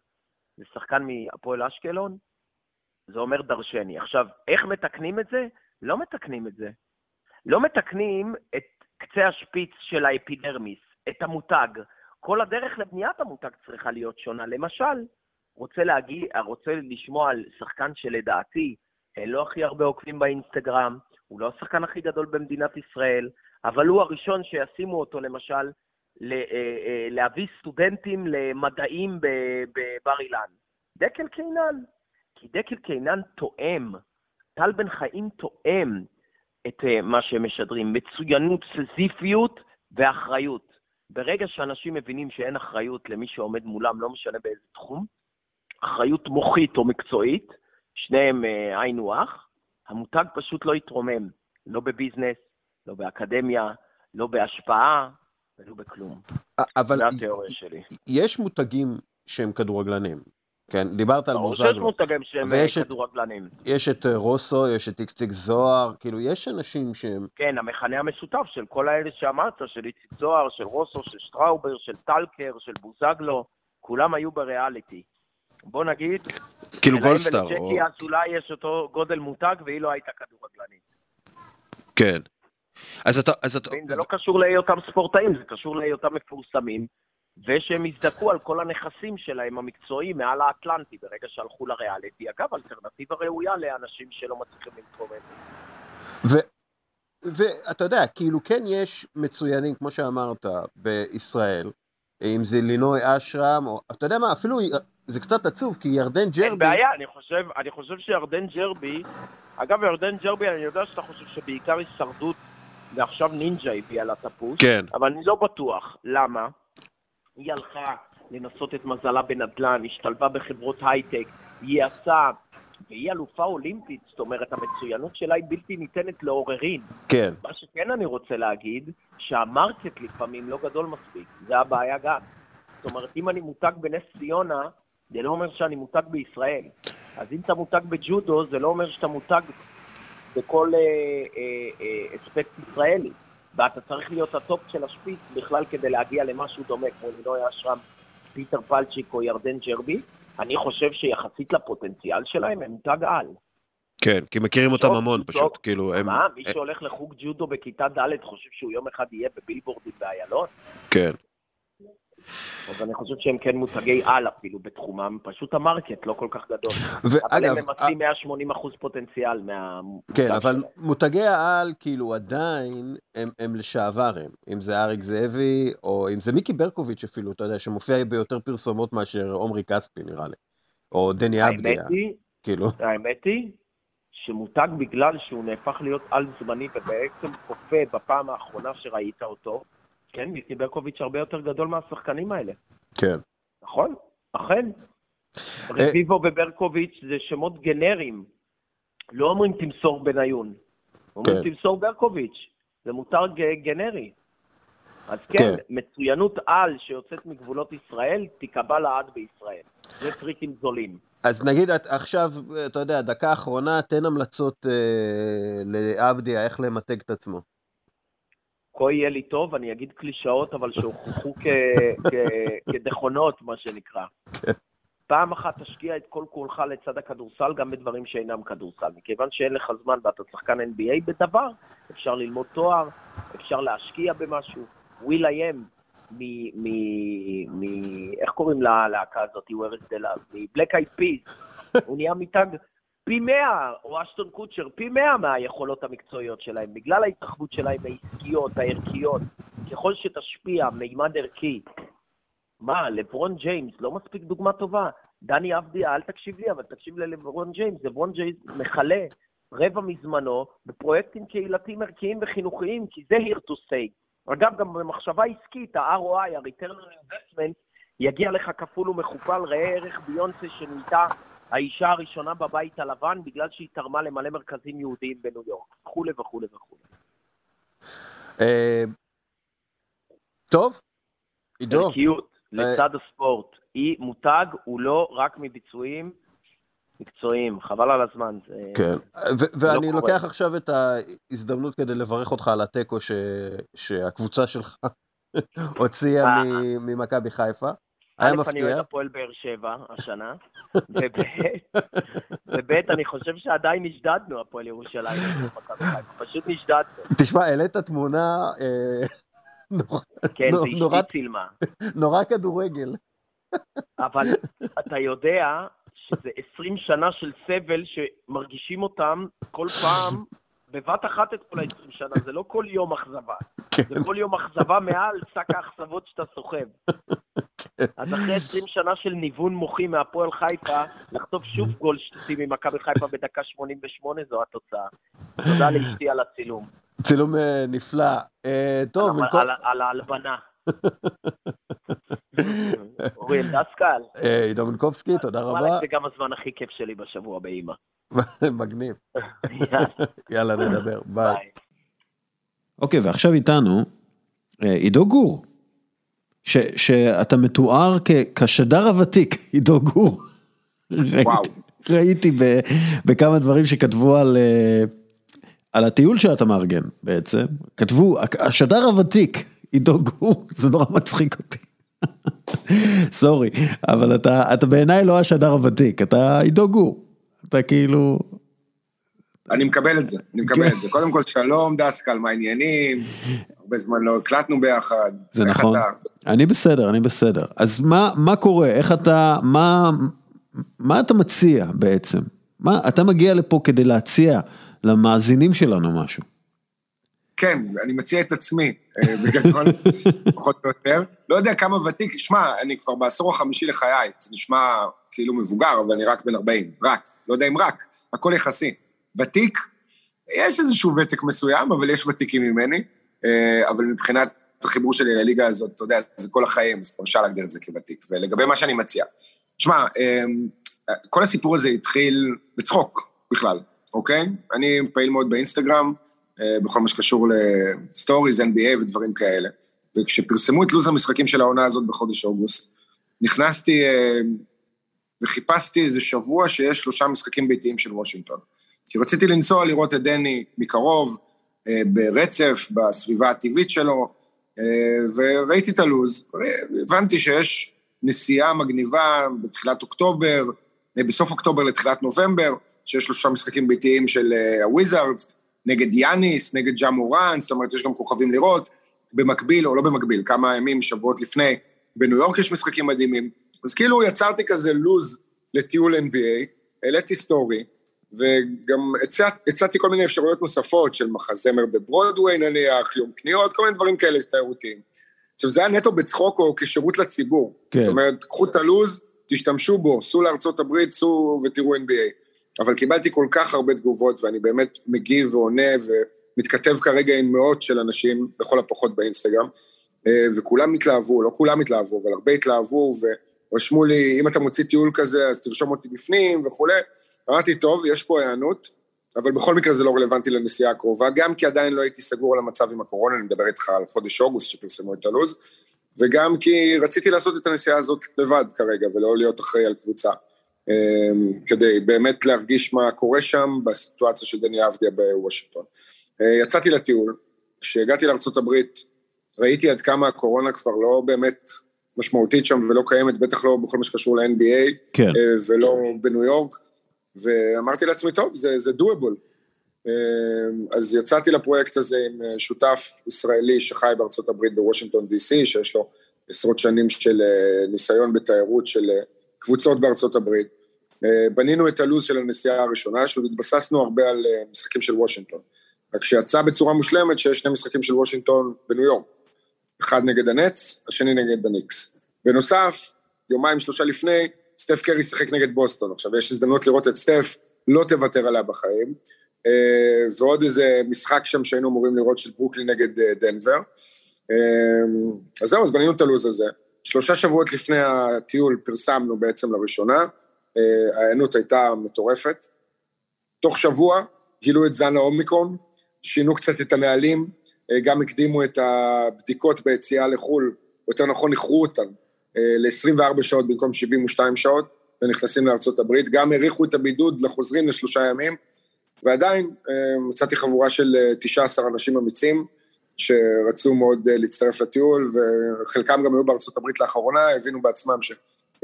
זה שחקן מהפועל אשקלון, זה אומר דרשני. עכשיו, איך מתקנים את זה? לא מתקנים את זה. לא מתקנים את קצה השפיץ של האפידרמיס, את המותג. כל הדרך לבניית המותג צריכה להיות שונה. למשל, רוצה להגיע, רוצה לשמוע על שחקן שלדעתי אין לו הכי הרבה עוקבים באינסטגרם, הוא לא השחקן הכי גדול במדינת ישראל, אבל הוא הראשון שישימו אותו למשל אה, אה, להביא סטודנטים למדעים בבר אילן. דקל קינן. כי דקל קינן תואם, טל בן חיים תואם את אה, מה שהם משדרים, מצוינות, סזיפיות ואחריות. ברגע שאנשים מבינים שאין אחריות למי שעומד מולם, לא משנה באיזה תחום, אחריות מוחית או מקצועית, שניהם היינו הך, המותג פשוט לא יתרומם, לא בביזנס, לא באקדמיה, לא בהשפעה ולא בכלום. אבל... זו התיאוריה שלי. יש מותגים שהם כדורגלנים. כן, דיברת על מוזגלו. שיש מותגים שהם כדורגלנים. יש את אה, רוסו, יש את איציק זוהר, כאילו, יש אנשים שהם... כן, המכנה המשותף של כל האלה שאמרת, של איציק זוהר, של רוסו, של שטראובר, של טלקר, של בוזגלו, כולם היו בריאליטי. בוא נגיד, כאילו גולדסטאר. ולג'קי או... אזולאי יש אותו גודל מותג והיא לא הייתה כדורגלנית. כן. אז אתה... אז אתה... זה לא קשור להיותם ספורטאים, זה קשור להיותם מפורסמים, ושהם הזדכו על כל הנכסים שלהם המקצועיים מעל האטלנטי ברגע שהלכו לריאליטי. אגב, אלטרנטיבה ראויה לאנשים שלא מצליחים להתקומם. ואתה יודע, כאילו כן יש מצוינים, כמו שאמרת, בישראל, אם זה לינוי אשרם, או אתה יודע מה, אפילו זה קצת עצוב, כי ירדן ג'רבי... אין בעיה, אני חושב, אני חושב שירדן ג'רבי, אגב, ירדן ג'רבי, אני יודע שאתה חושב שבעיקר הישרדות, ועכשיו נינג'ה הביאה לה את הפוש, כן. אבל אני לא בטוח. למה? היא הלכה לנסות את מזלה בנדל"ן, השתלבה בחברות הייטק, היא עשה, והיא אלופה אולימפית, זאת אומרת, המצוינות שלה היא בלתי ניתנת לעוררין. כן. מה שכן אני רוצה להגיד, שה market לפעמים לא גדול מספיק, זה הבעיה גם. זאת אומרת, אם אני מותג בנס ציונה, זה לא אומר שאני מותג בישראל. אז אם אתה מותג בג'ודו, זה לא אומר שאתה מותג בכל אה, אה, אה, אספקט ישראלי. ואתה צריך להיות הטופ של השפיץ בכלל כדי להגיע למשהו דומה, כמו לינוי אשרם, פיטר פלצ'יק או ירדן ג'רבי. אני חושב שיחסית לפוטנציאל שלהם הם מותג על. כן, כי מכירים אותם המון פשוט, כאילו הם... מה, מי שהולך לחוג ג'ודו בכיתה ד' חושב שהוא יום אחד יהיה בבילבורדים באיילון? כן. אז אני חושב שהם כן מותגי על אפילו בתחומם, פשוט ה market לא כל כך גדול. ואגב... אבל הם ממצים 180 אחוז פוטנציאל מה... כן, אבל שלהם. מותגי העל, כאילו עדיין, הם, הם לשעבר הם. אם זה אריק זאבי, או אם זה מיקי ברקוביץ' אפילו, אתה יודע, שמופיע ביותר פרסומות מאשר עומרי כספי, נראה לי. או דני אבדיה. כאילו. האמת היא, שמותג בגלל שהוא נהפך להיות על זמני ובעצם כופה בפעם האחרונה שראית אותו, כן, מיסי ברקוביץ' הרבה יותר גדול מהשחקנים האלה. כן. נכון, אכן. אה, רביבו וברקוביץ' זה שמות גנריים. לא אומרים תמסור בניון, אומרים כן. תמסור ברקוביץ', זה מותג ג- גנרי. אז כן, כן. מצוינות על שיוצאת מגבולות ישראל, תיקבע לעד בישראל. זה טריקים זולים. אז נגיד את עכשיו, אתה יודע, דקה אחרונה, תן המלצות אה, לעבדיה איך למתג את עצמו. כה יהיה לי טוב, אני אגיד קלישאות, אבל שהוכחו כ- כ- כנכונות, מה שנקרא. פעם אחת תשקיע את כל כולך לצד הכדורסל, גם בדברים שאינם כדורסל. מכיוון שאין לך זמן ואתה שחקן NBA בדבר, אפשר ללמוד תואר, אפשר להשקיע במשהו. I am, מ... איך קוראים ללהקה הזאת, Where Is the Love? מ Black Eyed Peas. הוא נהיה מותג פי מאה, או אשטון קוצ'ר, פי מאה מהיכולות המקצועיות שלהם, בגלל ההתרחבות שלהם העסקיות, הערכיות. ככל שתשפיע מימד ערכי, מה, לברון ג'יימס, לא מספיק דוגמה טובה. דני אבדיה, אל תקשיב לי, אבל תקשיב ללברון ג'יימס. לברון ג'יימס מכלה רבע מזמנו בפרויקטים קהילתיים ערכיים וחינוכיים, כי זה here to stay. אגב, גם במחשבה עסקית, ה-ROI, ה-return investment, יגיע לך כפול ומכופל, ראה ערך ביונסה שנהייתה האישה הראשונה בבית הלבן, בגלל שהיא תרמה למלא מרכזים יהודיים בניו יורק, וכולי וכולי וכולי. אה, טוב, עידו, ערכיות לצד הספורט היא מותג, הוא לא רק מביצועים מקצועיים, חבל על הזמן. כן, ו- ואני לא לוקח. עכשיו את ההזדמנות כדי לברך אותך על התיקו שהקבוצה שלך הוציאה אה. ממכבי חיפה. היה א', אני מפתיע. אוהד הפועל באר שבע השנה, וב', אני חושב שעדיין נשדדנו, הפועל ירושלים. פשוט נשדדנו. תשמע, העלית תמונה אה, נורא- כן, צילמה. נורא כדורגל. אבל אתה יודע שזה 20 שנה של סבל שמרגישים אותם כל פעם בבת אחת את כל ה-20 שנה, זה לא כל יום אכזבה. כן. זה כל יום אכזבה מעל שק האכזבות שאתה סוחב. אז אחרי 20 שנה של ניוון מוחי מהפועל חיפה, לחטוף שוב גול שטותי ממכבי חיפה בדקה 88, זו התוצאה. תודה לאשתי על הצילום. צילום אה, נפלא. אה, טוב, על- במקום- על- ההלבנה. אוריאל דסקל, אה, עידו מנקובסקי, תודה רבה. זה גם הזמן הכי כיף שלי בשבוע באימא. מגניב. יאללה, נדבר. ביי. אוקיי, ועכשיו איתנו עידו גור, שאתה מתואר כשדר הוותיק, עידו גור. וואו. ראיתי, בכמה דברים שכתבו על, אה, על הטיול שאתה מארגן בעצם, כתבו, השדר הוותיק, עידו גור, זה נורא מצחיק אותי. סורי, אבל אתה, אתה בעיניי לא השדר הוותיק, אתה עידו גור. אתה כאילו, אני מקבל את זה, אני מקבל את זה. קודם כל, שלום דסקל, מה העניינים? הרבה זמן לא הקלטנו ביחד. זה נכון. אתה? אני בסדר, אני בסדר. אז מה, מה קורה? איך אתה, מה, מה אתה מציע בעצם? מה, אתה מגיע לפה כדי להציע למאזינים שלנו משהו. כן, אני מציע את עצמי, אה, בגדול, פחות או יותר. לא יודע כמה ותיק, שמע, אני כבר בעשור החמישי לחיי, זה נשמע כאילו מבוגר, אבל אני רק בן 40, רק, לא יודע אם רק, הכל יחסי. ותיק, יש איזשהו ותק מסוים, אבל יש ותיקים ממני, אבל מבחינת החיבור שלי לליגה הזאת, אתה יודע, זה כל החיים, אז אפשר להגדיר את זה כוותיק. ולגבי מה שאני מציע, שמע, אה, כל הסיפור הזה התחיל בצחוק בכלל, אוקיי? אני פעיל מאוד באינסטגרם, אה, בכל מה שקשור לסטוריז, NBA ודברים כאלה. וכשפרסמו את לו"ז המשחקים של העונה הזאת בחודש אוגוסט, נכנסתי אה, וחיפשתי איזה שבוע שיש שלושה משחקים ביתיים של וושינגטון. כי רציתי לנסוע לראות את דני מקרוב, אה, ברצף, בסביבה הטבעית שלו, אה, וראיתי את הלו"ז, הבנתי שיש נסיעה מגניבה בתחילת אוקטובר, אה, בסוף אוקטובר לתחילת נובמבר, שיש שלושה משחקים ביתיים של אה, הוויזארדס, נגד יאניס, נגד ג'ה מוראנט, זאת אומרת, יש גם כוכבים לראות, במקביל, או לא במקביל, כמה ימים, שבועות לפני, בניו יורק יש משחקים מדהימים. אז כאילו יצרתי כזה לוז לטיול NBA, העליתי סטורי, וגם הצע, הצעתי כל מיני אפשרויות נוספות של מחזמר בברודוויי נניח, יום קניות, כל מיני דברים כאלה תיירותיים. עכשיו, זה היה נטו בצחוק או כשירות לציבור. כן. זאת אומרת, קחו את הלוז, תשתמשו בו, סעו לארצות הברית, סעו ותראו NBA. אבל קיבלתי כל כך הרבה תגובות, ואני באמת מגיב ועונה ומתכתב כרגע עם מאות של אנשים, לכל הפחות באינסטגרם, אה, וכולם התלהבו, לא כולם התלהבו, אבל הרבה התלהבו, ורשמו לי, אם אתה מוציא טיול כזה, אז תרשום אותי בפנים וכולי. אמרתי, טוב, יש פה היענות, אבל בכל מקרה זה לא רלוונטי לנסיעה הקרובה, גם כי עדיין לא הייתי סגור על המצב עם הקורונה, אני מדבר איתך על חודש אוגוסט שפרסמו את הלו"ז, וגם כי רציתי לעשות את הנסיעה הזאת לבד כרגע, ולא להיות אחראי על קבוצה. אמ, כדי באמת להרגיש מה קורה שם בסיטואציה של דני אבדיה בוושינגטון. אה, יצאתי לטיול, כשהגעתי לארה"ב ראיתי עד כמה הקורונה כבר לא באמת משמעותית שם ולא קיימת, בטח לא בכל מה שקשור ל-NBA, כן. אה, ולא בניו יורק, ואמרתי לעצמי, טוב, זה, זה doable. אמ, אז יצאתי לפרויקט הזה עם אה, שותף ישראלי שחי בארצות הברית בוושינגטון די.סי, שיש לו עשרות שנים של ניסיון בתיירות של קבוצות בארצות הברית. אה, בנינו את הלו"ז של הנסיעה הראשונה שלו, והתבססנו הרבה על אה, משחקים של וושינגטון. רק שיצא בצורה מושלמת שיש שני משחקים של וושינגטון בניו יורק. אחד נגד הנץ, השני נגד הניקס. בנוסף, יומיים שלושה לפני, סטף קרי שיחק נגד בוסטון. עכשיו, יש הזדמנות לראות את סטף, לא תוותר עליה בחיים. אה, ועוד איזה משחק שם שהיינו אמורים לראות של ברוקלי נגד דנבר. אז זהו, אז בנינו את הלו"ז הזה. שלושה שבועות לפני הטיול פרסמנו בעצם לראשונה, אה, ההיענות הייתה מטורפת. תוך שבוע גילו את זן האומיקרון, שינו קצת את הנהלים, אה, גם הקדימו את הבדיקות ביציאה לחו"ל, יותר נכון איחרו אותן אה, ל-24 שעות במקום 72 שעות, ונכנסים הברית, גם האריכו את הבידוד לחוזרים לשלושה ימים, ועדיין מצאתי חבורה של 19 אנשים אמיצים, שרצו מאוד להצטרף לטיול, וחלקם גם היו בארצות הברית לאחרונה, הבינו בעצמם ש...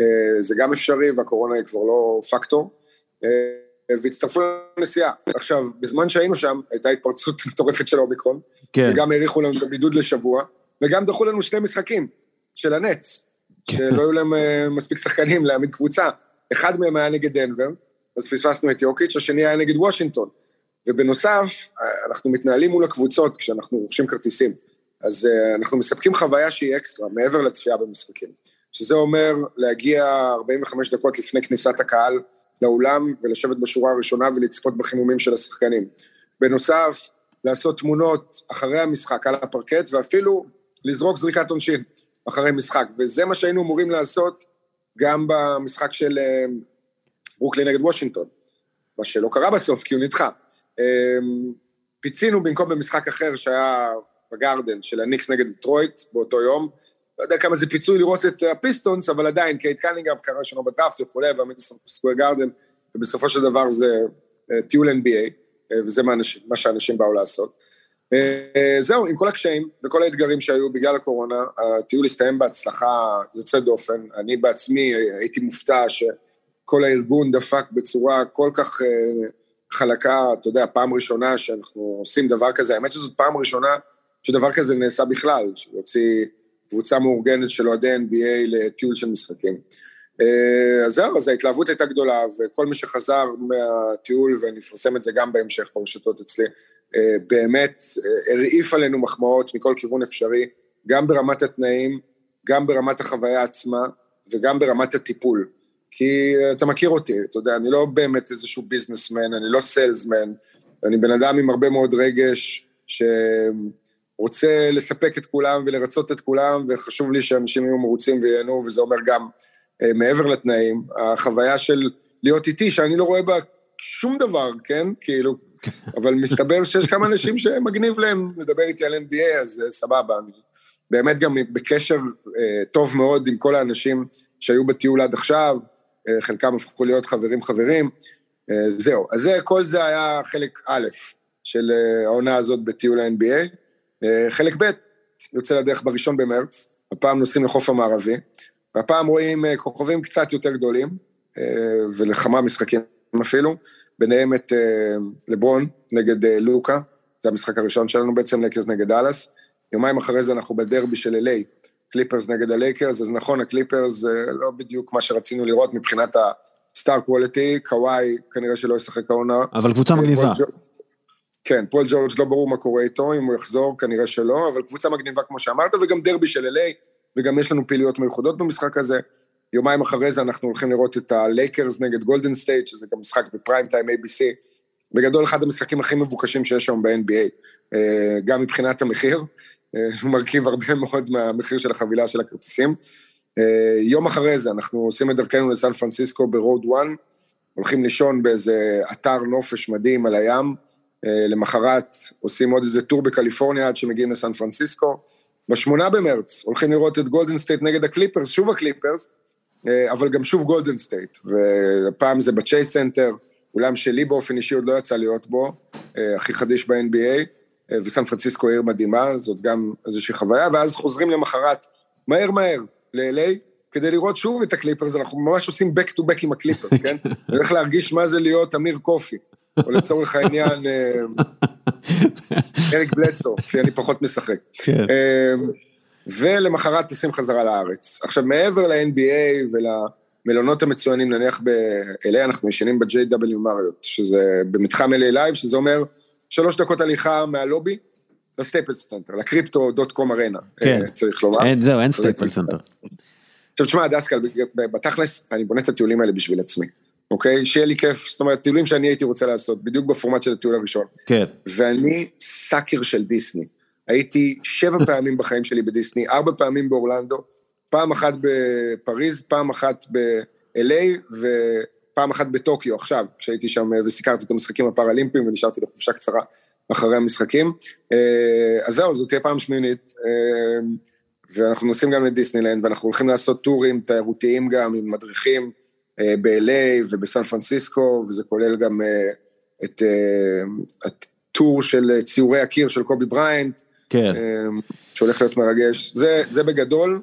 אה, זה גם אפשרי והקורונה היא כבר לא פקטור, אה, והצטרפו לנסיעה. עכשיו, בזמן שהיינו שם, הייתה התפרצות מטורפת של האומיקרון, כן. וגם האריכו לנו את הבידוד לשבוע, וגם דחו לנו שני משחקים של הנץ. שלא היו להם אה, מספיק שחקנים להעמיד קבוצה. אחד מהם היה נגד דנבר, אז פספסנו את יוקיץ', השני היה נגד וושינגטון. ובנוסף, אנחנו מתנהלים מול הקבוצות כשאנחנו רוכשים כרטיסים. אז אנחנו מספקים חוויה שהיא אקסטרה, מעבר לצפייה במשחקים. שזה אומר להגיע 45 דקות לפני כניסת הקהל לאולם ולשבת בשורה הראשונה ולצפות בחימומים של השחקנים. בנוסף, לעשות תמונות אחרי המשחק על הפרקט ואפילו לזרוק זריקת עונשין אחרי משחק, וזה מה שהיינו אמורים לעשות גם במשחק של אה, ברוקלין נגד וושינגטון, מה שלא קרה בסוף כי הוא נדחה. אה, פיצינו במקום במשחק אחר שהיה בגרדן של הניקס נגד דטרויט באותו יום, לא יודע כמה זה פיצוי לראות את הפיסטונס, אבל עדיין, קייד קנינגהם בחירה ראשונה בדראפט וכולי, והמדיסון סקוויר גארדן, ובסופו של דבר זה אה, טיול NBA, וזה מה, מה שאנשים באו לעשות. אה, זהו, עם כל הקשיים וכל האתגרים שהיו בגלל הקורונה, הטיול הסתיים בהצלחה יוצאת דופן. אני בעצמי הייתי מופתע שכל הארגון דפק בצורה כל כך חלקה, אתה יודע, פעם ראשונה שאנחנו עושים דבר כזה. האמת שזאת פעם ראשונה שדבר כזה נעשה בכלל, שיוציא... קבוצה מאורגנת של אוהדי NBA לטיול של משחקים. אה, אז זהו, אז ההתלהבות הייתה גדולה, וכל מי שחזר מהטיול, ונפרסם את זה גם בהמשך ברשתות אצלי, אה, באמת אה, הרעיף עלינו מחמאות מכל כיוון אפשרי, גם ברמת התנאים, גם ברמת החוויה עצמה, וגם ברמת הטיפול. כי אתה מכיר אותי, אתה יודע, אני לא באמת איזשהו ביזנסמן, אני לא סיילסמן, אני בן אדם עם הרבה מאוד רגש, ש... רוצה לספק את כולם ולרצות את כולם, וחשוב לי שאנשים יהיו מרוצים וייהנו, וזה אומר גם אה, מעבר לתנאים, החוויה של להיות איתי, שאני לא רואה בה שום דבר, כן? כאילו, אבל מסתבר שיש כמה אנשים שמגניב להם לדבר איתי על NBA, אז סבבה, אני באמת גם בקשר אה, טוב מאוד עם כל האנשים שהיו בטיול עד עכשיו, אה, חלקם הפכו להיות חברים חברים, אה, זהו. אז זה, כל זה היה חלק א' של אה, העונה הזאת בטיול ה-NBA. אה, חלק ב' יוצא לדרך בראשון במרץ, הפעם נוסעים לחוף המערבי, והפעם רואים אה, כוכבים קצת יותר גדולים, אה, ולכמה משחקים אפילו, ביניהם את לברון נגד לוקה, זה המשחק הראשון שלנו בעצם, לייקרס נגד דאלאס. יומיים אחרי זה אנחנו בדרבי של LA, קליפרס נגד הלייקרס, אז נכון, הקליפרס זה לא בדיוק מה שרצינו לראות מבחינת ה star quality, קוואי כנראה שלא ישחק העונה. אבל קבוצה מגניבה. כן, פול ג'ורג' לא ברור מה קורה איתו, אם הוא יחזור, כנראה שלא, אבל קבוצה מגניבה כמו שאמרת, וגם דרבי של LA, וגם יש לנו פעילויות מיוחדות במשחק הזה. יומיים אחרי זה אנחנו הולכים לראות את הלייקרס נגד גולדן סטייט, שזה גם משחק בפריים טיים ABC. בגדול, אחד המשחקים הכי מבוקשים שיש היום ב-NBA, אה, גם מבחינת המחיר, הוא מרכיב הרבה מאוד מהמחיר של החבילה של הכרטיסים. יום אחרי זה אנחנו עושים את דרכנו לסן פרנסיסקו ב road 1, הולכים לישון באיזה אתר נופש מדהים על הים, למחרת עושים עוד איזה tour בקליפורניה עד שמגיעים לסן פרנסיסקו. בשמונה במרץ הולכים לראות את גולדן סטייט נגד הקליפרס, שוב הקליפרס, אבל גם שוב גולדן סטייט, והפעם זה בצ'ייס סנטר, אולם שלי באופן אישי עוד לא יצא להיות בו, הכי חדיש ב-NBA, וסן פרנסיסקו עיר מדהימה, זאת גם איזושהי חוויה, ואז חוזרים למחרת, מהר מהר, ל-LA, כדי לראות שוב את הקליפרס, אנחנו ממש עושים back to back עם הקליפרס, כן? הולך להרגיש מה זה להיות אמיר קופי, או לצורך העניין, אריק בלדסו, כי אני פחות משחק. ולמחרת טסים חזרה לארץ. עכשיו, מעבר ל-NBA ולמלונות המצוינים, נניח ב-LA, אנחנו ישנים ב-JW מריוט, שזה במתחם LA Live, שזה אומר שלוש דקות הליכה מהלובי לסטייפל סנטר, לקריפטו דוט קום ארנה, כן. צריך לומר. אין, זהו, אין סטייפל סנטר. עכשיו, תשמע, דסקל, בתכלס, אני בונה את הטיולים האלה בשביל עצמי. אוקיי? שיהיה לי כיף, זאת אומרת, טיולים שאני הייתי רוצה לעשות, בדיוק בפורמט של הטיול הראשון. כן. ואני sucker של דיסני. הייתי שבע פעמים בחיים שלי בדיסני, ארבע פעמים באורלנדו, פעם אחת בפריז, פעם אחת ב-LA ופעם אחת בטוקיו עכשיו, כשהייתי שם וסיקרתי את המשחקים הפראלימפיים ונשארתי לחופשה קצרה אחרי המשחקים. אז זהו, זאת תהיה פעם שמינית, ואנחנו נוסעים גם לדיסנילנד, ואנחנו הולכים לעשות טורים תיירותיים גם עם מדריכים. ב-LA ובסן פרנסיסקו, וזה כולל גם את הטור של ציורי הקיר של קובי בריינט, כן. שהולך להיות מרגש. זה, זה בגדול,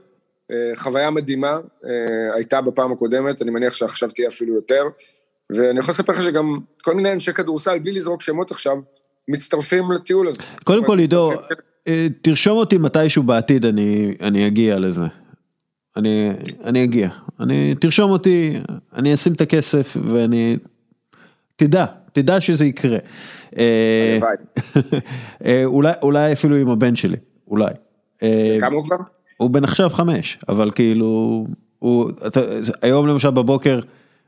חוויה מדהימה, הייתה בפעם הקודמת, אני מניח שעכשיו תהיה אפילו יותר, ואני יכול לספר לך שגם כל מיני אנשי כדורסל, בלי לזרוק שמות עכשיו, מצטרפים לטיול הזה. קודם כל, עידו, תרשום אותי מתישהו בעתיד, אני, אני אגיע לזה. אני, אני אגיע, אני, תרשום אותי, אני אשים את הכסף ואני, תדע, תדע שזה יקרה. אולי, אולי אפילו עם הבן שלי, אולי. כמה הוא כבר? הוא בן עכשיו חמש, אבל כאילו, הוא, אתה, היום למשל בבוקר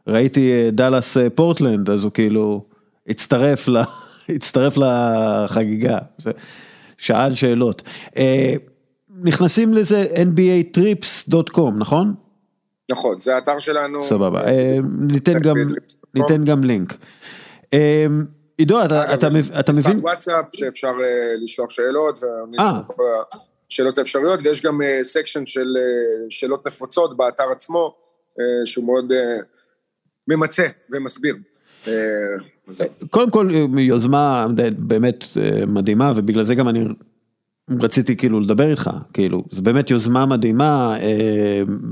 ראיתי דאלאס פורטלנד, אז הוא כאילו הצטרף, לה, הצטרף לחגיגה, שאל שאלות. נכנסים לזה nbatrips.com, נכון? נכון, זה האתר שלנו. סבבה, ניתן גם, ניתן גם לינק. עידו, אתה מבין? יש וואטסאפ שאפשר לשלוח שאלות, שאלות האפשריות, ויש גם section של שאלות נפוצות באתר עצמו, שהוא מאוד ממצה ומסביר. קודם כל, יוזמה באמת מדהימה, ובגלל זה גם אני רציתי כאילו לדבר איתך, כאילו, זה באמת יוזמה מדהימה,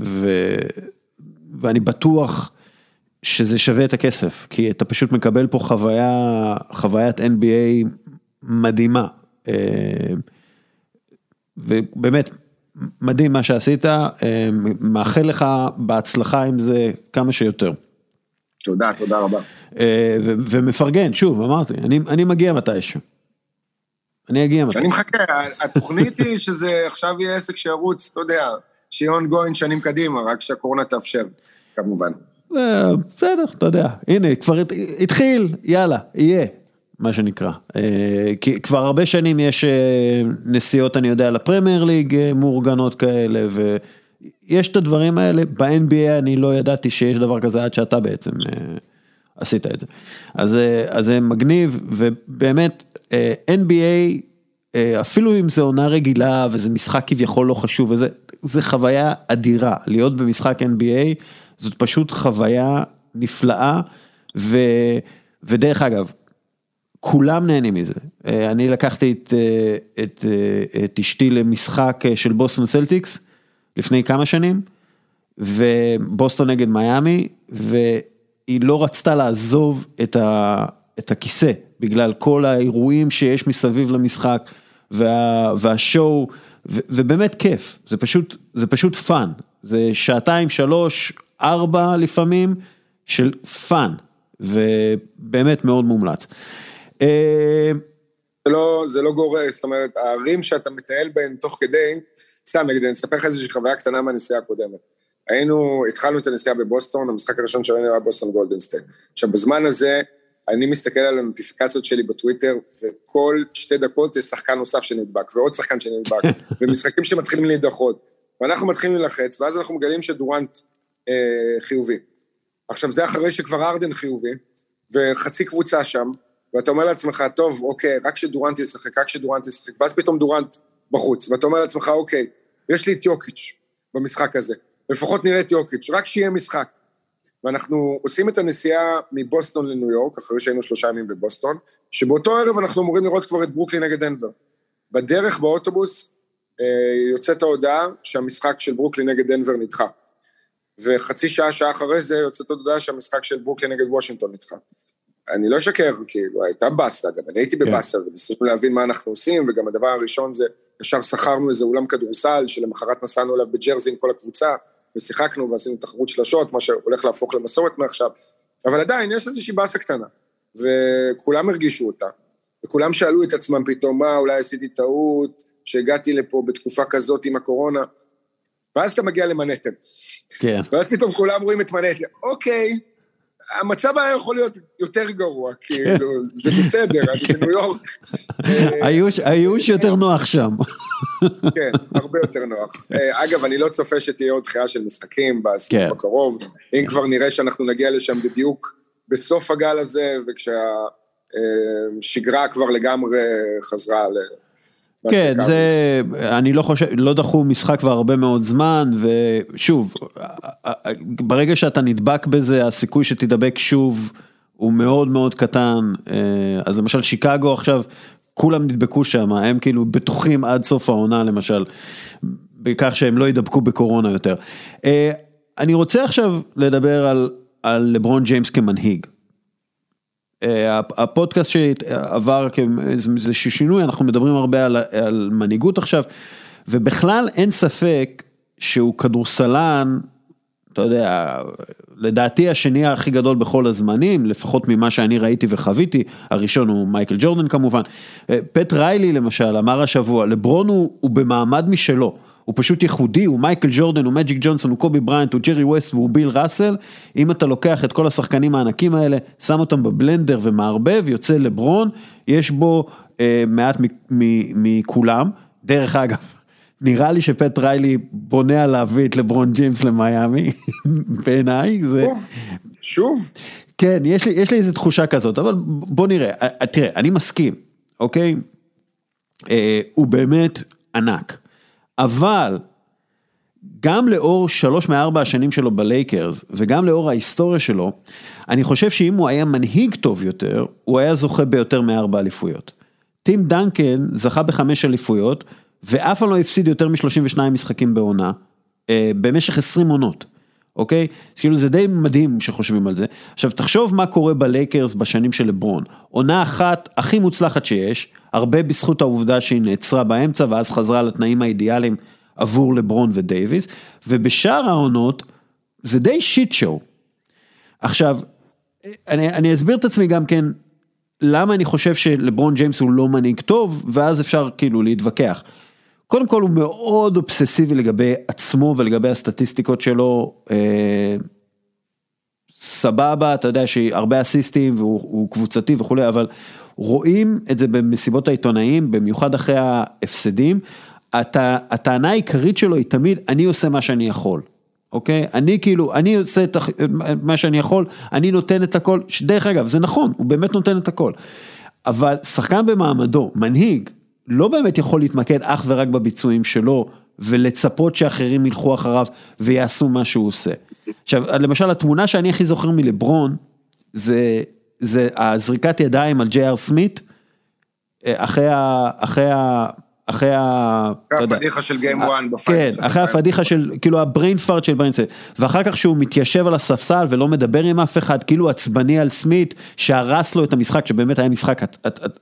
ו... ואני בטוח שזה שווה את הכסף, כי אתה פשוט מקבל פה חוויה, חוויית NBA מדהימה. ובאמת, מדהים מה שעשית, מאחל לך בהצלחה עם זה כמה שיותר. תודה, תודה רבה. ומפרגן, שוב, אמרתי, אני, אני מגיע מתישהו. אני אגיע מתישהו. אני מחכה, התוכנית היא שזה עכשיו יהיה עסק שירוץ, אתה יודע, שיהיה ongoing שנים קדימה, רק שהקורונה תאפשר, כמובן. בסדר, אתה יודע, הנה, כבר התחיל, יאללה, יהיה, מה שנקרא. כי כבר הרבה שנים יש נסיעות, אני יודע, לפרמייר ליג מאורגנות כאלה, ויש את הדברים האלה, ב-NBA אני לא ידעתי שיש דבר כזה עד שאתה בעצם עשית את זה. אז, אז זה מגניב, ובאמת, NBA, אפילו אם זה עונה רגילה, וזה משחק כביכול לא חשוב, וזה, זה חוויה אדירה, להיות במשחק NBA, זאת פשוט חוויה נפלאה, ו, ודרך אגב, כולם נהנים מזה. אני לקחתי את, את, את אשתי למשחק של בוסטון סלטיקס, לפני כמה שנים, ובוסטון נגד מיאמי, והיא לא רצתה לעזוב את, ה, את הכיסא, בגלל כל האירועים שיש מסביב למשחק, וה, וה show, ו, ובאמת כיף, זה פשוט, זה פשוט fun, זה שעתיים, שלוש, ארבע לפעמים, של fun, ובאמת מאוד מומלץ. זה לא, זה לא גורס, זאת אומרת, הערים שאתה מטייל בהן תוך כדי, סתם נגיד, אני אספר לך איזושהי חוויה קטנה מהנסיעה הקודמת. היינו, התחלנו את הנסיעה בבוסטון, המשחק הראשון שלנו היה בוסטון גולדן סטייט. עכשיו, בזמן הזה, אני מסתכל על הנוטיפיקציות שלי בטוויטר, וכל שתי דקות יש שחקן נוסף שנדבק, ועוד שחקן שנדבק, ומשחקים שמתחילים להידחות. ואנחנו מתחילים ללחץ, ואז אנחנו מגלים שדורנט אה, חיובי. עכשיו, זה אחרי שכבר ארדן חיובי, וחצי קבוצה שם, ואתה אומר לעצמך, טוב, אוקיי, רק שדורנט ישחק, רק שדורנט ישחק, ואז פתאום דורנט בחוץ, ואתה אומר לעצמך, אוקיי, יש לי את יוקיץ' במשחק הזה, לפחות נראה את יוקיץ', רק שיהיה משחק. ואנחנו עושים את הנסיעה מבוסטון לניו יורק, אחרי שהיינו שלושה ימים בבוסטון, שבאותו ערב אנחנו אמורים לראות כבר את ברוקלין נגד דנבר. בדרך באוטובוס אה, יוצאת ההודעה שהמשחק של ברוקלין נגד דנבר נדחה. וחצי שעה, שעה אחרי זה יוצאת הודעה שהמשחק של ברוקלין נגד וושינגטון נדחה. אני לא אשקר, כאילו, הייתה באסה, גם אני הייתי כן. בבאסה, וניסינו להבין מה אנחנו עושים, וגם הדבר הראשון זה, ישר שכרנו איזה אולם כדורסל, שלמחרת נסענו אליו בג'רזי עם כל הקבוצה, ושיחקנו ועשינו תחרות שלשות, מה שהולך להפוך למסורת מעכשיו, אבל עדיין יש איזושהי באסה קטנה, וכולם הרגישו אותה, וכולם שאלו את עצמם פתאום, מה, אולי עשיתי טעות, שהגעתי לפה בתקופה כזאת עם הקורונה, ואז אתה מגיע למנהטן. כן. ואז פתאום כולם רואים את מנהטן, אוקיי, המצב היה יכול להיות יותר גרוע, כאילו, זה בסדר, אני בניו יורק. הייאוש יותר נוח שם. כן, הרבה יותר נוח. אה, אגב, אני לא צופה שתהיה עוד דחייה של משחקים בסיבוב כן. הקרוב. אם כבר נראה שאנחנו נגיע לשם בדיוק בסוף הגל הזה, וכשהשגרה כבר לגמרי חזרה ל... כן, זה, אני לא חושב, לא דחו משחק כבר הרבה מאוד זמן, ושוב, ברגע שאתה נדבק בזה, הסיכוי שתדבק שוב הוא מאוד מאוד קטן, אה, אז למשל שיקגו עכשיו, כולם נדבקו שם, הם כאילו בטוחים עד סוף העונה למשל, בכך שהם לא ידבקו בקורונה יותר. אה, אני רוצה עכשיו לדבר על, על לברון ג'יימס כמנהיג. אה, הפודקאסט שעבר כאיזה שינוי, אנחנו מדברים הרבה על, על מנהיגות עכשיו, ובכלל אין ספק שהוא כדורסלן, אתה יודע, לדעתי השני הכי גדול בכל הזמנים, לפחות ממה שאני ראיתי וחוויתי, הראשון הוא מייקל ג'ורדן כמובן. אה, פט ריילי למשל אמר השבוע, לברון הוא, הוא במעמד משלו. הוא פשוט ייחודי, הוא מייקל ג'ורדן, הוא מג'יק ג'ונסון, הוא קובי בריינט, הוא ג'רי ווסט והוא ביל ראסל. אם אתה לוקח את כל השחקנים הענקים האלה, שם אותם בבלנדר ומערבב, יוצא לברון, יש בו אה, מעט מכולם. דרך אגב, נראה לי שפט ריילי בונה על להביא את לברון ג'יימס למיאמי, בעיניי זה... שוב? כן, יש לי, יש לי איזו תחושה כזאת, אבל בוא נראה, אה, תראה, אני מסכים, אוקיי? אה, הוא באמת ענק. אבל גם לאור שלוש מארבע השנים שלו בלייקרס וגם לאור ההיסטוריה שלו, אני חושב שאם הוא היה מנהיג טוב יותר, הוא היה זוכה ביותר מארבע אליפויות. טים דנקן זכה בחמש אליפויות ואף פעם לא הפסיד יותר מ-32 משחקים בעונה, אה, במשך 20 עונות. אוקיי? כאילו זה די מדהים שחושבים על זה. עכשיו תחשוב מה קורה בלייקרס בשנים של לברון. עונה אחת הכי מוצלחת שיש, הרבה בזכות העובדה שהיא נעצרה באמצע ואז חזרה לתנאים האידיאליים עבור לברון ודייוויס, ובשאר העונות זה די שיט שואו. עכשיו, אני, אני אסביר את עצמי גם כן, למה אני חושב שלברון ג'יימס הוא לא מנהיג טוב, ואז אפשר כאילו להתווכח. קודם כל הוא מאוד אובססיבי לגבי עצמו ולגבי הסטטיסטיקות שלו. אה, סבבה, אתה יודע שהרבה אסיסטים והוא קבוצתי וכולי, אבל רואים את זה במסיבות העיתונאים, במיוחד אחרי ההפסדים. הטענה העיקרית שלו היא תמיד, אני עושה מה שאני יכול. אוקיי? אני כאילו, אני עושה את מה שאני יכול, אני נותן את הכל, דרך אגב, זה נכון, הוא באמת נותן את הכל. אבל שחקן במעמדו, מנהיג, לא באמת יכול להתמקד אך ורק בביצועים שלו ולצפות שאחרים ילכו אחריו ויעשו מה שהוא עושה. עכשיו, למשל התמונה שאני הכי זוכר מלברון, זה, זה הזריקת ידיים על ג'יי אר סמית, אה, אחרי ה... אחרי ה... אחרי ה... אחרי הפדיחה של game 1 ב final. כן, אחרי הפדיחה של, כאילו ה brain fart של בריינסט. ואחר כך שהוא מתיישב על הספסל ולא מדבר עם אף אחד, כאילו עצבני על סמית, שהרס לו את המשחק, שבאמת היה משחק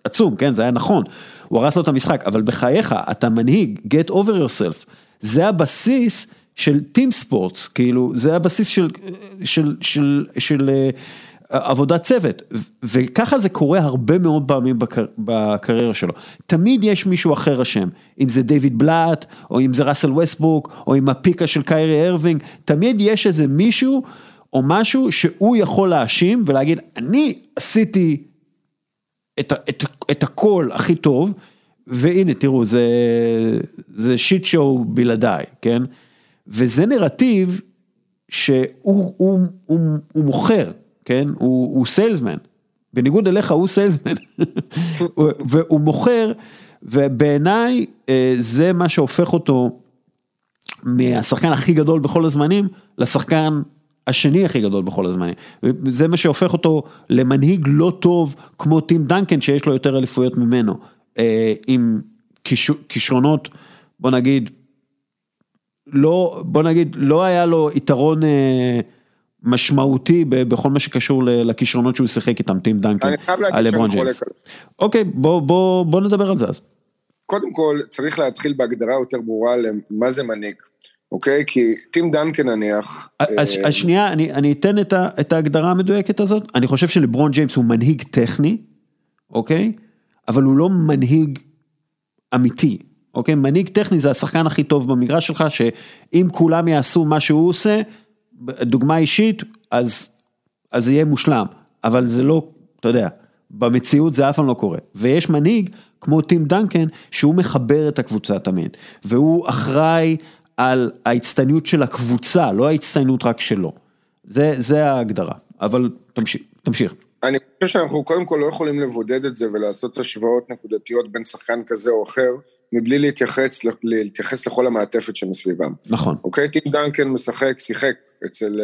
עצום, כן, זה היה נכון. הוא הרס לו את המשחק, אבל בחייך, אתה מנהיג, get over yourself. זה הבסיס של team sports, כאילו, זה הבסיס של, של, של, של, של עבודת צוות, וככה זה קורה הרבה מאוד פעמים בקר, בקריירה שלו. תמיד יש מישהו אחר אשם, אם זה דיוויד בלאט, או אם זה ראסל וסטברוק, או אם הפיקה של קיירי אירווינג, תמיד יש איזה מישהו, או משהו שהוא יכול להאשים ולהגיד, אני עשיתי את, את, את הכל הכי טוב, והנה תראו, זה, זה shit show בלעדיי, כן? וזה נרטיב שהוא הוא, הוא, הוא מוכר, כן? הוא, הוא salesman. בניגוד אליך הוא סיילסמן. והוא מוכר, ובעיניי אה, זה מה שהופך אותו מהשחקן הכי גדול בכל הזמנים, לשחקן השני הכי גדול בכל הזמנים. זה מה שהופך אותו למנהיג לא טוב כמו טים דנקן שיש לו יותר אליפויות ממנו. אה, עם כישרונות, בוא נגיד, לא, בוא נגיד, לא היה לו יתרון אה, משמעותי בכל מה שקשור לכישרונות שהוא שיחק איתם, טים דנקן, על לברון ג'יימס. אוקיי, בוא, בוא, בוא נדבר על זה אז. קודם כל, צריך להתחיל בהגדרה יותר ברורה למה זה מנהיג. אוקיי? כי טים דנקן נניח... אז אה... שנייה, אני, אני אתן את, ה, את ההגדרה המדויקת הזאת. אני חושב שלברון ג'יימס הוא מנהיג טכני, אוקיי? אבל הוא לא מנהיג אמיתי, אוקיי? מנהיג טכני זה השחקן הכי טוב במגרש שלך, שאם כולם יעשו מה שהוא עושה, דוגמה אישית, אז, אז זה יהיה מושלם, אבל זה לא, אתה יודע, במציאות זה אף פעם לא קורה. ויש מנהיג, כמו טים דנקן, שהוא מחבר את הקבוצה תמיד, והוא אחראי על ההצטיינות של הקבוצה, לא ההצטיינות רק שלו. זה, זה ההגדרה, אבל תמשיך, תמשיך. אני חושב שאנחנו קודם כל לא יכולים לבודד את זה ולעשות השוואות נקודתיות בין שחקן כזה או אחר, מבלי להתייחס, להתייחס לכל המעטפת שמסביבם. נכון. אוקיי? טים דנקן משחק, שיחק אצל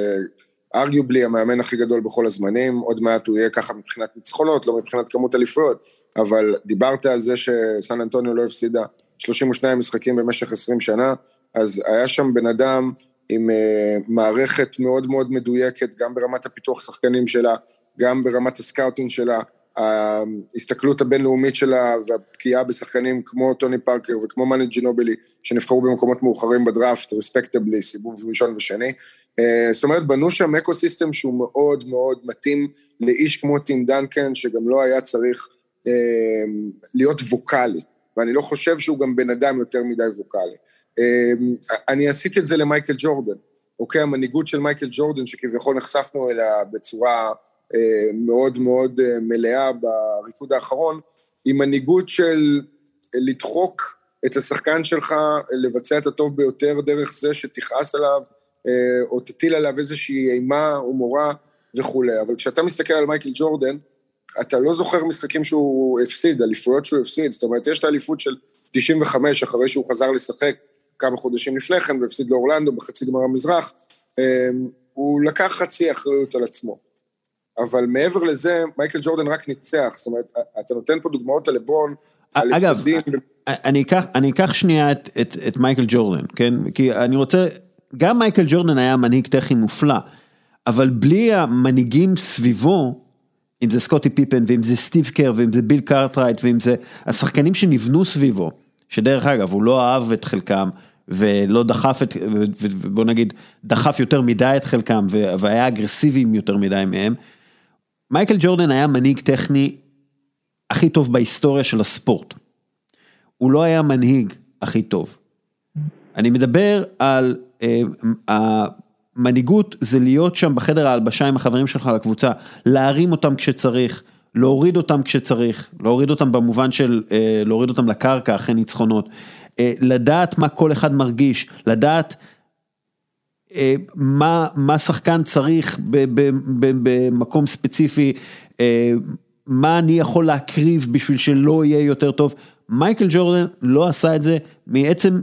arguably אה, המאמן הכי גדול בכל הזמנים, עוד מעט הוא יהיה ככה מבחינת ניצחונות, לא מבחינת כמות אליפויות, אבל דיברת על זה שסן אנטוניו לא הפסידה 32 משחקים במשך 20 שנה, אז היה שם בן אדם עם uh, מערכת מאוד מאוד מדויקת, גם ברמת הפיתוח שחקנים שלה, גם ברמת הסקאוטינג שלה, ההסתכלות הבינלאומית שלה והפגיעה בשחקנים כמו טוני פארקר וכמו מאנו ג'ינובילי, שנבחרו במקומות מאוחרים בדראפט, respectively, סיבוב ראשון ושני. Uh, זאת אומרת, בנו שם eco system שהוא מאוד מאוד מתאים לאיש כמו טים דנקן, שגם לא היה צריך uh, להיות vocal-י. ואני לא חושב שהוא גם בן אדם יותר מדי ווקאלי. אמ, אני עשיתי את זה למייקל ג'ורדן, אוקיי? המנהיגות של מייקל ג'ורדן, שכביכול נחשפנו אליה בצורה אה, מאוד מאוד אה, מלאה בריקוד האחרון, היא מנהיגות של לדחוק את השחקן שלך לבצע את הטוב ביותר דרך זה שתכעס עליו, אה, או תטיל עליו איזושהי אימה או מורה וכולי. אבל כשאתה מסתכל על מייקל ג'ורדן, אתה לא זוכר משחקים שהוא הפסיד, אליפויות שהוא הפסיד, זאת אומרת, יש את האליפות של 95 אחרי שהוא חזר לשחק כמה חודשים לפני כן והפסיד לאורלנדו בחצי גמר המזרח, אמ, הוא לקח חצי אחריות על עצמו. אבל מעבר לזה, מייקל ג'ורדן רק ניצח, זאת אומרת, אתה נותן פה דוגמאות על לברון, אגב. אני אקח, אני אקח שנייה את, את, את מייקל ג'ורדן, כן? כי אני רוצה, גם מייקל ג'ורדן היה מנהיג טכני מופלא, אבל בלי המנהיגים סביבו, אם זה סקוטי פיפן, ואם זה סטיב קר, ואם זה ביל קארטרייט, ואם זה השחקנים שנבנו סביבו, שדרך אגב, הוא לא אהב את חלקם, ולא דחף את, בוא נגיד, דחף יותר מדי את חלקם, והיה אגרסיביים יותר מדי מהם. מייקל ג'ורדן היה מנהיג טכני הכי טוב בהיסטוריה של הספורט. הוא לא היה מנהיג הכי טוב. אני מדבר על אה, מנהיגות זה להיות שם בחדר ההלבשה עם החברים שלך לקבוצה, להרים אותם כשצריך, להוריד אותם כשצריך, להוריד אותם במובן של אה, להוריד אותם לקרקע אחרי ניצחונות, אה, לדעת מה כל אחד מרגיש, לדעת מה, מה שחקן צריך במקום ספציפי, מה אני יכול להקריב בשביל שלא יהיה יותר טוב. מייקל ג'ורדן לא עשה את זה מעצם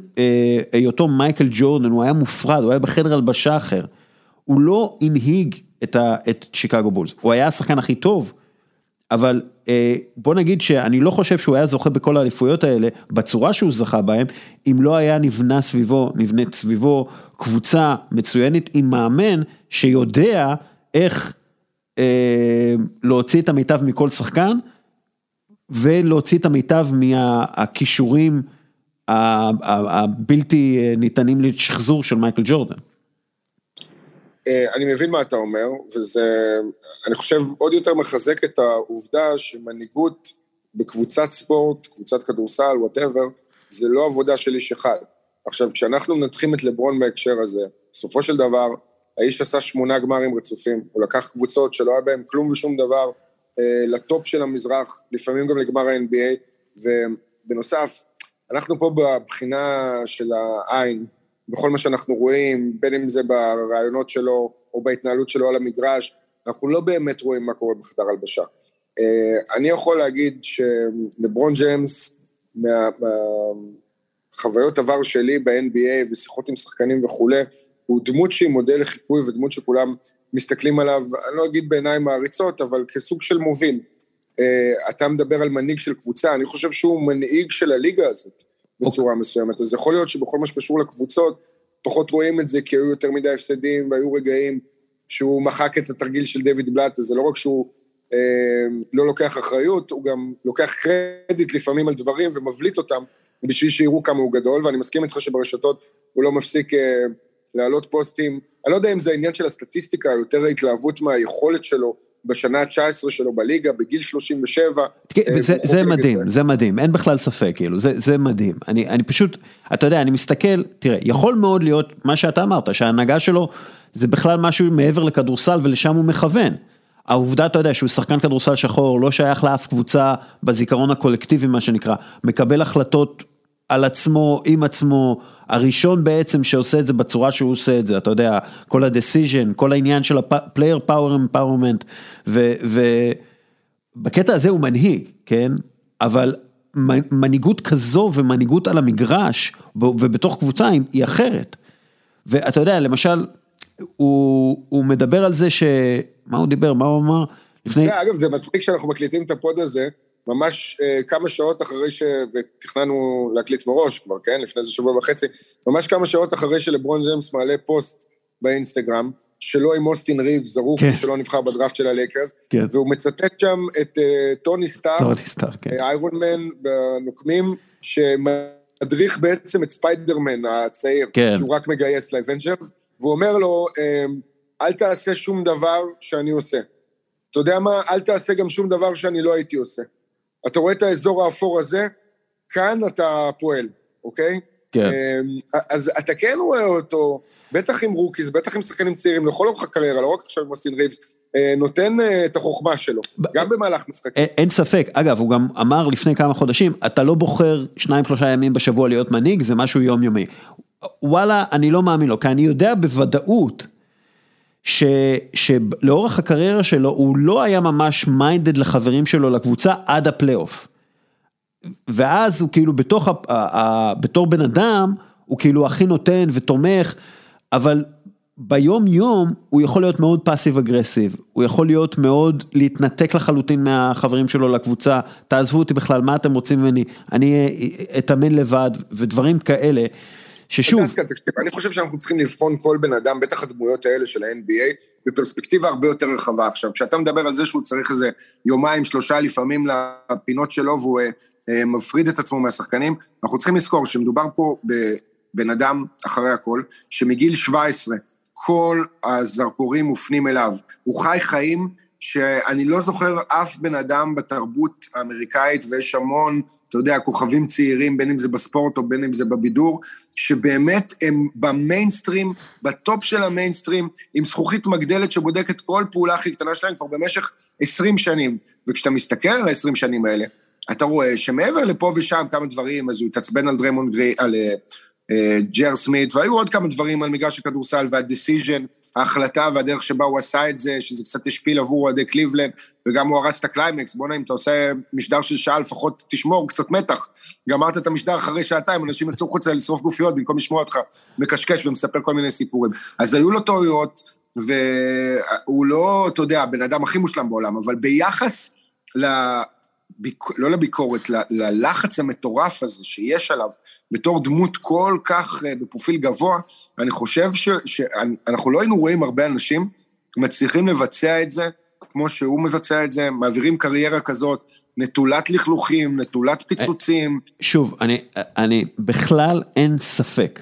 היותו מייקל ג'ורדן, הוא היה מופרד, הוא היה בחדר הלבשה אחר. הוא לא הנהיג את, ה, את שיקגו בולס, הוא היה השחקן הכי טוב, אבל אה, בוא נגיד שאני לא חושב שהוא היה זוכה בכל האליפויות האלה בצורה שהוא זכה בהם, אם לא היה נבנה סביבו, נבנית סביבו קבוצה מצוינת עם מאמן שיודע איך אה, להוציא את המיטב מכל שחקן ולהוציא את המיטב מהכישורים הבלתי ניתנים לשחזור של מייקל ג'ורדן. אה, אני מבין מה אתה אומר, וזה, אני חושב, עוד יותר מחזק את העובדה שמנהיגות בקבוצת ספורט, קבוצת כדורסל, whatever, זה לא עבודה של איש אחד. עכשיו, כשאנחנו מנתחים את לברון בהקשר הזה, בסופו של דבר, האיש עשה שמונה גמרים רצופים, הוא לקח קבוצות שלא היה בהן כלום ושום דבר אה, לטופ של המזרח, לפעמים גם לגמר ה-NBA, ובנוסף, אנחנו פה בבחינה של העין, בכל מה שאנחנו רואים, בין אם זה ברעיונות שלו או בהתנהלות שלו על המגרש, אנחנו לא באמת רואים מה קורה בחדר הלבשה. אה, אני יכול להגיד שלברון ג'יימס, מהחוויות מה, עבר שלי ב-NBA ושיחות עם שחקנים וכולי, הוא דמות שהיא מודל לחיקוי ודמות שכולם מסתכלים עליו, אני לא אגיד בעיניים מעריצות, אבל כסוג של מוביל. Uh, אתה מדבר על מנהיג של קבוצה, אני חושב שהוא מנהיג של הליגה הזאת בצורה okay. מסוימת, אז יכול להיות שבכל מה שקשור לקבוצות, פחות רואים את זה כי היו יותר מדי הפסדים והיו רגעים שהוא מחק את התרגיל של דויד בלאט, אז זה לא רק שהוא uh, לא לוקח אחריות, הוא גם לוקח קרדיט לפעמים על דברים ומבליט אותם בשביל שיראו כמה הוא גדול, ואני מסכים איתך שברשתות הוא לא מפסיק... Uh, להעלות פוסטים, אני לא יודע אם זה העניין של הסטטיסטיקה, יותר ההתלהבות מהיכולת שלו בשנה ה-19 שלו בליגה, בגיל 37. כן, זה, זה מדהים, זה. זה מדהים, אין בכלל ספק, כאילו, זה, זה מדהים. אני, אני פשוט, אתה יודע, אני מסתכל, תראה, יכול מאוד להיות מה שאתה אמרת, שההנהגה שלו זה בכלל משהו מעבר לכדורסל ולשם הוא מכוון. העובדה, אתה יודע, שהוא שחקן כדורסל שחור, לא שייך לאף קבוצה בזיכרון הקולקטיבי, מה שנקרא, מקבל החלטות על עצמו, עם עצמו, הראשון בעצם שעושה את זה בצורה שהוא עושה את זה, אתה יודע, כל ה-decision, כל העניין של ה-player power empowerment, ובקטע הזה הוא מנהיג, כן? אבל מנהיגות כזו ומנהיגות על המגרש ובתוך קבוצה היא אחרת. ואתה יודע, למשל, הוא, הוא מדבר על זה ש... מה הוא דיבר? מה הוא אמר? לפני... אגב, זה מצחיק שאנחנו מקליטים את הפוד הזה. ממש אה, כמה שעות אחרי ש... ותכננו להקליט מראש כבר, כן? לפני איזה שבוע וחצי, ממש כמה שעות אחרי שלברון ג'יימס מעלה פוסט באינסטגרם, שלו עם אוסטין ריבס, זרוק, כן. שלא נבחר בדראפט של הלייקרס, כן. והוא מצטט שם את uh, טוני סטארק, טוני סטארק, כן. איירון מן בנוקמים, שמדריך בעצם את ספיידרמן הצעיר, כן. שהוא רק מגייס ל Avengers, והוא אומר לו, אל תעשה שום דבר שאני עושה. אתה יודע מה? אל תעשה גם שום דבר שאני לא הייתי עושה. אתה רואה את האזור האפור הזה, כאן אתה פועל, אוקיי? כן. אמ, אז אתה כן רואה אותו, בטח עם rookies, בטח עם שחקנים צעירים, לכל אורך הקריירה, לא רק עכשיו עם אוסטין ריבס, אה, נותן אה, את החוכמה שלו, גם במהלך משחקים. אין ספק, אגב, הוא גם אמר לפני כמה חודשים, אתה לא בוחר שניים שלושה ימים בשבוע להיות מנהיג, זה משהו יומיומי. וואלה, אני לא מאמין לו, כי אני יודע בוודאות שלאורך הקריירה שלו הוא לא היה ממש minded לחברים שלו לקבוצה עד הפלייאוף. ואז הוא כאילו בתוך, ה, ה, בתור בן אדם, הוא כאילו הכי נותן ותומך, אבל ביום יום הוא יכול להיות מאוד פאסיב אגרסיב, הוא יכול להיות מאוד להתנתק לחלוטין מהחברים שלו לקבוצה, תעזבו אותי בכלל, מה אתם רוצים ממני, אני אתאמן לבד ודברים כאלה. ששוב... אני חושב שאנחנו צריכים לבחון כל בן אדם, בטח הדמויות האלה של ה-NBA, בפרספקטיבה הרבה יותר רחבה עכשיו. כשאתה מדבר על זה שהוא צריך איזה יומיים, שלושה לפעמים לפינות שלו, והוא אה, מפריד את עצמו מהשחקנים, אנחנו צריכים לזכור שמדובר פה בבן אדם, אחרי הכל, שמגיל 17, כל הזרקורים מופנים אליו. הוא חי חיים שאני לא זוכר אף בן אדם בתרבות האמריקאית, ויש המון, אתה יודע, כוכבים צעירים, בין אם זה בספורט או בין אם זה בבידור, שבאמת הם במיינסטרים, בטופ של המיינסטרים, עם זכוכית מגדלת שבודקת כל פעולה הכי קטנה שלהם כבר במשך 20 שנים. וכשאתה מסתכל על ה-20 שנים האלה, אתה רואה שמעבר לפה ושם כמה דברים, אז הוא התעצבן על דריימונד גרין, על אה, ג'ר סמית, והיו עוד כמה דברים על מגרש הכדורסל וה decision, ההחלטה והדרך שבה הוא עשה את זה, שזה קצת השפיל עבור אוהדי קליבלנד, וגם הוא הרס את הקליימקס, בוא'נה, אם אתה עושה משדר של שעה, לפחות תשמור קצת מתח. גמרת את המשדר אחרי שעתיים, אנשים יצאו חוצה לשרוף גופיות במקום לשמוע אותך מקשקש ומספר כל מיני סיפורים. אז היו לו טעויות, והוא לא, אתה יודע, הבן אדם הכי מושלם בעולם, אבל ביחס ל... ביק... לא לביקורת, ל... ללחץ המטורף הזה שיש עליו בתור דמות כל כך uh, בפרופיל גבוה, אני חושב ש... שאנחנו לא היינו רואים הרבה אנשים מצליחים לבצע את זה כמו שהוא מבצע את זה, מעבירים קריירה כזאת, נטולת לכלוכים, נטולת פיצוצים. שוב, אני, אני בכלל אין ספק.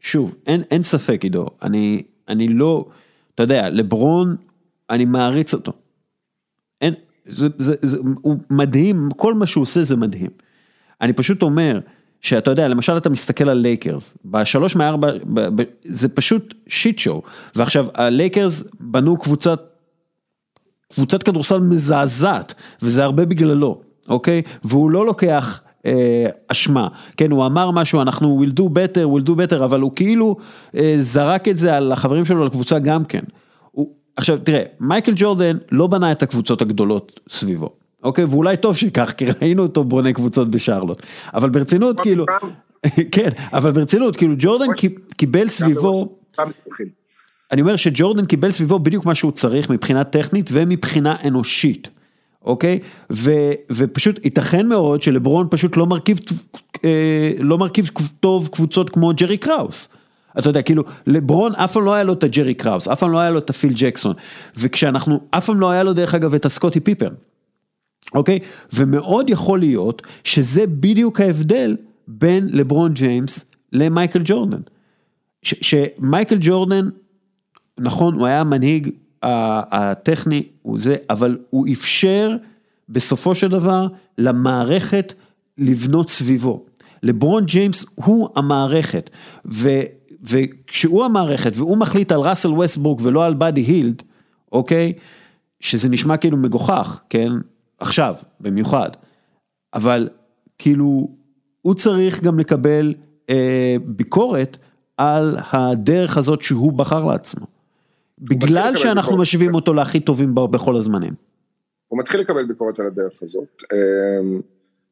שוב, אין, אין ספק, עידו. אני, אני לא, אתה יודע, לברון, אני מעריץ אותו. זה, זה, זה, הוא מדהים, כל מה שהוא עושה זה מדהים. אני פשוט אומר שאתה יודע, למשל אתה מסתכל על לייקרס, בשלוש מארבע, ב- ב- זה פשוט shit show, ועכשיו הלייקרס בנו קבוצת, קבוצת כדורסל מזעזעת, וזה הרבה בגללו, אוקיי? והוא לא לוקח אה, אשמה, כן, הוא אמר משהו, אנחנו will do better, will do better, אבל הוא כאילו אה, זרק את זה על החברים שלו לקבוצה גם כן. עכשיו תראה, מייקל ג'ורדן לא בנה את הקבוצות הגדולות סביבו. אוקיי, ואולי טוב שכך, כי ראינו אותו בונה קבוצות בשרלוט. אבל ברצינות, כאילו, כן, אבל ברצינות, כאילו ג'ורדן קיבל סביבו, אני אומר שג'ורדן קיבל סביבו בדיוק מה שהוא צריך מבחינה טכנית ומבחינה אנושית, אוקיי? ו, ופשוט ייתכן מאוד שלברון פשוט לא מרכיב, אה, לא מרכיב טוב קבוצות כמו ג'רי קראוס. אתה יודע, כאילו, לברון אף פעם לא היה לו את הג'רי קראוס, אף פעם לא היה לו את הפיל ג'קסון, וכשאנחנו, אף פעם לא היה לו דרך אגב את הסקוטי פיפן. אוקיי? ומאוד יכול להיות שזה בדיוק ההבדל בין לברון ג'יימס למייקל ג'ורדן. שמייקל ג'ורדן, נכון, הוא היה המנהיג הטכני, הוא זה, אבל הוא אפשר בסופו של דבר למערכת לבנות סביבו. לברון ג'יימס הוא המערכת, ו, וכשהוא המערכת והוא מחליט על ראסל ווסטבורג ולא על באדי הילד, אוקיי? שזה נשמע כאילו מגוחך, כן? עכשיו, במיוחד, אבל כאילו, הוא צריך גם לקבל אה, ביקורת על הדרך הזאת שהוא בחר לעצמו. בגלל שאנחנו ביקורת. משווים אותו להכי טובים בכל הזמנים. הוא מתחיל לקבל ביקורת על הדרך הזאת. אה,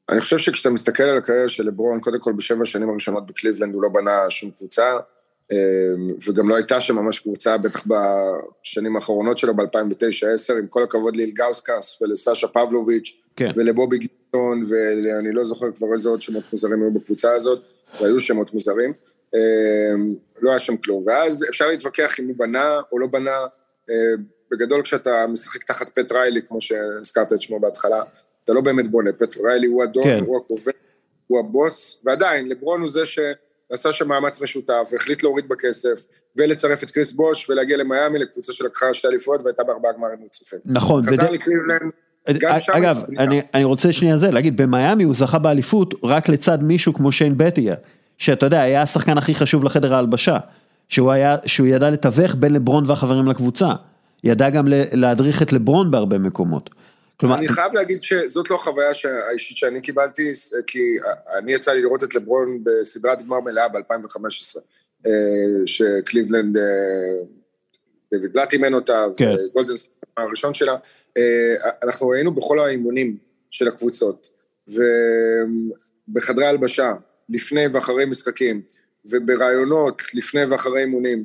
אני חושב שכשאתה מסתכל על הקריירה של לברון, קודם כל בשבע השנים הראשונות בקליבלנד הוא לא בנה שום קבוצה, וגם לא הייתה שם ממש קבוצה, בטח בשנים האחרונות שלו, ב-2009-2010, עם כל הכבוד לאילגאוסקס ולסשה פבלוביץ', כן. ולבובי גיטון, ואני לא זוכר כבר איזה עוד שמות מוזרים היו בקבוצה הזאת, והיו שמות מוזרים. אמ, לא היה שם כלום. ואז אפשר להתווכח אם הוא בנה או לא בנה. אמ, בגדול כשאתה משחק תחת פט ריילי, כמו שהזכרת את שמו בהתחלה, אתה לא באמת בונה. פט ריילי הוא הדון, כן. הוא הקובע, הוא הבוס, ועדיין, לברון הוא זה ש... עשה שם מאמץ משותף, והחליט להוריד בכסף, ולצרף את קריס בוש, ולהגיע למיאמי, לקבוצה שלקחה שתי אליפויות, והייתה בארבעה גמרים מוצפים. נכון. חזר לקליבלנד, גם שם... אגב, אני, אני רוצה שנייה זה, להגיד, במיאמי הוא זכה באליפות רק לצד מישהו כמו שיין בטיה, שאתה יודע, היה השחקן הכי חשוב לחדר ההלבשה, שהוא היה, שהוא ידע לתווך בין לברון והחברים לקבוצה, ידע גם להדריך את לברון בהרבה מקומות. כלומר... אני חייב להגיד שזאת לא החוויה האישית שאני קיבלתי, כי אני יצא לי לראות את לברון בסדרת גמר מלאה ב-2015, אה, שקליבלנד, אה, דויד בלאט אימן אותה, כן. וגולדנסט הראשון שלה, אה, אנחנו ראינו בכל האימונים של הקבוצות, ובחדרי הלבשה, לפני ואחרי משחקים, ובראיונות לפני ואחרי אימונים,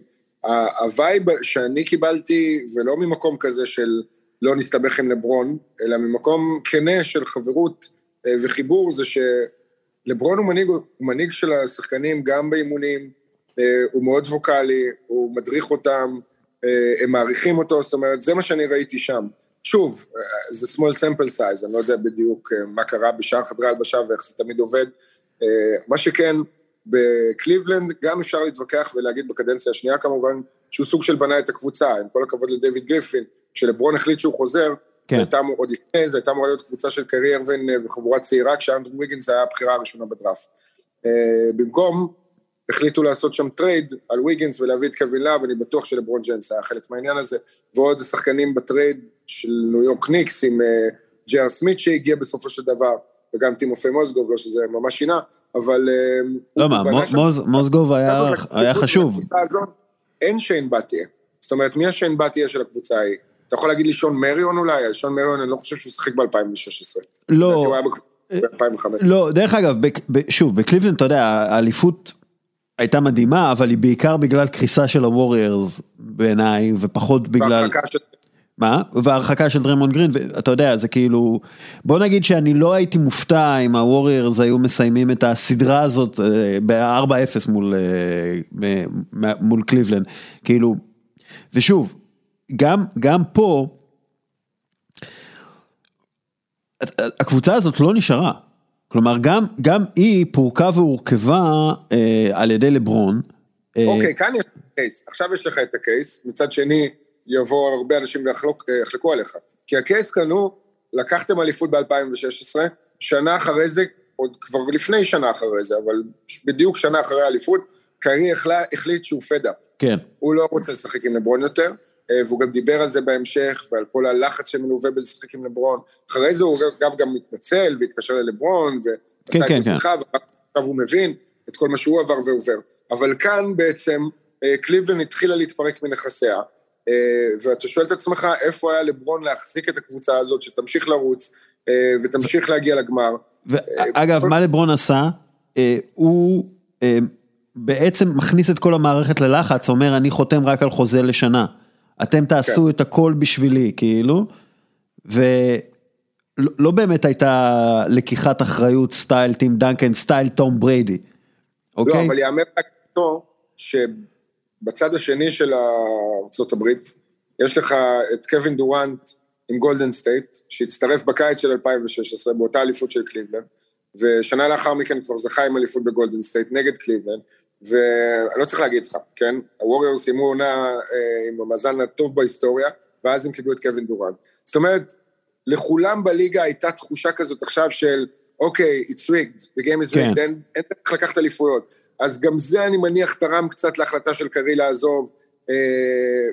ה vibe שאני קיבלתי, ולא ממקום כזה של... לא נסתבך עם לברון, אלא ממקום כנה של חברות אה, וחיבור, זה שלברון הוא מנהיג, הוא מנהיג של השחקנים גם באימונים, אה, הוא מאוד vocal י, הוא מדריך אותם, אה, הם מעריכים אותו, זאת אומרת, זה מה שאני ראיתי שם. שוב, זה small sample size, אני לא יודע בדיוק מה קרה בשאר חדרי הלבשה ואיך זה תמיד עובד. מה שכן, בקליבלנד גם אפשר להתווכח ולהגיד בקדנציה השנייה כמובן, שהוא סוג של בנה את הקבוצה, עם כל הכבוד לדויד גריפין, כשלברון החליט שהוא חוזר, כן. זה הייתה, עוד לפני זה הייתה אמורה להיות קבוצה של קרי ארווין אה, וחבורה צעירה, כשאנדרו ויגינס היה הבחירה הראשונה בדראפט. אה, במקום, החליטו לעשות שם trade על ויגינס ולהביא את קווין לאב, אני בטוח שלברון ג'יימס היה חלק מהעניין הזה, ועוד שחקנים ב trade של ניו יורק ניקס עם אה, ג'ר סמית שהגיע בסופו של דבר. וגם טימופיי מוזגוב, לא שזה ממש שינה, אבל... לא מה, מוזגוב היה חשוב. אין שיין בתיה. זאת אומרת, מי השיין בתיה של הקבוצה ההיא? אתה יכול להגיד לי שון מריון אולי? שון מריון, אני לא חושב שהוא שיחק ב-2016. לא. ב-2005. לא, דרך אגב, שוב, בקליבלנד, אתה יודע, האליפות הייתה מדהימה, אבל היא בעיקר בגלל קריסה של הווריירס בעיניי, ופחות בגלל... מה? והרחקה של דריימונד גרין, ואתה יודע, זה כאילו, בוא נגיד שאני לא הייתי מופתע אם הווריירס היו מסיימים את הסדרה הזאת אה, ב-4-0 מול, אה, מול קליבלנד, כאילו, ושוב, גם, גם פה, הקבוצה הזאת לא נשארה. כלומר, גם, גם היא פורקה והורכבה אה, על ידי לברון. אה, אוקיי, אה, כאן יש קייס. עכשיו יש לך את הקייס, מצד שני, יבואו הרבה אנשים ויחלקו עליך. כי הקייס כאן הוא, לקחתם אליפות ב-2016, שנה אחרי זה עוד כבר לפני שנה אחרי זה, אבל בדיוק שנה אחרי האליפות, קיירי החליט שהוא פדאפ. כן. הוא לא רוצה לשחק עם לברון יותר, אה, והוא גם דיבר על זה בהמשך, ועל כל הלחץ שמלווה בלשחק עם לברון. אחרי זה הוא אגב גם מתנצל, והתקשר ללברון, ועשה כן, את כן, השיחה, ועכשיו הוא מבין את כל מה שהוא עבר ועובר. אבל כאן בעצם אה, קליבלן התחילה להתפרק מנכסיה, אה, ואתה שואל את עצמך איפה היה לברון להחזיק את הקבוצה הזאת, שתמשיך לרוץ ותמשיך להגיע לגמר. אגב, מה לברון עשה? הוא בעצם מכניס את כל המערכת ללחץ, אומר אני חותם רק על חוזה לשנה. אתם תעשו כן. את הכל בשבילי, כאילו, ולא לא באמת הייתה לקיחת אחריות style טים דנקן, style תום בריידי, אוקיי? לא, אבל יאמר לזכותו, שבצד השני של ארה"ב, יש לך את קווין דורנט עם גולדן סטייט, שהצטרף בקיץ של 2016, באותה אליפות של קליבלנד, ושנה לאחר מכן כבר זכה עם אליפות בגולדן סטייט נגד קליבלנד, ואני לא צריך להגיד לך, כן? הווריורס סיימו עונה אה, עם המאזן הטוב בהיסטוריה, ואז הם קיבלו את קווין דורנט. זאת אומרת, לכולם בליגה הייתה תחושה כזאת עכשיו של, אוקיי, it's rigged, the game is rigged, כן. אין איך לקחת אליפויות. אז גם זה, אני מניח, תרם קצת להחלטה של קיירי לעזוב. אה,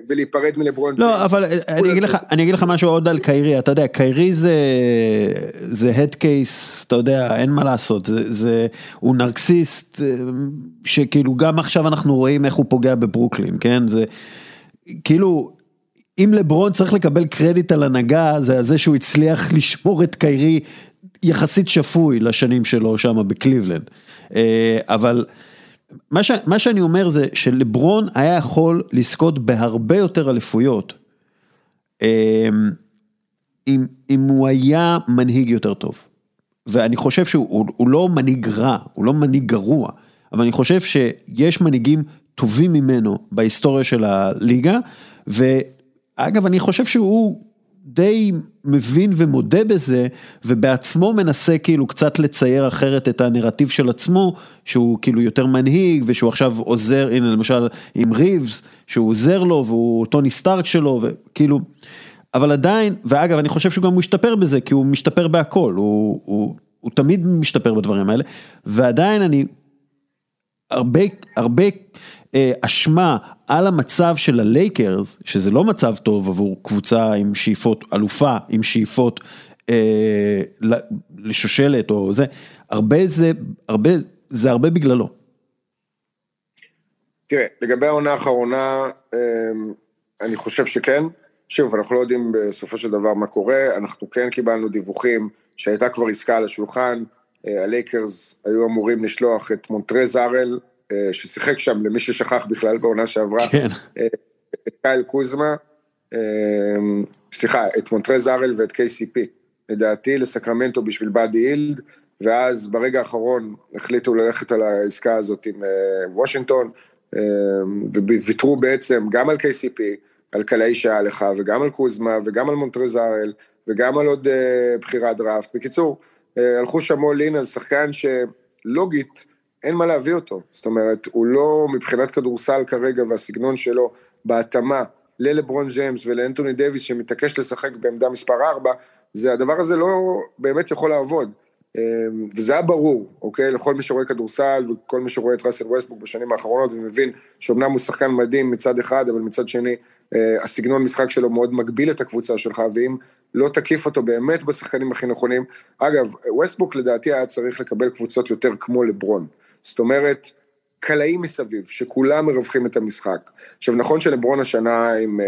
ולהיפרד מלברון לא. אבל אני אגיד לך, אני אגיד לך משהו עוד על קיירי, אתה יודע, קיירי זה, זה הד קייס, אתה יודע, אין מה לעשות, זה, זה, הוא נרקסיסט, אה, שכאילו גם עכשיו אנחנו רואים איך הוא פוגע בברוקלין, כן, זה, כאילו, אם לברון צריך לקבל קרדיט על הנהגה, זה זה שהוא הצליח לשמור את קיירי יחסית שפוי לשנים שלו שם בקליבלנד, אה, אבל... מה, ש, מה שאני אומר זה שלברון היה יכול לזכות בהרבה יותר אליפויות, אמ, אם, אם הוא היה מנהיג יותר טוב. ואני חושב שהוא הוא, הוא לא מנהיג רע, הוא לא מנהיג גרוע, אבל אני חושב שיש מנהיגים טובים ממנו בהיסטוריה של הליגה, ואגב, אני חושב שהוא די מבין ומודה בזה, ובעצמו מנסה כאילו קצת לצייר אחרת את הנרטיב של עצמו, שהוא כאילו יותר מנהיג, ושהוא עכשיו עוזר, הנה למשל עם ריבס, שהוא עוזר לו, והוא טוני סטארק שלו, וכאילו, אבל עדיין, ואגב, אני חושב שהוא גם משתפר בזה, כי הוא משתפר בהכל, הוא, הוא, הוא תמיד משתפר בדברים האלה, ועדיין אני, הרבה, הרבה אשמה על המצב של הלייקרס, שזה לא מצב טוב עבור קבוצה עם שאיפות, אלופה עם שאיפות אה, לשושלת או זה, הרבה זה, הרבה, זה הרבה בגללו. תראה, לגבי העונה האחרונה, אה, אני חושב שכן. שוב, אנחנו לא יודעים בסופו של דבר מה קורה, אנחנו כן קיבלנו דיווחים שהייתה כבר עסקה על השולחן, אה, הלייקרס היו אמורים לשלוח את מונטרז ארל אה, ששיחק שם, למי ששכח בכלל בעונה שעברה, כן. אה, את קייל קוזמה, אה, סליחה, את מונטרז ארל ואת KCP, לדעתי לסקרמנטו בשביל באדי אילד, ואז ברגע האחרון החליטו ללכת על העסקה הזאת עם וושינגטון, וויתרו בעצם גם על KCP, על קלעי שהיה לך, וגם על קוזמה, וגם על מונטרז ארל, וגם על עוד בחירת דראפט. בקיצור, הלכו שם in על שחקן שלוגית, אין מה להביא אותו. זאת אומרת, הוא לא, מבחינת כדורסל כרגע והסגנון שלו, בהתאמה ללברון ג'יימס ולאנטוני דייוויס שמתעקש לשחק בעמדה מספר 4, זה, הדבר הזה לא באמת יכול לעבוד. אמ, וזה היה ברור, אוקיי? לכל מי שרואה כדורסל וכל מי שרואה את ראסל ווסטבוק בשנים האחרונות ומבין שאומנם הוא שחקן מדהים מצד אחד, אבל מצד שני אה, הסגנון משחק שלו מאוד מגביל את הקבוצה שלך, ואם לא תקיף אותו באמת בשחקנים הכי נכונים, אגב, ווסטבוק לדעתי היה צריך לקבל קבוצות יותר כמו לברון. זאת אומרת, קלעים מסביב, שכולם מרווחים את המשחק. עכשיו, נכון שלברון השנה עם... אה,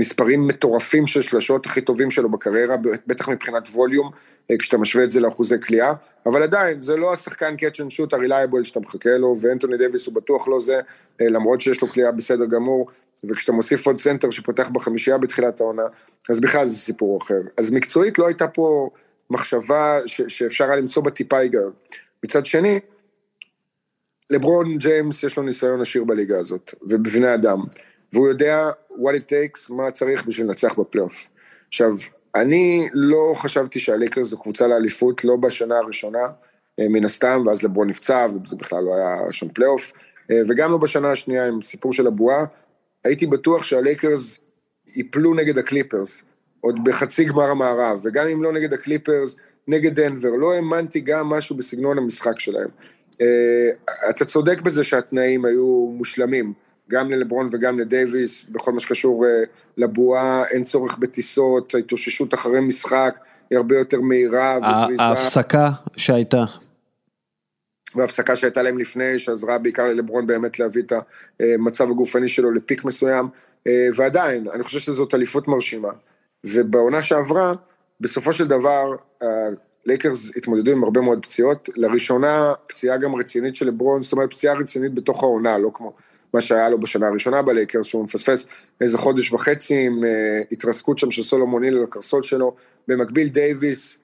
מספרים מטורפים של שלשות הכי טובים שלו בקריירה, בטח מבחינת volume, אה, כשאתה משווה את זה לאחוזי קליעה, אבל עדיין, זה לא השחקן catch and shoot ה reliable שאתה מחכה לו, ואנטוני דוויס הוא בטוח לא זה, אה, למרות שיש לו קליעה בסדר גמור, וכשאתה מוסיף עוד סנטר שפותח בחמישייה בתחילת העונה, אז בכלל זה סיפור אחר. אז מקצועית לא הייתה פה מחשבה ש- שאפשר היה למצוא בה טיפה היגיון. מצד שני, לברון ג'יימס יש לו ניסיון עשיר בליגה הזאת, ובבני אדם. והוא יודע what it takes, מה צריך בשביל לנצח בפלייאוף. עכשיו, אני לא חשבתי שהלייקרס זו קבוצה לאליפות, לא בשנה הראשונה, אה, מן הסתם, ואז לברון נפצע, וזה בכלל לא היה שם פלייאוף, אה, וגם לא בשנה השנייה עם סיפור של הבועה, הייתי בטוח שהלייקרס ייפלו נגד הקליפרס, עוד בחצי גמר המערב, וגם אם לא נגד הקליפרס, נגד דנבר, לא האמנתי גם משהו בסגנון המשחק שלהם. אה, אתה צודק בזה שהתנאים היו מושלמים, גם ללברון וגם לדייוויס, בכל מה שקשור אה, לבועה, אין צורך בטיסות, ההתאוששות אחרי משחק היא הרבה יותר מהירה וזריזה. ההפסקה שהייתה. וההפסקה שהייתה להם לפני, שעזרה בעיקר ללברון באמת להביא את המצב הגופני שלו לפיק מסוים, אה, ועדיין, אני חושב שזאת אליפות מרשימה. ובעונה שעברה, בסופו של דבר, לייקרס התמודדו עם הרבה מאוד פציעות, לראשונה פציעה גם רצינית של לברון, זאת אומרת פציעה רצינית בתוך העונה, לא כמו מה שהיה לו בשנה הראשונה בלייקרס, שהוא מפספס איזה חודש וחצי עם אה, התרסקות שם של סולומון היל על הקרסול שלו, במקביל דייוויס,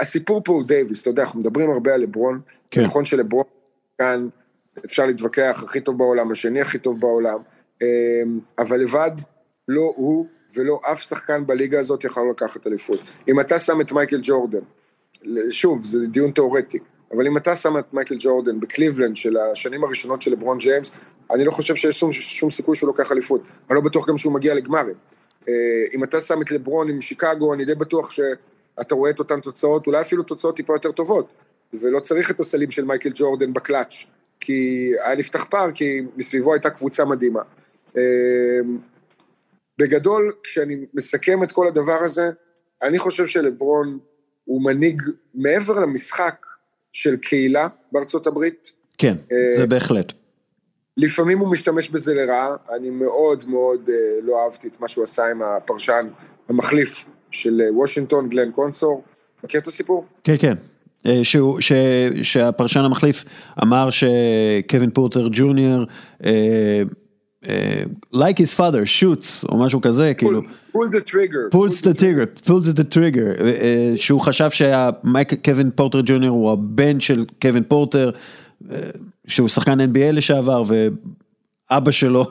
הסיפור פה הוא דייוויס, אתה יודע, אנחנו מדברים הרבה על לברון, כן. נכון שלברון כאן, אפשר להתווכח, הכי טוב בעולם, השני הכי טוב בעולם, אה, אבל לבד, לא הוא ולא אף שחקן בליגה הזאת יכול לקחת אליפות. אם אתה שם את מייקל ג'ורדן, שוב, זה דיון תיאורטי, אבל אם אתה שם את מייקל ג'ורדן בקליבלנד של השנים הראשונות של לברון ג'יימס, אני לא חושב שיש שום, שום סיכוי שהוא לוקח אליפות. אני לא בטוח גם שהוא מגיע לגמרים. אה, אם אתה שם את לברון עם שיקגו, אני די בטוח שאתה רואה את אותן תוצאות, אולי אפילו תוצאות טיפה יותר טובות. ולא צריך את הסלים של מייקל ג'ורדן בקלאץ', כי היה נפתח פער, כי מסביבו הייתה קבוצה מדהימה. אה, בגדול, כשאני מסכם את כל הדבר הזה, אני חושב שלברון הוא מנהיג מעבר למשחק של קהילה בארצות הברית. כן, אה, זה בהחלט. לפעמים הוא משתמש בזה לרעה, אני מאוד מאוד אה, לא אהבתי את מה שהוא עשה עם הפרשן המחליף של אה, וושינגטון, גלן קונסור. מכיר את הסיפור? כן, כן. שהוא, ש, שהפרשן המחליף אמר שקווין פורטר ג'וניור like his father shoots או משהו כזה כאילו. pull the trigger. pulls the trigger, pulls the trigger, שהוא חשב שקווין פורטר ג'וניור הוא הבן של קווין פורטר, שהוא שחקן NBA לשעבר ואבא שלו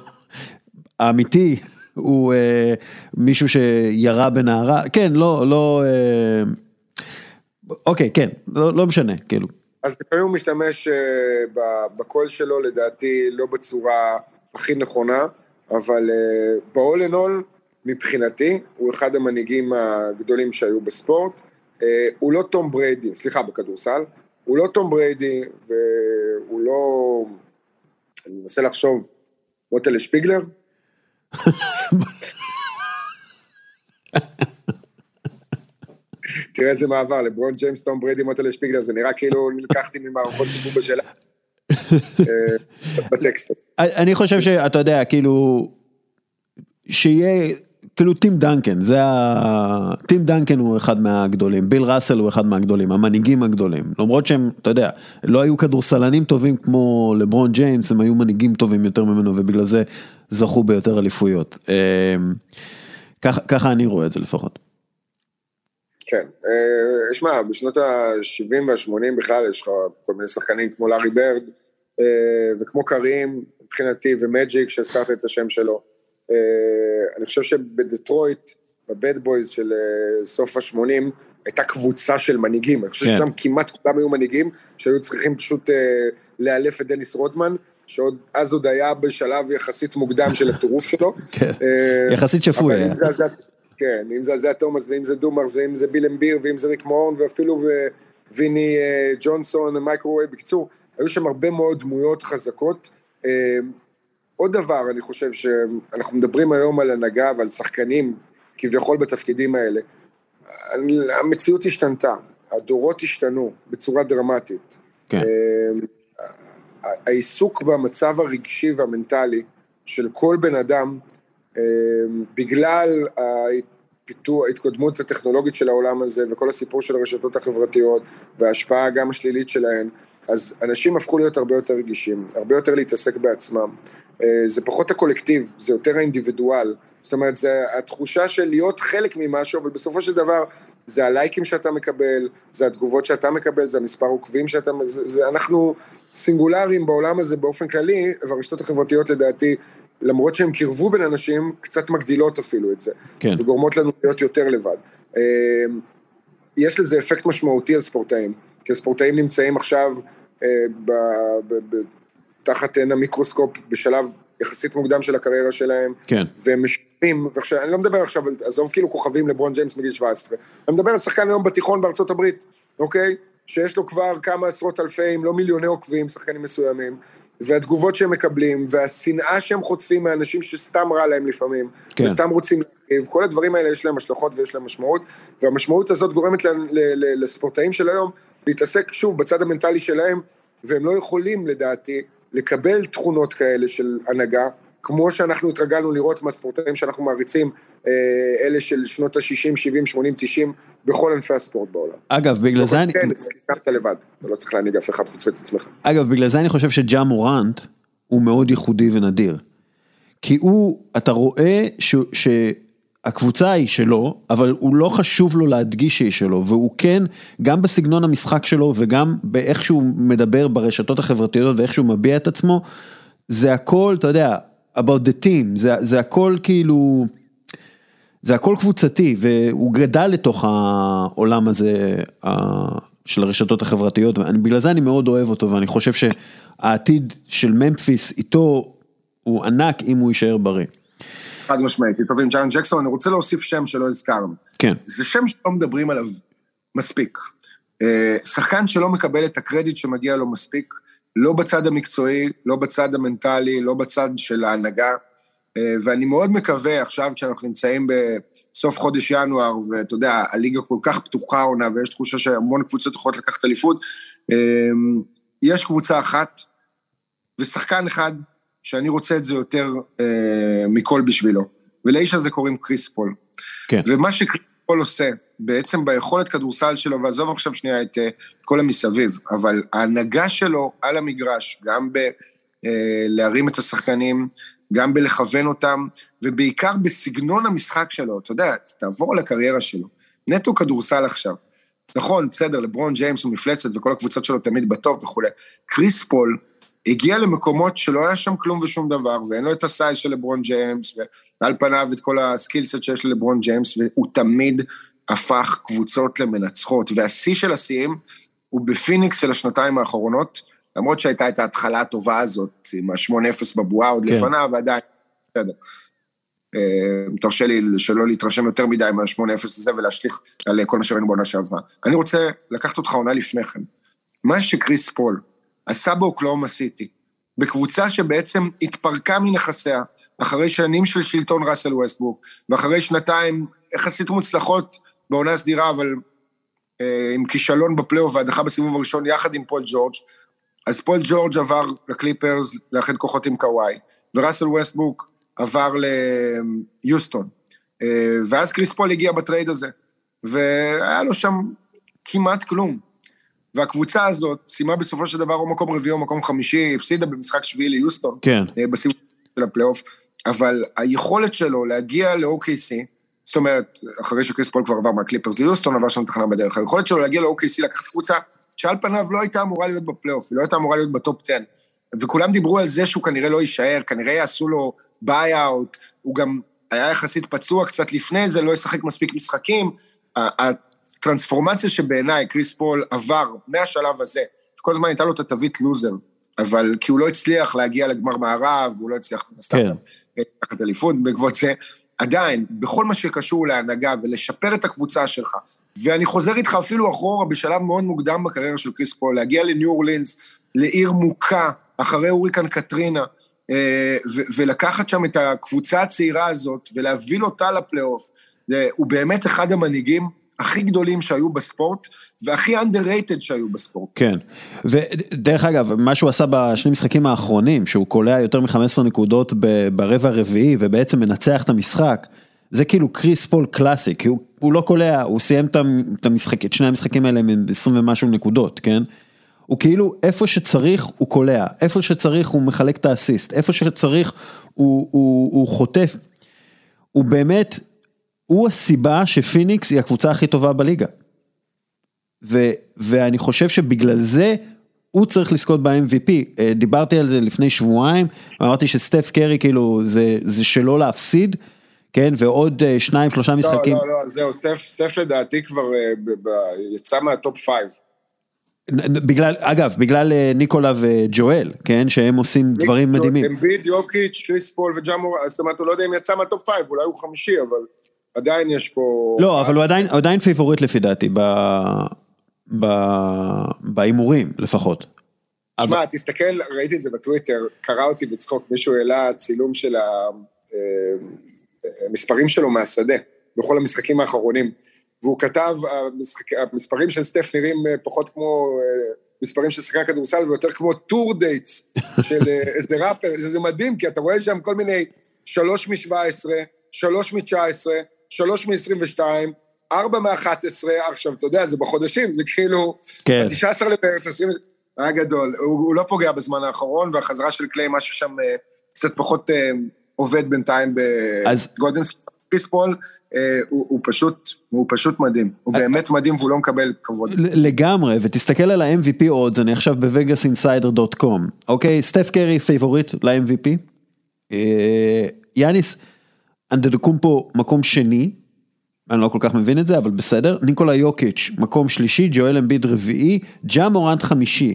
האמיתי הוא מישהו שירה בנערה, כן לא, לא, אוקיי כן, לא, לא משנה כאילו. אז לפעמים הוא משתמש בקול שלו לדעתי לא בצורה הכי נכונה, אבל ב-all in all, מבחינתי, הוא אחד המנהיגים הגדולים שהיו בספורט. Uh, הוא לא תום בריידי, סליחה, בכדורסל, הוא לא תום בריידי, והוא לא... אני מנסה לחשוב, מוטלה שפיגלר? תראה איזה מעבר, לברון ג'יימס, תום בריידי, מוטלה שפיגלר, זה נראה כאילו נלקחתי ממערכות שיבוב בשאלה. בטקסט. אני חושב שאתה יודע, כאילו, שיהיה, כאילו טים דנקן, זה ה... טים דנקן הוא אחד מהגדולים, ביל ראסל הוא אחד מהגדולים, המנהיגים הגדולים, למרות שהם, אתה יודע, לא היו כדורסלנים טובים כמו לברון ג'יימס, הם היו מנהיגים טובים יותר ממנו ובגלל זה זכו ביותר אליפויות. אמ, ככה אני רואה את זה לפחות. כן, אה, שמע, בשנות ה-70 וה-80 בכלל יש לך כל מיני שחקנים כמו לארי ברד אה, וכמו קרים מבחינתי ומג'יק שהזכרת את השם שלו. אה, אני חושב שבדטרויט, ב Bad Boys של סוף ה-80, הייתה קבוצה של מנהיגים. אני חושב כן. ששם כמעט כולם היו מנהיגים שהיו צריכים פשוט לאלף את דניס רודמן. שעוד אז עוד היה בשלב יחסית מוקדם של הטירוף שלו. כן, יחסית שפוי היה. כן, אם זה אייזאה תומאס ואם זה דומרס ואם זה ביל למביר ואם זה ריק מהורן ואפילו ויני אה, ג'ונסון ומארק אגווייר, בקיצור, היו שם הרבה מאוד דמויות חזקות. אה, עוד דבר, אני חושב שאנחנו מדברים היום על הנהגה ועל שחקנים כביכול בתפקידים האלה. המציאות השתנתה, הדורות השתנו בצורה דרמטית. כן. אה, העיסוק במצב הרגשי והמנטלי של כל בן אדם אמ, בגלל הפיתוח, ההתקדמות הטכנולוגית של העולם הזה וכל הסיפור של הרשתות החברתיות וההשפעה גם השלילית שלהן, אז אנשים הפכו להיות הרבה יותר רגישים, הרבה יותר להתעסק בעצמם. אה, זה פחות הקולקטיב, זה יותר האינדיבידואל. זאת אומרת, זה התחושה של להיות חלק ממשהו, אבל בסופו של דבר זה הלייקים שאתה מקבל, זה התגובות שאתה מקבל, זה המספר עוקבים שאתה... זה, זה אנחנו סינגולריים בעולם הזה באופן כללי, והרשתות החברתיות לדעתי למרות שהם קירבו בין אנשים, קצת מגדילות אפילו את זה. כן. וגורמות לנו להיות יותר לבד. אמ, יש לזה אפקט משמעותי על ספורטאים, כי הספורטאים נמצאים עכשיו אה, ב, ב, ב, תחת עין המיקרוסקופ בשלב יחסית מוקדם של הקריירה שלהם, כן. והם משלמים, ועכשיו, אני לא מדבר עכשיו, עזוב כאילו כוכבים לברון ג'יימס מגיל 17, אני מדבר על שחקן היום בתיכון בארצות הברית, אוקיי? שיש לו כבר כמה עשרות אלפי, אם לא מיליוני עוקבים, שחקנים מסוימים, והתגובות שהם מקבלים, והשנאה שהם חוטפים מאנשים שסתם רע להם לפעמים, כן. וסתם רוצים להרחיב, כל הדברים האלה יש להם השלכות ויש להם משמעות, והמשמעות הזאת גורמת ל- ל- ל- לספורטאים של היום להתעסק שוב בצד המנטלי שלהם, והם לא יכולים לדעתי לקבל תכונות כאלה של הנהגה, כמו שאנחנו התרגלנו לראות מהספורטאים שאנחנו מעריצים, אה, אלה של שנות ה-60, 70, 80, 90, בכל ענפי הספורט בעולם. אגב, בגלל זה אני... כן, סיימת לבד, אתה לא צריך להנהיג אף אחד חוץ מאת עצמך. אגב, בגלל זה אני חושב שג'ה מורנט הוא מאוד ייחודי ונדיר. כי הוא, אתה רואה ש, שהקבוצה היא שלו, אבל הוא לא חשוב לו להדגיש שהיא שלו, והוא כן, גם בסגנון המשחק שלו וגם באיך שהוא מדבר ברשתות החברתיות ואיך שהוא מביע את עצמו, זה הכל, אתה יודע, about the team, זה, זה הכל כאילו, זה הכל קבוצתי, והוא גדל לתוך העולם הזה של הרשתות החברתיות, ובגלל זה אני מאוד אוהב אותו, ואני חושב שהעתיד של ממפיס איתו הוא ענק אם הוא יישאר בריא. חד משמעית, טובים, ג'ארן ג'קסון, אני רוצה להוסיף שם שלא הזכרנו. כן, זה שם שלא מדברים עליו מספיק. אה, שחקן שלא מקבל את הקרדיט שמגיע לו מספיק, לא בצד המקצועי, לא בצד המנטלי, לא בצד של ההנהגה, אה, ואני מאוד מקווה עכשיו כשאנחנו נמצאים בסוף חודש ינואר, ואתה יודע, הליגה כל כך פתוחה עונה, ויש תחושה שהמון קבוצות יכולות לקחת אליפות, אה, יש קבוצה אחת ושחקן אחד שאני רוצה את זה יותר אה, מכל בשבילו, ולאיש הזה קוראים קריס פול. כן. ומה שקריס פול עושה, בעצם ביכולת כדורסל שלו, ועזוב עכשיו שנייה את אה, כל המסביב, אבל ההנהגה שלו על המגרש, גם בלהרים את השחקנים, גם בלכוון אותם, ובעיקר בסגנון המשחק שלו, אתה יודע, תעבור על הקריירה שלו. נטו כדורסל עכשיו. נכון, בסדר, לברון ג'יימס הוא מפלצת וכל הקבוצות שלו תמיד בטוב וכולי. קריס פול הגיע למקומות שלא היה שם כלום ושום דבר, ואין לו את ה size של לברון ג'יימס, ועל פניו את כל ה skill set שיש ללברון ג'יימס, והוא תמיד הפך קבוצות למנצחות. והשיא של השיאים הוא בפיניקס של השנתיים האחרונות, למרות שהייתה את ההתחלה הטובה הזאת, עם ה-8-0 בבועה עוד כן. לפניו, ועדיין, בסדר. אה, תרשה לי שלא להתרשם יותר מדי מה-8-0 הזה ולהשליך על כל מה שראינו בעונה שעברה. אני רוצה לקחת אותך עונה לפני כן. מה שקריס פול עשה באוקלהומה סיטי, בקבוצה שבעצם התפרקה מנכסיה, אחרי שנים של שלטון ראסל ווסטברוק, ואחרי שנתיים יחסית מוצלחות בעונה סדירה, אבל אה, עם כישלון בפלייאוף והדחה בסיבוב הראשון יחד עם פול ג'ורג', אז פול ג'ורג' עבר לקליפרס לאחד כוחות עם קוואי, וראסל ווסטברוק עבר ליוסטון. אה, ואז קריס פול הגיע ב trade הזה, והיה לו שם כמעט כלום. והקבוצה הזאת סיימה בסופו של דבר או מקום רביעי או מקום חמישי, הפסידה במשחק שביעי ליוסטון, כן, אה, בסיבוב של הפלייאוף, אבל היכולת שלו להגיע ל-OKC, זאת אומרת, אחרי שקריס פול כבר עבר מהקליפרס ליוסטון, עבר שם תחנה בדרך, היכולת שלו להגיע ל-OKC, לקחת קבוצה שעל פניו לא הייתה אמורה להיות בפלייאוף, היא לא הייתה אמורה להיות ב top 10, וכולם דיברו על זה שהוא כנראה לא יישאר, כנראה יעשו לו buyout, הוא גם היה יחסית פצוע קצת לפני זה, לא ישחק מספיק משחקים. ה- הטרנספורמציה שבעיניי קריס פול עבר מהשלב הזה, שכל הזמן הייתה לו את התווית לוזר, אבל כי הוא לא הצליח להגיע לגמר מערב, הוא לא הצליח סתם כן. לקחת אליפות בעקבות זה, עדיין, בכל מה שקשור להנהגה ולשפר את הקבוצה שלך, ואני חוזר איתך אפילו אחורה בשלב מאוד מוקדם בקריירה של קריס פול, להגיע לניו אורלינס, לעיר מוכה, אחרי הוריקן קטרינה, אה, ולקחת שם את הקבוצה הצעירה הזאת ולהביא אותה לפלייאוף, הוא באמת אחד המנהיגים הכי גדולים שהיו בספורט, והכי underrated שהיו בספורט. כן. ודרך אגב, מה שהוא עשה בשני משחקים האחרונים, שהוא קולע יותר מ-15 נקודות ברבע הרביעי ובעצם מנצח את המשחק, זה כאילו קריס פול קלאסי, כי הוא, הוא לא קולע, הוא סיים את המ- את המשחק, את שני המשחקים האלה עם 20 ומשהו נקודות, כן? הוא כאילו, איפה שצריך הוא קולע, איפה שצריך הוא מחלק את האסיסט, איפה שצריך הוא, הוא, הוא חוטף. הוא באמת, הוא הסיבה שפיניקס היא הקבוצה הכי טובה בליגה. ו, ואני חושב שבגלל זה הוא צריך לזכות ב-MVP. אה, דיברתי על זה לפני שבועיים, אמרתי שסטף קרי כאילו זה, זה שלא להפסיד, כן, ועוד אה, שניים שלושה משחקים. לא, לא, לא, זהו, סטף, סטף לדעתי כבר אה, יצא מה top five. בגלל, אגב, בגלל ניקולה וג'ואל, כן, שהם עושים דברים מדהימים. אמביד, יוקיץ', קריס פול וג'ה מור, זאת אומרת, הוא לא יודע אם יצא מה top five, אולי הוא חמישי, אבל עדיין יש פה... לא, אבל הוא עדיין, עדיין favorite לפי דעתי בהימורים לפחות. שמע, תסתכל, ראיתי את זה בטוויטר, קרע אותי בצחוק, מישהו העלה צילום של המספרים שלו מהשדה, בכל המשחקים האחרונים, והוא כתב, המספרים של סטף נראים פחות כמו מספרים של שחקן כדורסל ויותר כמו tour dates של איזה ראפר, זה מדהים, כי אתה רואה שם כל מיני שלוש מ-17, שלוש מ-19, שלוש מ-22, ארבע מ-11, עכשיו, אתה יודע, זה בחודשים, זה כאילו, כן. ב-19 למרץ, 20... היה גדול. הוא, הוא לא פוגע בזמן האחרון, והחזרה של קליי, משהו שם אה, קצת פחות אה, עובד בינתיים בגודנס. קריס פול, אה, הוא, הוא פשוט, הוא פשוט מדהים. הוא באמת מדהים והוא לא מקבל כבוד. לגמרי, ותסתכל על ה-MVP odds, אני עכשיו ב VegasInsider.com, אוקיי? סטף קרי favorite ל-MVP. יאניס אנטטוקומפו מקום שני, אני לא כל כך מבין את זה, אבל בסדר. ניקולה יוקיץ', מקום שלישי, ג'ואל אמביד רביעי, ג'ה מורנט חמישי.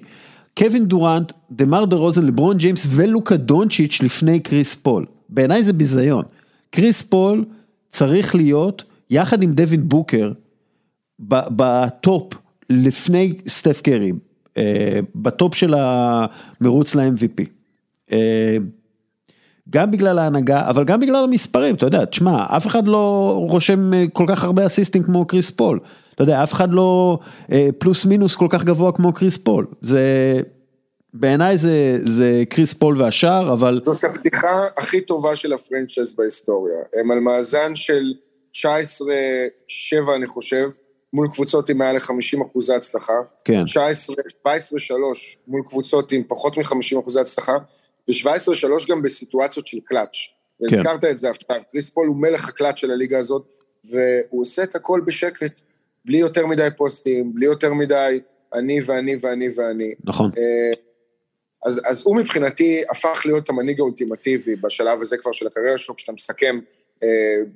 קווין דורנט, דמאר דרוזן, לברון ג'יימס ולוקה דונצ'יץ' לפני קריס פול. בעיניי זה ביזיון. קריס פול צריך להיות, יחד עם דווין בוקר, ב top לפני סטף קרי, אה, ב top של המרוץ ל-MVP. גם בגלל ההנהגה, אבל גם בגלל המספרים, אתה יודע, תשמע, אף אחד לא רושם אה, כל כך הרבה אסיסטים כמו קריס פול. אתה יודע, אף אחד לא אה, פלוס מינוס כל כך גבוה כמו קריס פול. זה, בעיניי זה, זה קריס פול והשאר, אבל... זאת הפתיחה הכי טובה של ה franchise בהיסטוריה. הם על מאזן של 19-7, אני חושב, מול קבוצות עם מעל ל-50 אחוזי הצלחה. כן. 17-3 מול קבוצות עם פחות מ-50 אחוזי הצלחה. ו-17-3 גם בסיטואציות של קלאץ'. כן. והזכרת את זה עכשיו, קריס פול הוא מלך הקלאץ' של הליגה הזאת, והוא עושה את הכל בשקט, בלי יותר מדי פוסטים, בלי יותר מדי אני ואני ואני ואני. נכון. אה, אז, אז הוא מבחינתי הפך להיות המנהיג האולטימטיבי בשלב הזה כבר של הקריירה שלו, כשאתה מסכם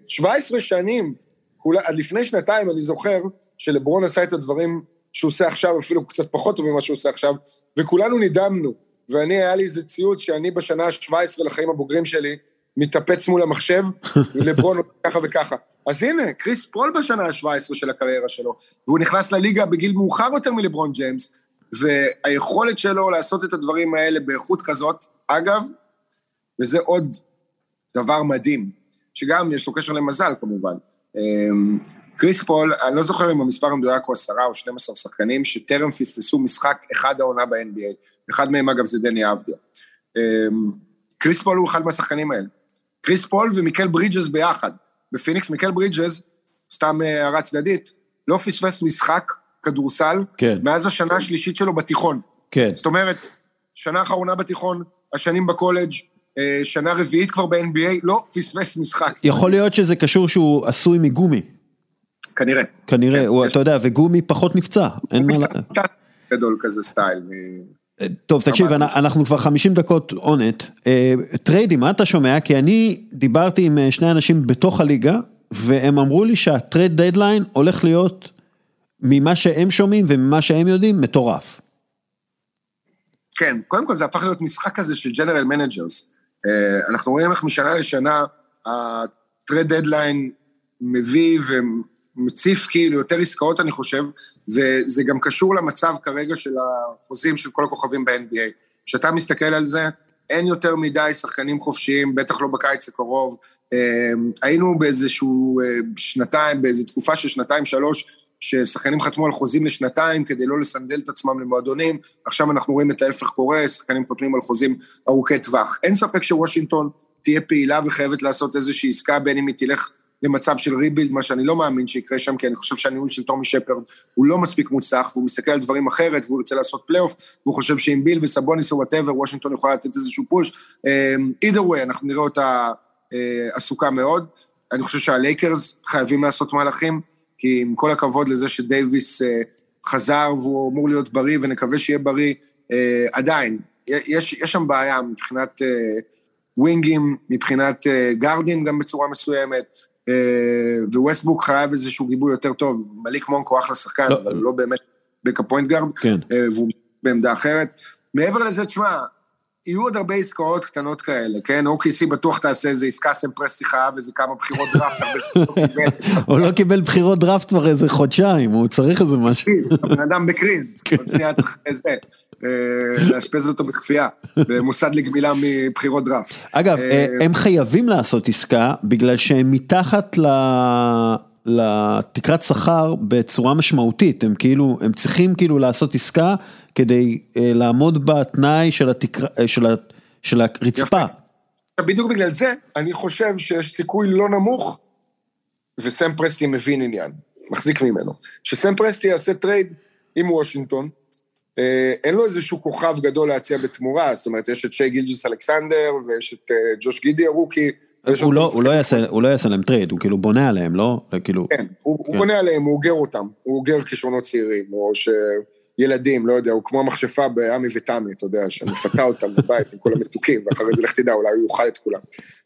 17 אה, שנים, כולה, עד לפני שנתיים אני זוכר שלברון עשה את הדברים שהוא עושה עכשיו, אפילו קצת פחות טוב ממה שהוא עושה עכשיו, וכולנו נדהמנו. ואני, היה לי איזה ציוץ שאני בשנה ה-17 לחיים הבוגרים שלי, מתאפץ מול המחשב, לברון ככה וככה. אז הנה, קריס פול בשנה ה-17 של הקריירה שלו, והוא נכנס לליגה בגיל מאוחר יותר מלברון ג'יימס, והיכולת שלו לעשות את הדברים האלה באיכות כזאת, אגב, וזה עוד דבר מדהים, שגם יש לו קשר למזל כמובן. קריס פול, אני לא זוכר אם המספר המדויק הוא עשרה או 12 שחקנים שטרם פספסו משחק אחד העונה ב-NBA. אחד מהם אגב זה דני אבדיה. אמ, קריס פול הוא אחד מהשחקנים האלה. קריס פול ומיקל ברידג'ס ביחד. בפיניקס מיקל ברידג'ס, סתם אה, הערה צדדית, לא פספס משחק כדורסל כן. מאז השנה השלישית שלו בתיכון. כן. זאת אומרת, שנה אחרונה בתיכון, השנים בקולג', אה, שנה רביעית כבר ב-NBA, לא פספס משחק. יכול להיות שזה קשור שהוא עשוי מגומי. כנראה. כנראה, כן, הוא, יש... אתה יודע, וגומי פחות נפצע. אין מה... גדול כזה style. אה, טוב, תקשיב, אנחנו כבר 50 דקות on it. אה, טריידי, מה אתה שומע? כי אני דיברתי עם אה, שני אנשים בתוך הליגה, והם אמרו לי שה trade deadline הולך להיות, ממה שהם שומעים וממה שהם יודעים, מטורף. כן, קודם כל זה הפך להיות משחק כזה של general managers. אנחנו רואים איך משנה לשנה ה trade deadline מביא מציף כאילו יותר עסקאות, אני חושב, וזה גם קשור למצב כרגע של החוזים של כל הכוכבים ב-NBA. כשאתה מסתכל על זה, אין יותר מדי שחקנים חופשיים, בטח לא בקיץ הקרוב. אמ, היינו באיזשהו אה, שנתיים, באיזו תקופה של שנתיים-שלוש, ששחקנים חתמו על חוזים לשנתיים כדי לא לסנדל את עצמם למועדונים, עכשיו אנחנו רואים את ההפך קורה, שחקנים חותמים על חוזים ארוכי טווח. אין ספק שוושינגטון תהיה פעילה וחייבת לעשות איזושהי עסקה, בין אם היא תלך למצב של rebuild, מה שאני לא מאמין שיקרה שם, כי אני חושב שהניהול של טומי שפרד הוא לא מספיק מוצלח, והוא מסתכל על דברים אחרת, והוא רוצה לעשות פלייאוף, והוא חושב שעם ביל וסבוניס או whatever, וושינגטון יכולה לתת איזשהו push. either way, אנחנו נראה אותה אה, עסוקה מאוד. אני חושב שהלייקרס חייבים לעשות מהלכים, כי עם כל הכבוד לזה שדייוויס אה, חזר והוא אמור להיות בריא, ונקווה שיהיה בריא, אה, עדיין, יש, יש שם בעיה מבחינת... ווינגים, מבחינת גארדים גם בצורה מסוימת, וווסטברוק חייב איזשהו גיבוי יותר טוב. מליק מונק הוא אחלה שחקן, לא, אבל לא באמת backup point guard, כן. והוא בעמדה אחרת. מעבר לזה, תשמע, יהיו עוד הרבה עסקאות קטנות כאלה, כן? OKC בטוח תעשה איזה עסקה, סם פרסטי חייב איזה כמה בחירות דראפט, הוא לא קיבל בחירות דראפט כבר איזה חודשיים, הוא צריך איזה משהו. הבן אדם בקריז, עוד שנייה צריך איזה, לאשפז אותו בכפייה, במוסד לגמילה מבחירות דראפט. אגב, הם חייבים לעשות עסקה, בגלל שהם מתחת ל... לתקרת שכר בצורה משמעותית, הם כאילו, הם צריכים כאילו לעשות עסקה כדי אה, לעמוד בתנאי של, התקר... אה, של, ה... של הרצפה. יפה. בדיוק בגלל זה, אני חושב שיש סיכוי לא נמוך, וסם פרסטי מבין עניין, מחזיק ממנו, שסם פרסטי יעשה טרייד עם וושינגטון, אה, אין לו איזשהו כוכב גדול להציע בתמורה, זאת אומרת, יש את שי גילג'ס אלכסנדר, ויש את ג'וש גידי ה rookie. הוא לא, הוא, לא יעשה, הוא לא יעשה להם טרייד, הוא כאילו בונה עליהם, לא? כאילו... כן, הוא, כן. הוא בונה עליהם, הוא אוגר אותם, הוא אוגר כישרונות צעירים, או ש... ילדים, לא יודע, הוא כמו המכשפה בעמי ותמי, אתה יודע, שמפתה אותם בבית עם כל המתוקים, ואחרי זה לך תדע, אולי הוא יאכל את כולם.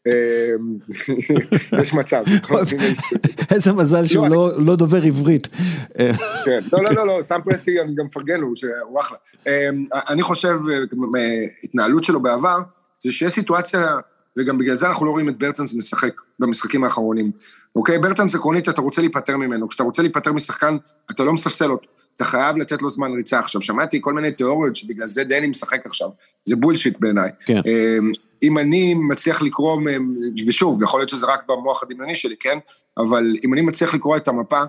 אמ, יש מצב. איזה מזל שהוא לא, לא דובר עברית. כן, לא, לא, לא, לא, סם פרסי, אני גם מפרגן לו, שהוא אחלה. אמ, אני חושב, מהתנהלות שלו בעבר, זה שיש סיטואציה, וגם בגלל זה אנחנו לא רואים את ברטנס משחק במשחקים האחרונים. אוקיי, ברטנס עקרונית, אתה רוצה להיפטר ממנו. כשאתה רוצה להיפטר משחקן, אתה לא מספסל אותו. אתה חייב לתת לו זמן ריצה. עכשיו, שמעתי כל מיני תיאוריות שבגלל זה דני משחק עכשיו. זה בולשיט בעיניי. כן. אמ, אם אני מצליח לקרוא, ושוב, יכול להיות שזה רק במוח הדמיוני שלי, כן? אבל אם אני מצליח לקרוא את המפה,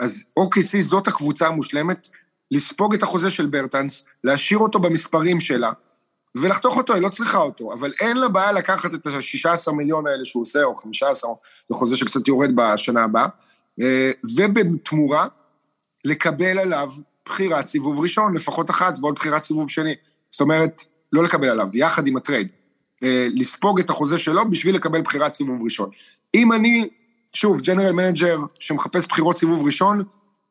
אז OKC זאת הקבוצה המושלמת, לספוג את החוזה של ברטנס, להשאיר אותו במספרים שלה, ולחתוך אותו, היא לא צריכה אותו, אבל אין לה בעיה לקחת את ה-16 מיליון האלה שהוא עושה, או 15, זה חוזה שקצת יורד בשנה הבאה, אה, ובתמורה, לקבל עליו בחירת סיבוב ראשון, לפחות אחת, ועוד בחירת סיבוב שני. זאת אומרת, לא לקבל עליו, יחד עם הטרייד. אה, לספוג את החוזה שלו בשביל לקבל בחירת סיבוב ראשון. אם אני, שוב, general manager שמחפש בחירות סיבוב ראשון,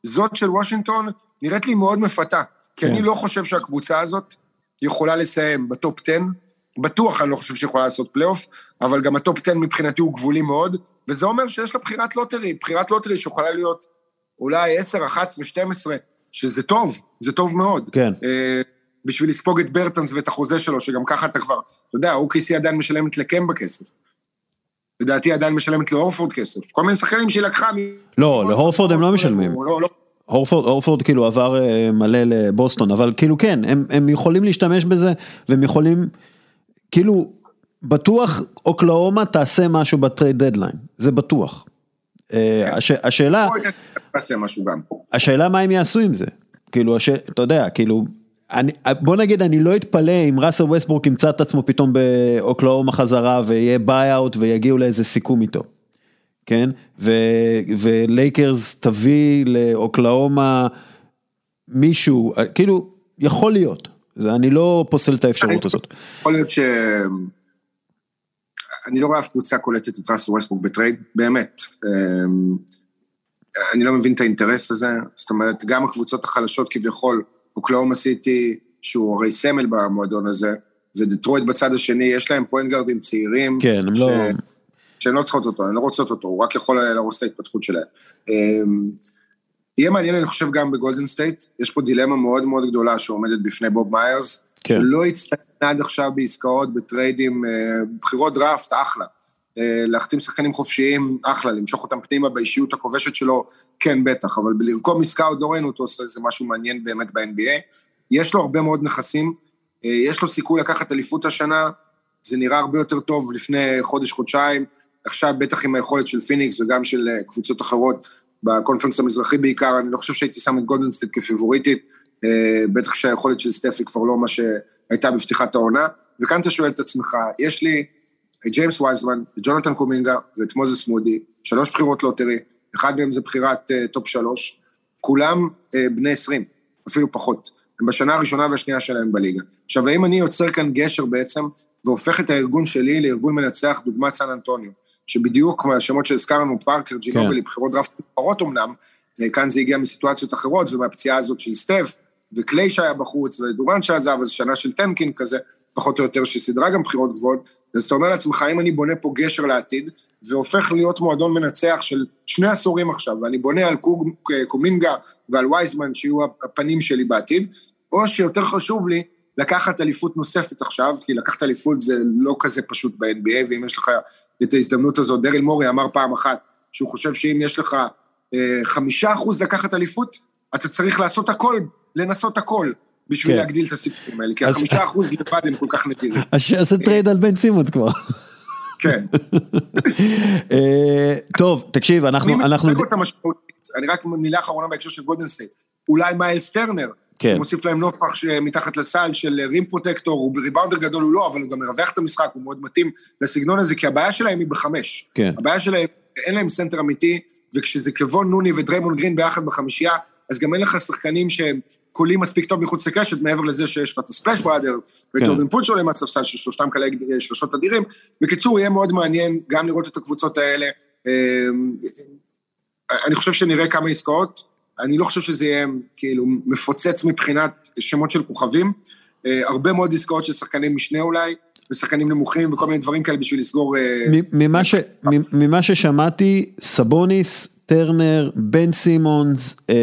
זאת של וושינגטון נראית לי מאוד מפתה, כי כן. אני לא חושב שהקבוצה הזאת יכולה לסיים ב top 10, בטוח אני לא חושב שיכולה לעשות פלייאוף, אבל גם ה top 10 מבחינתי הוא גבולי מאוד, וזה אומר שיש לה בחירת lottery, בחירת lottery שיכולה להיות אולי 10, 11, 12, שזה טוב, זה טוב מאוד. כן. אה, בשביל לספוג את ברטנס ואת החוזה שלו, שגם ככה אתה כבר, אתה יודע, OKC עדיין משלמת לקמבה כסף. לדעתי עדיין משלמת להורפורד כסף. כל מיני שחקנים שהיא לקחה... לא, להורפורד הם לא משלמים. לא, לא. הורפורד, הורפורד כאילו עבר אה, מלא לבוסטון, אבל כאילו כן, הם, הם יכולים להשתמש בזה, והם יכולים, כאילו, בטוח אוקלהומה תעשה משהו ב trade deadline, זה בטוח. אה, כן. הש, השאלה. השאלה מה הם יעשו עם זה, כאילו, הש, אתה יודע, כאילו, אני, בוא נגיד אני לא אתפלא אם ראסל ווסטברוק ימצא את עצמו פתאום באוקלהומה חזרה ויהיה buyout ויגיעו לאיזה סיכום איתו. כן? ולייקרס תביא לאוקלהומה מישהו, כאילו, יכול להיות, זה, אני לא פוסל את האפשרות הזאת. יכול להיות ש... אני לא רואה אף קבוצה קולטת את ראסל ווסטברוק בטרייד, באמת. אמ, אני לא מבין את האינטרס הזה, זאת אומרת, גם הקבוצות החלשות כביכול, אוקלהומה סיטי, שהוא הרי סמל במועדון הזה, ודטרויט בצד השני, יש להם פוינט גארדים צעירים. כן, הם ש... לא... שהן לא צריכות אותו, הן לא רוצות אותו, הוא רק יכול להרוס את ההתפתחות שלהן. אמ, יהיה מעניין, אני חושב, גם בגולדן סטייט, יש פה דילמה מאוד מאוד גדולה שעומדת בפני בוב מיירס, כן. שלא הצטיינה עד עכשיו בעסקאות, בטריידים, אה, בחירות דראפט, אחלה. אה, להחתים שחקנים חופשיים, אחלה, למשוך אותם פנימה באישיות הכובשת שלו, כן, בטח, אבל בלרקום עסקה עוד לא ראינו אותו עושה איזה משהו מעניין באמת ב-NBA. יש לו הרבה מאוד נכסים, אה, יש לו סיכוי לקחת אליפות השנה, זה נראה הרבה יותר טוב לפני חודש, חודשיים, עכשיו בטח עם היכולת של פיניקס וגם של אה, קבוצות אחרות, בקונפרנס המזרחי בעיקר, אני לא חושב שהייתי שם את גולדן סטייט כפיבוריטית, בטח שהיכולת של סטפי כבר לא מה שהייתה בפתיחת העונה, וכאן אתה שואל את עצמך, יש לי את ג'יימס וייזמן, את ג'ונתן קומינגה ואת מוזס מודי, שלוש בחירות lottery, אחד מהם זה בחירת אה, top שלוש, כולם בני עשרים, אפילו פחות. הם בשנה הראשונה והשנייה שלהם בליגה. עכשיו, האם אני יוצר כאן גשר בעצם, והופך את הארגון שלי לארגון מנצח, דוגמת סן אנטוניו, שבדיוק כמו השמות שהזכרנו, פארקר, ג'ינובלי, כן. בחירות דראפט מוכרות אמנם, אה, כאן זה הגיע מסיטואציות אחרות, ומהפציעה הזאת של סטף, וקליי שהיה בחוץ, ודורן שעזב, אז שנה של טנקין כזה, פחות או יותר, שסידרה גם בחירות גבוהות, אז אתה אומר לעצמך, אם אני בונה פה גשר לעתיד, והופך להיות מועדון מנצח של שני עשורים עכשיו, ואני בונה על קוג, קומינגה ועל וייזמן, שיהיו הפנים שלי בעתיד, או שיותר חשוב לי לקחת אליפות נוספת עכשיו, כי לקחת אליפות זה לא כזה פשוט ב-NBA, ואם יש לך את ההזדמנות הזאת, דריל מורי אמר פעם אחת, שהוא חושב שאם יש לך אה, חמישה אחוז לקחת אליפות, אתה צריך לעשות הכל, לנסות הכל, בשביל כן. להגדיל את הסיפורים האלה, כי החמישה אחוז לבד הם כל כך נדירים. אז שיעשה טרייד על בן סימונס כבר. כן. אה, טוב, תקשיב, אנחנו, אני אנחנו, אני רק מילה אחרונה בהקשר של גולדן סטייט. אולי מיילס טרנר, כן. שמוסיף להם נופח שמתחת לסל של rim protector, הוא ריבאונדר גדול הוא לא, אבל הוא גם מרווח את המשחק, הוא מאוד מתאים לסגנון הזה, כי הבעיה שלהם היא בחמש. כן. הבעיה שלהם, אין להם סנטר אמיתי, וכשזה קוון לוני ודריימון גרין ביחד בחמישייה, אז גם אין לך שחקנים שהם קולעים מספיק טוב מחוץ לקשת, מעבר לזה שיש לך את ה Splash Brothers, וג'ורדן פול שעולה מהספסל, ששלושתם כאלה שלושות אדירים. בקיצור, יהיה מאוד מעניין גם לראות את הקבוצות האלה. אמ, אני חושב שנראה כמה עסקאות, אני לא חושב שזה יהיה כאילו מפוצץ מבחינת שמות של כוכבים. אה, הרבה מאוד עסקאות של שחקני משנה אולי, ושחקנים נמוכים וכל מיני דברים כאלה בשביל לסגור... אה, ממה ש- ממה ששמעתי, סבוניס, טרנר, בן סימונס, אה,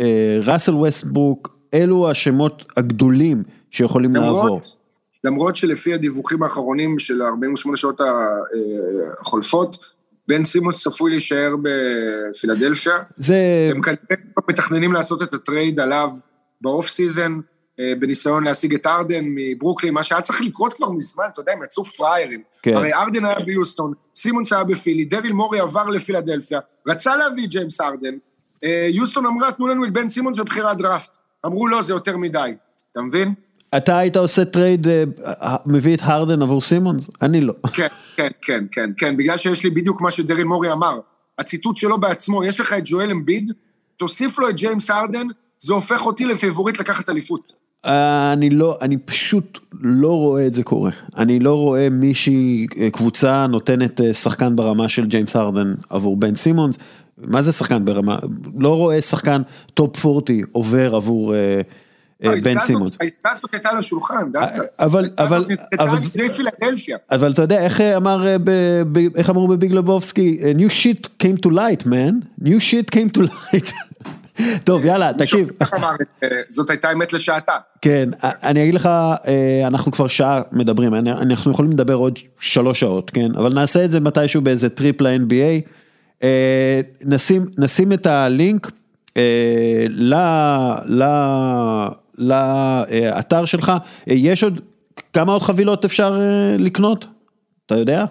אה, ראסל ווסטברוק, אלו השמות הגדולים שיכולים לעבור. למרות, למרות שלפי הדיווחים האחרונים של 48 שעות אה, החולפות, בן סימונס צפוי להישאר בפילדלפיה. זה, הם כנראה מתכננים לעשות את הטרייד עליו ב off season, אה, בניסיון להשיג את ארדן מברוקלין, מה שהיה צריך לקרות כבר מזמן, אתה יודע, הם יצאו פראיירים. כן. הרי ארדן היה ביוסטון, סימונס היה בפילי, דריל מורי עבר לפילדלפיה, רצה להביא ג'יימס ארדן, אה, יוסטון אמרה, תנו לנו את בן סימונס ובחירת דראפט. אמרו, לא, זה יותר מדי. אתה מבין? אתה היית עושה טרייד, אה, אה, מביא את הרדן עבור סימונס? אני לא. כן, כן, כן, כן, כן, בגלל שיש לי בדיוק מה שדריל מורי אמר. הציטוט שלו בעצמו, יש לך את ג'ואל אמביד, תוסיף לו את ג'יימס ארדן, זה הופך אותי לפייבוריט לקחת אליפות. אה, אני לא, אני פשוט לא רואה את זה קורה. אני לא רואה מישהי, קבוצה נותנת שחקן ברמה של ג'יימס הרדן עבור בן סימונס. מה זה שחקן ברמה? לא רואה שחקן top 40 עובר עבור העסקה בן הזאת- סימונס. העסקה הזאת הייתה על השולחן. אבל- העסקה אבל- אבל- פילדלפיה. אבל אתה יודע איך אמר, אה, ב- איך אמרו ב Big Lebowski? "A New shit came to light man, new shit came to light. טוב יאללה תקשיב. אמר, אה, זאת הייתה אמת לשעתה. כן, אני אגיד לך, אה, אנחנו כבר שעה מדברים, אנחנו יכולים לדבר עוד שלוש שעות, כן? אבל נעשה את זה מתישהו באיזה trip ל-NBA. אה, נשים, נשים את הלינק אה, ל- ל- לאתר שלך. אה, יש עוד, כמה עוד חבילות אפשר אה, לקנות? אתה יודע?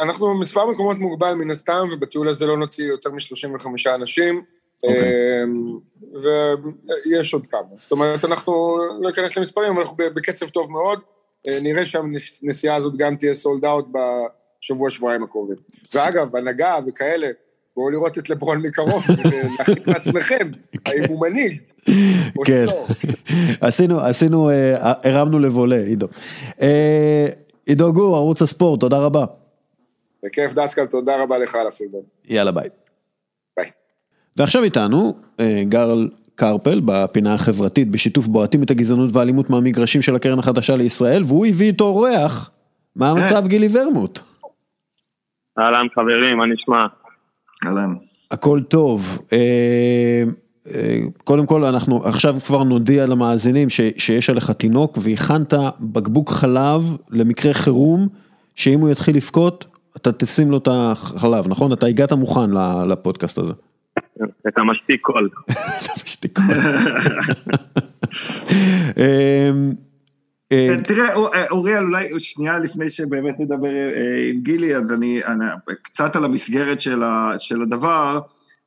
אנחנו במספר מקומות מוגבל מן הסתם, ובטיול הזה לא נוציא יותר מ-35 אנשים. אוקיי. אמ, ויש עוד כמה. זאת אומרת, אנחנו לא ניכנס למספרים, אבל אנחנו בקצב טוב מאוד. אה, נראה שהנסיעה הזאת גם תהיה סולד אאוט בשבוע, שבועיים הקרובים. ואגב, הנהגה וכאלה, בואו לראות את לברון מקרוב, ולהחליט מעצמכם, האם הוא מנהיג. כן. עשינו, עשינו, אה, הרמנו לבולה, עידו. אה, עידו גור, ערוץ הספורט, תודה רבה. בכיף, דסקל, תודה רבה לך על הפרגון. יאללה ביי. ביי. ועכשיו איתנו אה, גל קרפל בפינה החברתית בשיתוף בועטים את הגזענות והאלימות מהמגרשים של הקרן החדשה לישראל והוא הביא איתו אורח. מה המצב גילי ורמוט? אהלן חברים, מה נשמע? אהלן. הכל טוב. אה, אה, קודם כל אנחנו עכשיו כבר נודיע למאזינים ש, שיש עליך תינוק והכנת בקבוק חלב למקרה חירום שאם הוא יתחיל לבכות אתה תשים לו את החלב נכון אתה הגעת מוכן לפודקאסט הזה. אתה משתיק קול. אתה משתיק. אמ, אה, תראה, אור- אה, אוריאל, אולי שנייה לפני שבאמת נדבר אה, עם גילי, אז אני, קצת על המסגרת של, הדבר,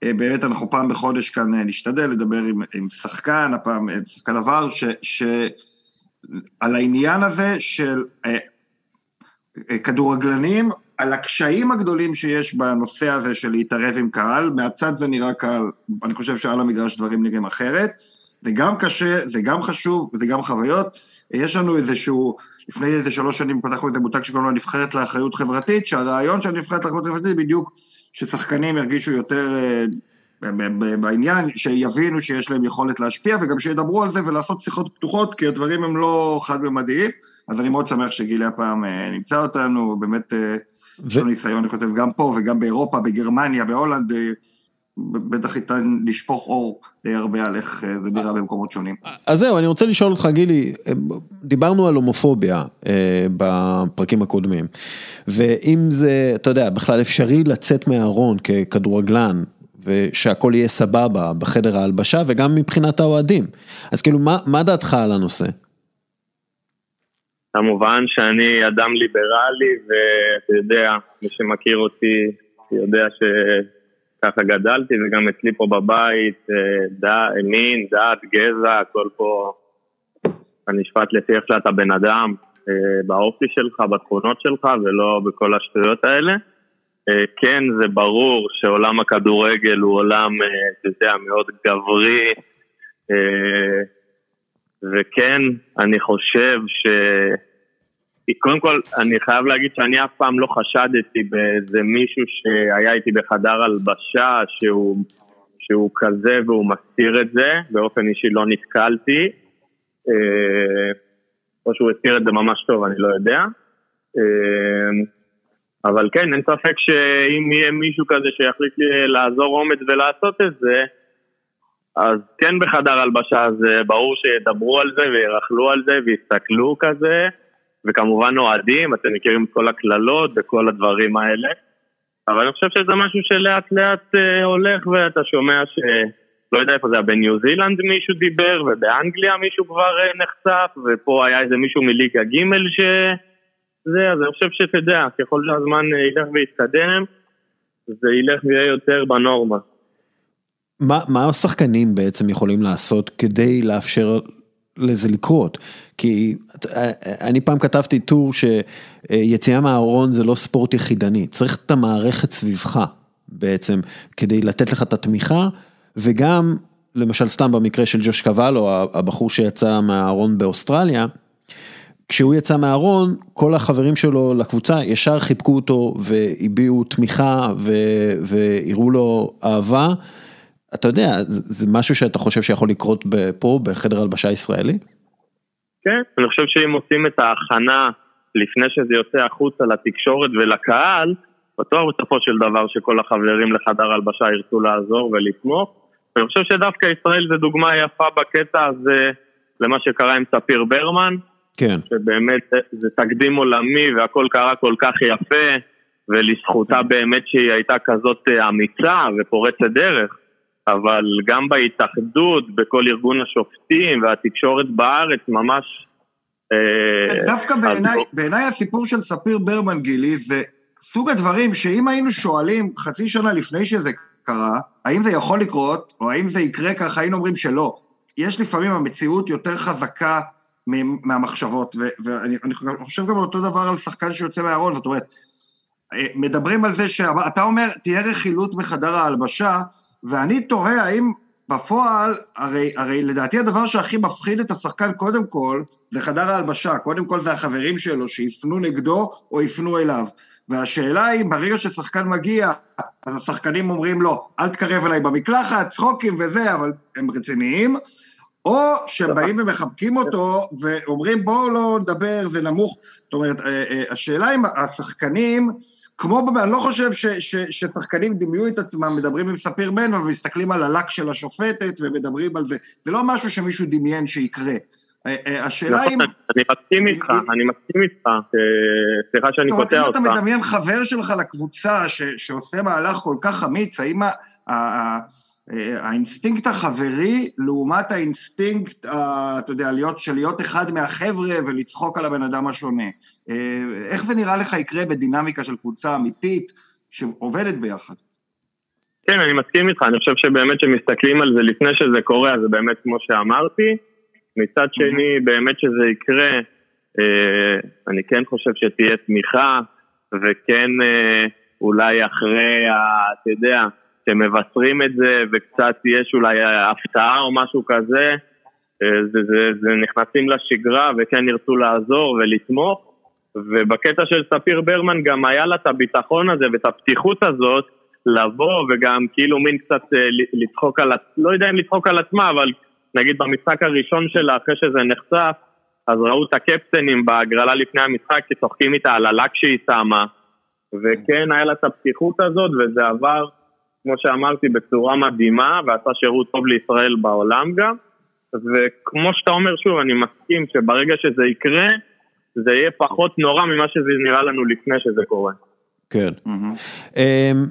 אה, באמת אנחנו פעם בחודש כאן אה, נשתדל לדבר עם, עם שחקן, הפעם אה, שחקן עבר, ש, ש, על העניין הזה של אה, אה, כדורגלנים, על הקשיים הגדולים שיש בנושא הזה של להתערב עם קהל, מהצד זה נראה קהל, אני חושב שעל המגרש דברים נראים אחרת, זה גם קשה, זה גם חשוב, זה גם חוויות. יש לנו איזשהו, לפני איזה שלוש שנים פתחנו איזה מותג שקוראים לו נבחרת לאחריות חברתית, שהרעיון של נבחרת לאחריות חברתית זה בדיוק ששחקנים ירגישו יותר אה, בעניין, שיבינו שיש להם יכולת להשפיע, וגם שידברו על זה ולעשות שיחות פתוחות, כי הדברים הם לא חד-ממדיים, אז אני מאוד שמח שגילי הפעם אה, נמצא אותנו, באמת אה, יש ו- לנו ניסיון, אני כותב, גם פה וגם באירופה, בגרמניה, בהולנד, בטח ייתן לשפוך אור די הרבה על איך אה, זה נראה במקומות שונים. אז זהו, אני רוצה לשאול אותך, גילי, דיברנו על הומופוביה אה, בפרקים הקודמים, ואם זה, אתה יודע, בכלל אפשרי לצאת מהארון ככדורגלן, ושהכול יהיה סבבה בחדר ההלבשה, וגם מבחינת האוהדים. אז כאילו, מה, מה דעתך על הנושא? כמובן שאני אדם ליברלי, ואתה יודע, מי שמכיר אותי יודע שככה גדלתי, וגם אצלי פה בבית, אה, דה, מין, דת, גזע, הכל פה, אתה נשפט לפי איך שאתה בן אדם, אה, באופי שלך, בתכונות שלך, ולא בכל השטויות האלה. אה, כן, זה ברור שעולם הכדורגל הוא עולם, אתה יודע, מאוד גברי, וכן, אני חושב ש... קודם כל, אני חייב להגיד שאני אף פעם לא חשדתי באיזה מישהו שהיה איתי בחדר הלבשה, שהוא, שהוא כזה והוא מסתיר את זה, באופן אישי לא נתקלתי, אה, או שהוא הסתיר את זה ממש טוב, אני לא יודע. אה, אבל כן, אין ספק שאם יהיה מישהו כזה שיחליט לעזור עומד ולעשות את זה, אז כן בחדר הלבשה זה ברור שידברו על זה וירכלו על זה ויסתכלו כזה וכמובן אוהדים, אתם מכירים את כל הקללות וכל הדברים האלה אבל אני חושב שזה משהו שלאט לאט אה, הולך ואתה שומע ש... לא יודע איפה זה היה, בניו זילנד מישהו דיבר ובאנגליה מישהו כבר אה, נחשף ופה היה איזה מישהו מליגה ג' ש... זה, אז אני חושב שאתה יודע, ככל שהזמן אה, ילך ויתקדם, זה ילך ויהיה יותר בנורמה. מה, מה השחקנים בעצם יכולים לעשות כדי לאפשר לזה לקרות? כי אני פעם כתבתי טור שיציאה מהארון זה לא ספורט יחידני, צריך את המערכת סביבך בעצם כדי לתת לך את התמיכה וגם למשל סתם במקרה של ג'וש קוואלו, הבחור שיצא מהארון באוסטרליה, כשהוא יצא מהארון, כל החברים שלו לקבוצה ישר חיבקו אותו והביעו תמיכה והראו לו אהבה. אתה יודע, זה, זה משהו שאתה חושב שיכול לקרות פה, בחדר הלבשה ישראלי? כן, אני חושב שאם עושים את ההכנה לפני שזה יוצא החוצה לתקשורת ולקהל, בטוח בסופו של דבר שכל החברים לחדר הלבשה ירצו לעזור ולתמוך. אני חושב שדווקא ישראל זה דוגמה יפה בקטע הזה למה שקרה עם ספיר ברמן. כן. שבאמת זה תקדים עולמי והכל קרה כל כך יפה, ולזכותה באמת שהיא הייתה כזאת אמיצה ופורצת דרך. אבל גם בהתאחדות, בכל ארגון השופטים והתקשורת בארץ, ממש... אה, דווקא בעיניי, בעיניי הסיפור של ספיר ברמן גילי זה סוג הדברים שאם היינו שואלים חצי שנה לפני שזה קרה, האם זה יכול לקרות, או האם זה יקרה ככה, היינו אומרים שלא. יש לפעמים המציאות יותר חזקה מהמחשבות, ואני חושב גם אותו דבר על שחקן שיוצא מהארון, זאת אומרת, אה, מדברים על זה שאתה אומר, תהיה רכילות בחדר ההלבשה, ואני תוהה האם בפועל, הרי, הרי לדעתי הדבר שהכי מפחיד את השחקן קודם כל, זה חדר ההלבשה, קודם כל זה החברים שלו שיפנו נגדו או יפנו אליו. והשאלה היא, ברגע ששחקן מגיע, אז השחקנים אומרים לו, אל תקרב אליי במקלחת, צחוקים וזה, אבל הם רציניים, או שהם באים ומחבקים אותו ואומרים, בואו לא נדבר, זה נמוך. זאת אומרת, אה, אה, השאלה אם השחקנים, כמו, אני לא חושב ש, ש, ששחקנים דימיו את עצמם, מדברים עם ספיר בן ומסתכלים על הלק של השופטת ומדברים על זה. זה לא משהו שמישהו דמיין שיקרה. אה, אה, השאלה אם... אני מסכים איתך, אני מסכים איתך, סליחה שאני קוטע אותך. אם אתה מדמיין חבר שלך לקבוצה שעושה מהלך כל כך אמיץ, האם האינסטינקט החברי לעומת האינסטינקט, אתה יודע, להיות, של להיות אחד מהחבר'ה ולצחוק על הבן אדם השונה. אה, איך זה נראה לך יקרה בדינמיקה של קבוצה אמיתית שעובדת ביחד? כן, אני מסכים איתך, אני חושב שבאמת כשמסתכלים על זה לפני שזה קורה, אז זה באמת כמו שאמרתי. מצד שני, באמת שזה יקרה, אה, אני כן חושב שתהיה תמיכה, וכן אה, אולי אחרי, אתה יודע, שמבשרים את זה וקצת יש אולי הפתעה או משהו כזה, אה, זה, זה, זה נכנסים לשגרה וכן ירצו לעזור ולתמוך. ובקטע של ספיר ברמן גם היה לה את הביטחון הזה ואת הפתיחות הזאת לבוא וגם כאילו מין קצת אה, לצחוק על, לא יודע אם לצחוק על עצמה, אבל נגיד במשחק הראשון שלה אחרי שזה נחשף, אז ראו את הקפטנים בהגרלה לפני המשחק שצוחקים איתה על הלק שהיא שמה, וכן היה לה את הפתיחות הזאת וזה עבר כמו שאמרתי, בצורה מדהימה, ועשה שירות טוב לישראל בעולם גם. וכמו שאתה אומר שוב, אני מסכים שברגע שזה יקרה, זה יהיה פחות נורא ממה שזה נראה לנו לפני שזה קורה. כן. אמ,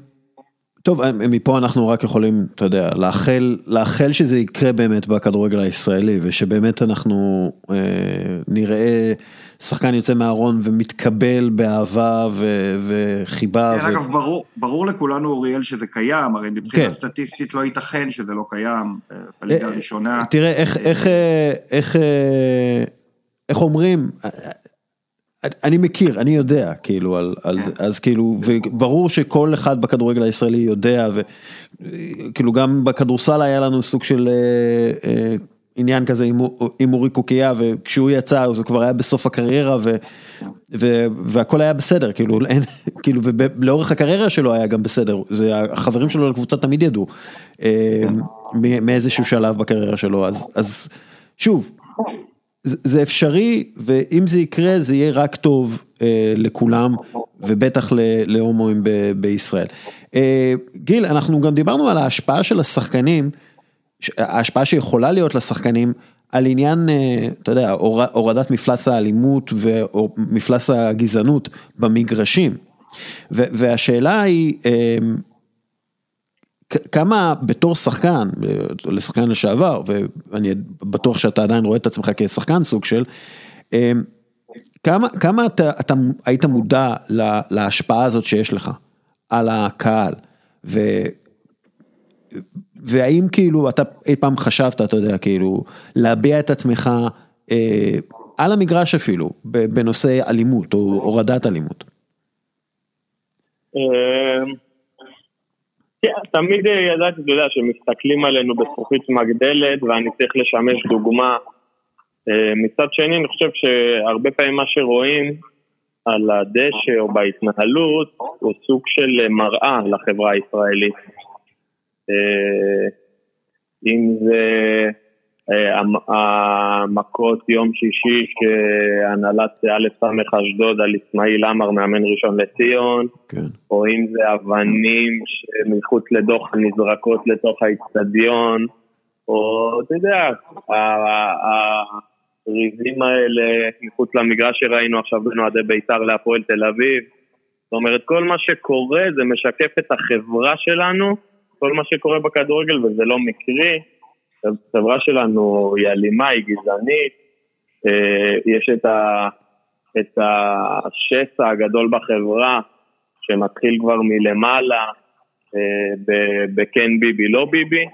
טוב, מפה אנחנו רק יכולים, אתה יודע, לאחל, לאחל שזה יקרה באמת בכדורגל הישראלי, ושבאמת אנחנו אה, נראה שחקן יוצא מהארון ומתקבל באהבה ו, וחיבה. כן, ו... אגב, ברור, ברור לכולנו, אוריאל, שזה קיים, הרי מבחינה כן. סטטיסטית לא ייתכן שזה לא קיים, אה, בליגה אה, הראשונה. תראה, איך, איך, אה, איך, איך אומרים, אני מכיר, אני יודע, כאילו, על, על זה, אז כאילו, וברור שכל אחד בכדורגל הישראלי יודע, וכאילו גם בכדורסל היה לנו סוג של אה, אה, עניין כזה עם אורי קוקייה, וכשהוא יצא, אז הוא כבר היה בסוף הקריירה, ו, ו, והכל היה בסדר, כאילו, אין, כאילו, ולאורך הקריירה שלו היה גם בסדר, זה, החברים שלו לקבוצה תמיד ידעו, אה, מאיזשהו שלב בקריירה שלו, אז, אז שוב, זה אפשרי, ואם זה יקרה זה יהיה רק טוב אה, לכולם, ובטח להומואים ב, בישראל. אה, גיל, אנחנו גם דיברנו על ההשפעה של השחקנים, ההשפעה שיכולה להיות לשחקנים, על עניין, אה, אתה יודע, הורדת מפלס האלימות ומפלס הגזענות במגרשים. והשאלה היא, אה, כמה בתור שחקן, לשחקן לשעבר, ואני בטוח שאתה עדיין רואה את עצמך כשחקן סוג של, כמה, כמה אתה, אתה היית מודע לה, להשפעה הזאת שיש לך על הקהל, ו, והאם כאילו אתה אי פעם חשבת, אתה יודע, כאילו, להביע את עצמך אה, על המגרש אפילו, בנושא אלימות או הורדת אלימות? אמ, כן, תמיד ידעתי, אתה יודע, שמסתכלים עלינו בזכוכית מגדלת ואני צריך לשמש דוגמה. אה, מצד שני, אני חושב שהרבה פעמים מה שרואים על הדשא או בהתנהלות הוא סוג של מראה לחברה הישראלית. אה, אם זה אה, המכות יום שישי שהנהלת א' ס' אשדוד על אסמאעיל עמר מאמן ראשון לציון, כן. או אם זה אבנים שמחוץ לדוח נזרקות לתוך האיצטדיון, או אתה יודע, הריבים האלה מחוץ למגרש שראינו עכשיו בין אוהדי בית"ר להפועל תל אביב. זאת אומרת, כל מה שקורה זה משקף את החברה שלנו, כל מה שקורה בכדורגל וזה לא מקרי. החברה שלנו היא אלימה, היא גזענית, אה, יש את, ה, את השסע הגדול בחברה שמתחיל כבר מלמעלה, אה, בכן ביבי לא ביבי,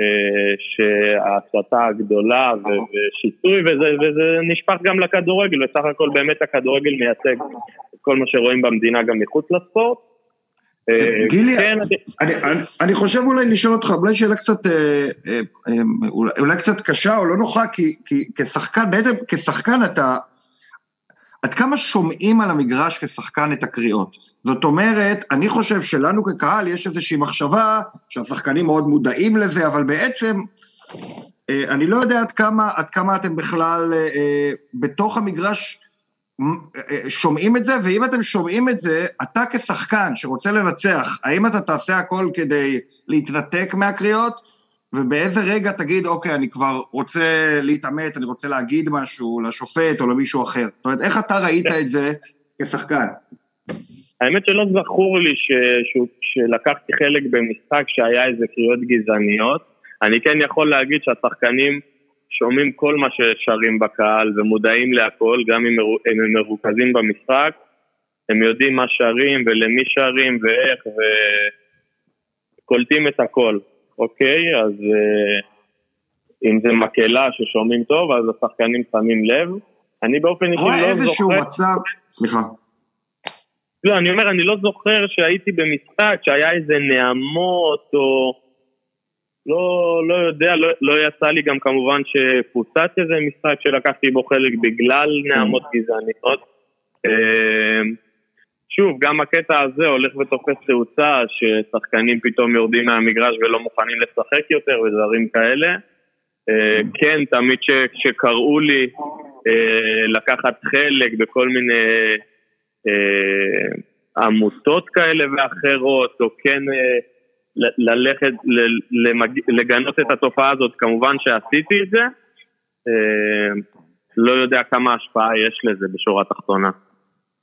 אה, שההסתה הגדולה ושיסוי וזה, וזה נשפך גם לכדורגל, וסך הכל באמת הכדורגל מייצג את כל מה שרואים במדינה גם מחוץ לספורט. אה, גילי, כן, אני, אני, אני חושב אולי לשאול אותך, אולי שאלה קצת, אה, אה, אולי, אולי קצת קשה או לא נוחה, כי, כי כשחקן, בעצם כשחקן אתה, עד כמה שומעים על המגרש כשחקן את הקריאות? זאת אומרת, אני חושב שלנו כקהל יש איזושהי מחשבה שהשחקנים מאוד מודעים לזה, אבל בעצם אני לא יודע עד כמה, עד כמה אתם בכלל בתוך המגרש שומעים את זה, ואם אתם שומעים את זה, אתה כשחקן שרוצה לנצח, האם אתה תעשה הכל כדי להתנתק מהקריאות, ובאיזה רגע תגיד, אוקיי, אני כבר רוצה להתעמת, אני רוצה להגיד משהו לשופט או למישהו אחר. זאת אומרת, איך אתה ראית את זה כשחקן? האמת שלא זכור לי ש... ש... שלקחתי חלק במשחק שהיה איזה קריאות גזעניות. אני כן יכול להגיד שהשחקנים... שומעים כל מה ששרים בקהל ומודעים להכל, גם אם הם מרוכזים במשחק, הם יודעים מה שרים ולמי שרים ואיך וקולטים את הכל, אוקיי? אז אה, אם זה מקהלה ששומעים טוב, אז השחקנים שמים לב. אני באופן אישי לא זוכר... רואה איזשהו מצב, סליחה. לא, אני אומר, אני לא זוכר שהייתי במשחק שהיה איזה נעמות או... לא, לא יודע, לא, לא יצא לי גם כמובן שפוצץ איזה משחק שלקחתי בו חלק בגלל נעמות גזעניות. אמ, שוב, גם הקטע הזה הולך ותופס תאוצה, ששחקנים פתאום יורדים מהמגרש ולא מוכנים לשחק יותר ודברים כאלה. אה, כן, תמיד כשקראו לי אה, לקחת חלק בכל מיני אה, עמותות כאלה ואחרות, או כן ללכת, לגנות את התופעה הזאת, כמובן שעשיתי את זה. לא יודע כמה השפעה יש לזה בשורה התחתונה.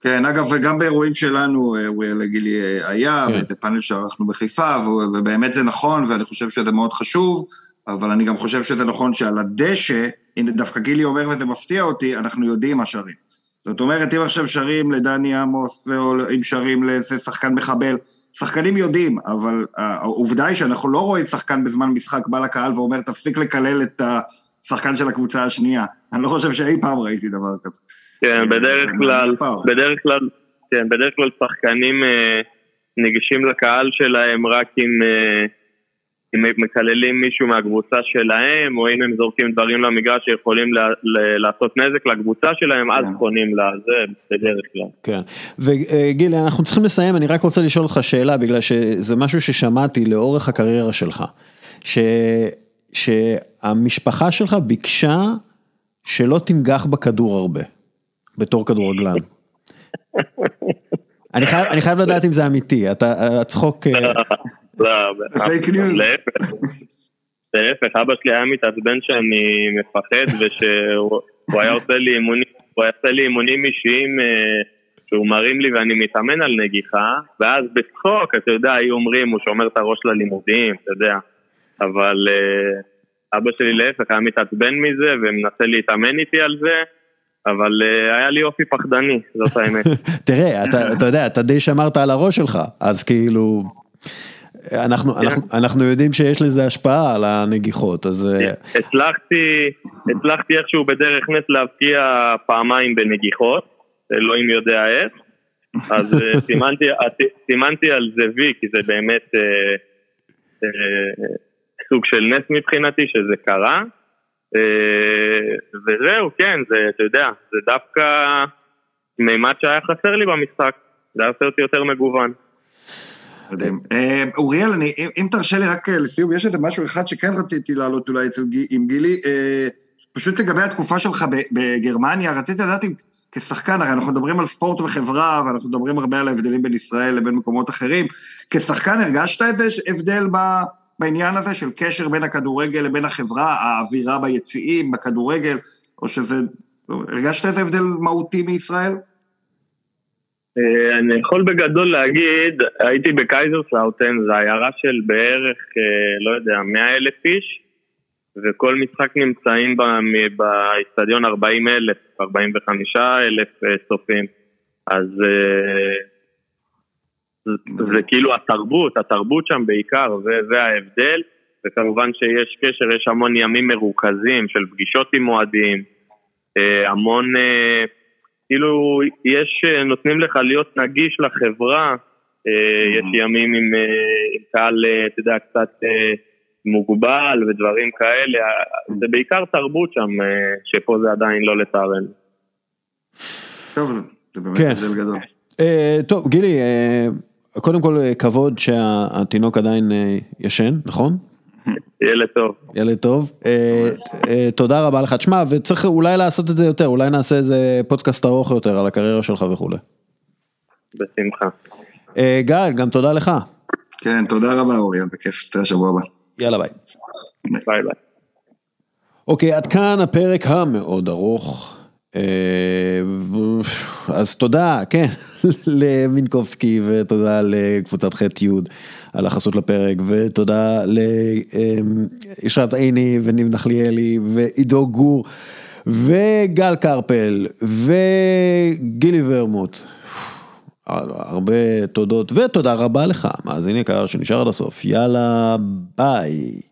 כן, אגב, וגם באירועים שלנו, אוריאל גילי היה, כן. וזה פאנל שערכנו בחיפה, ובאמת זה נכון, ואני חושב שזה מאוד חשוב, אבל אני גם חושב שזה נכון שעל הדשא, הנה דווקא גילי אומר וזה מפתיע אותי, אנחנו יודעים מה שרים. זאת אומרת, אם עכשיו שרים לדני עמוס, או אם שרים לאיזה שחקן מחבל, שחקנים יודעים, אבל העובדה היא שאנחנו לא רואים שחקן בזמן משחק בא לקהל ואומר, תפסיק לקלל את השחקן של הקבוצה השנייה. אני לא חושב שאי פעם ראיתי דבר כזה. כן, בדרך כלל, בדרך כלל, כן, בדרך כלל שחקנים אה, ניגשים לקהל שלהם רק אם... אם הם מקללים מישהו מהקבוצה שלהם, או אם הם זורקים דברים למגרש שיכולים לעשות נזק לקבוצה שלהם, אז פונים כן. לזה בדרך כלל. כן, וגילי, אנחנו צריכים לסיים, אני רק רוצה לשאול אותך שאלה, בגלל שזה משהו ששמעתי לאורך הקריירה שלך, ש... שהמשפחה שלך ביקשה שלא תנגח בכדור הרבה, בתור כדורגלן. אני חייב, אני חייב לדעת אם זה אמיתי, אתה, הצחוק... אה, לא, להפך. להפך, אבא שלי היה מתעצבן שאני מפחד ושהוא היה עושה לי אימונים, הוא היה עושה לי אימונים אישיים אה, שהוא מרים לי ואני מתאמן על נגיחה, ואז בצחוק, אתה יודע, היו אומרים, הוא שומר את הראש ללימודים, אתה יודע, אבל אה, אבא שלי להפך היה מתעצבן מזה ומנסה להתאמן איתי על זה. אבל uh, היה לי אופי פחדני, זאת האמת. תראה, אתה, אתה יודע, אתה די שמרת על הראש שלך, אז כאילו, אנחנו, כן. אנחנו, אנחנו יודעים שיש לזה השפעה על הנגיחות, אז... אה, הצלחתי, הצלחתי איכשהו בדרך נס להבקיע פעמיים בנגיחות, אלוהים יודע איך, אז אה, סימנתי, סימנתי על זה וי, כי זה באמת אה, אה, סוג של נס מבחינתי שזה קרה. אה, וזהו, כן, זה, אתה יודע, זה דווקא מימד שהיה חסר לי במשחק, זה היה עושה אותי יותר מגוון. אה, אוריאל, אם תרשה לי רק אה, לסיום, יש איזה משהו אחד שכן רציתי להעלות אולי עם גילי, פשוט לגבי התקופה שלך בגרמניה, רציתי לדעת אם כשחקן, הרי אנחנו מדברים על ספורט וחברה, ואנחנו מדברים הרבה על ההבדלים בין ישראל לבין מקומות אחרים, כשחקן הרגשת איזה הבדל ב... בעניין הזה של קשר בין הכדורגל לבין החברה, האווירה ביציעים, בכדורגל, או שזה... הרגשת איזה הבדל מהותי מישראל? אה, אני יכול בגדול להגיד, הייתי בקייזרסלאוטן, זו עיירה של בערך, אה, לא יודע, 100 אלף איש, וכל משחק נמצאים באיצטדיון 40 אלף, 45 אלף אה, צופים. אז זה כאילו התרבות, התרבות שם בעיקר, זה, זה ההבדל, וכמובן שיש קשר, יש המון ימים מרוכזים של פגישות עם אוהדים, אה, המון, אה, כאילו, יש, אה, נותנים לך להיות נגיש לחברה, יש mm-hmm. ימים עם, עם קהל, אתה יודע, קצת מוגבל ודברים כאלה, זה בעיקר תרבות שם, שפה זה עדיין לא לצערנו. טוב, זה באמת כן. הבדל גדול. טוב, גילי, קודם כל כבוד שהתינוק עדיין אה, ישן, נכון? ילד טוב. ילד טוב. אה, אה, תודה רבה לך. תשמע, וצריך אולי לעשות את זה יותר, אולי נעשה איזה פודקאסט ארוך יותר על הקריירה שלך וכולי. בשמחה. גל, גם תודה לך. כן, תודה רבה אוריאל, בכיף, נתראה שבוע הבא. יאללה ביי. ביי ביי. אוקיי, עד כאן הפרק המאוד ארוך. אה, אז תודה, כן, למינקובסקי ותודה לקבוצת ח' י' על החסות לפרק ותודה לישרת עיני וניב נחליאלי ועידו גור וגל קרפל וגילי ורמוט. הרבה תודות ותודה רבה לך, מאזין יקר שנשאר עד הסוף, יאללה ביי.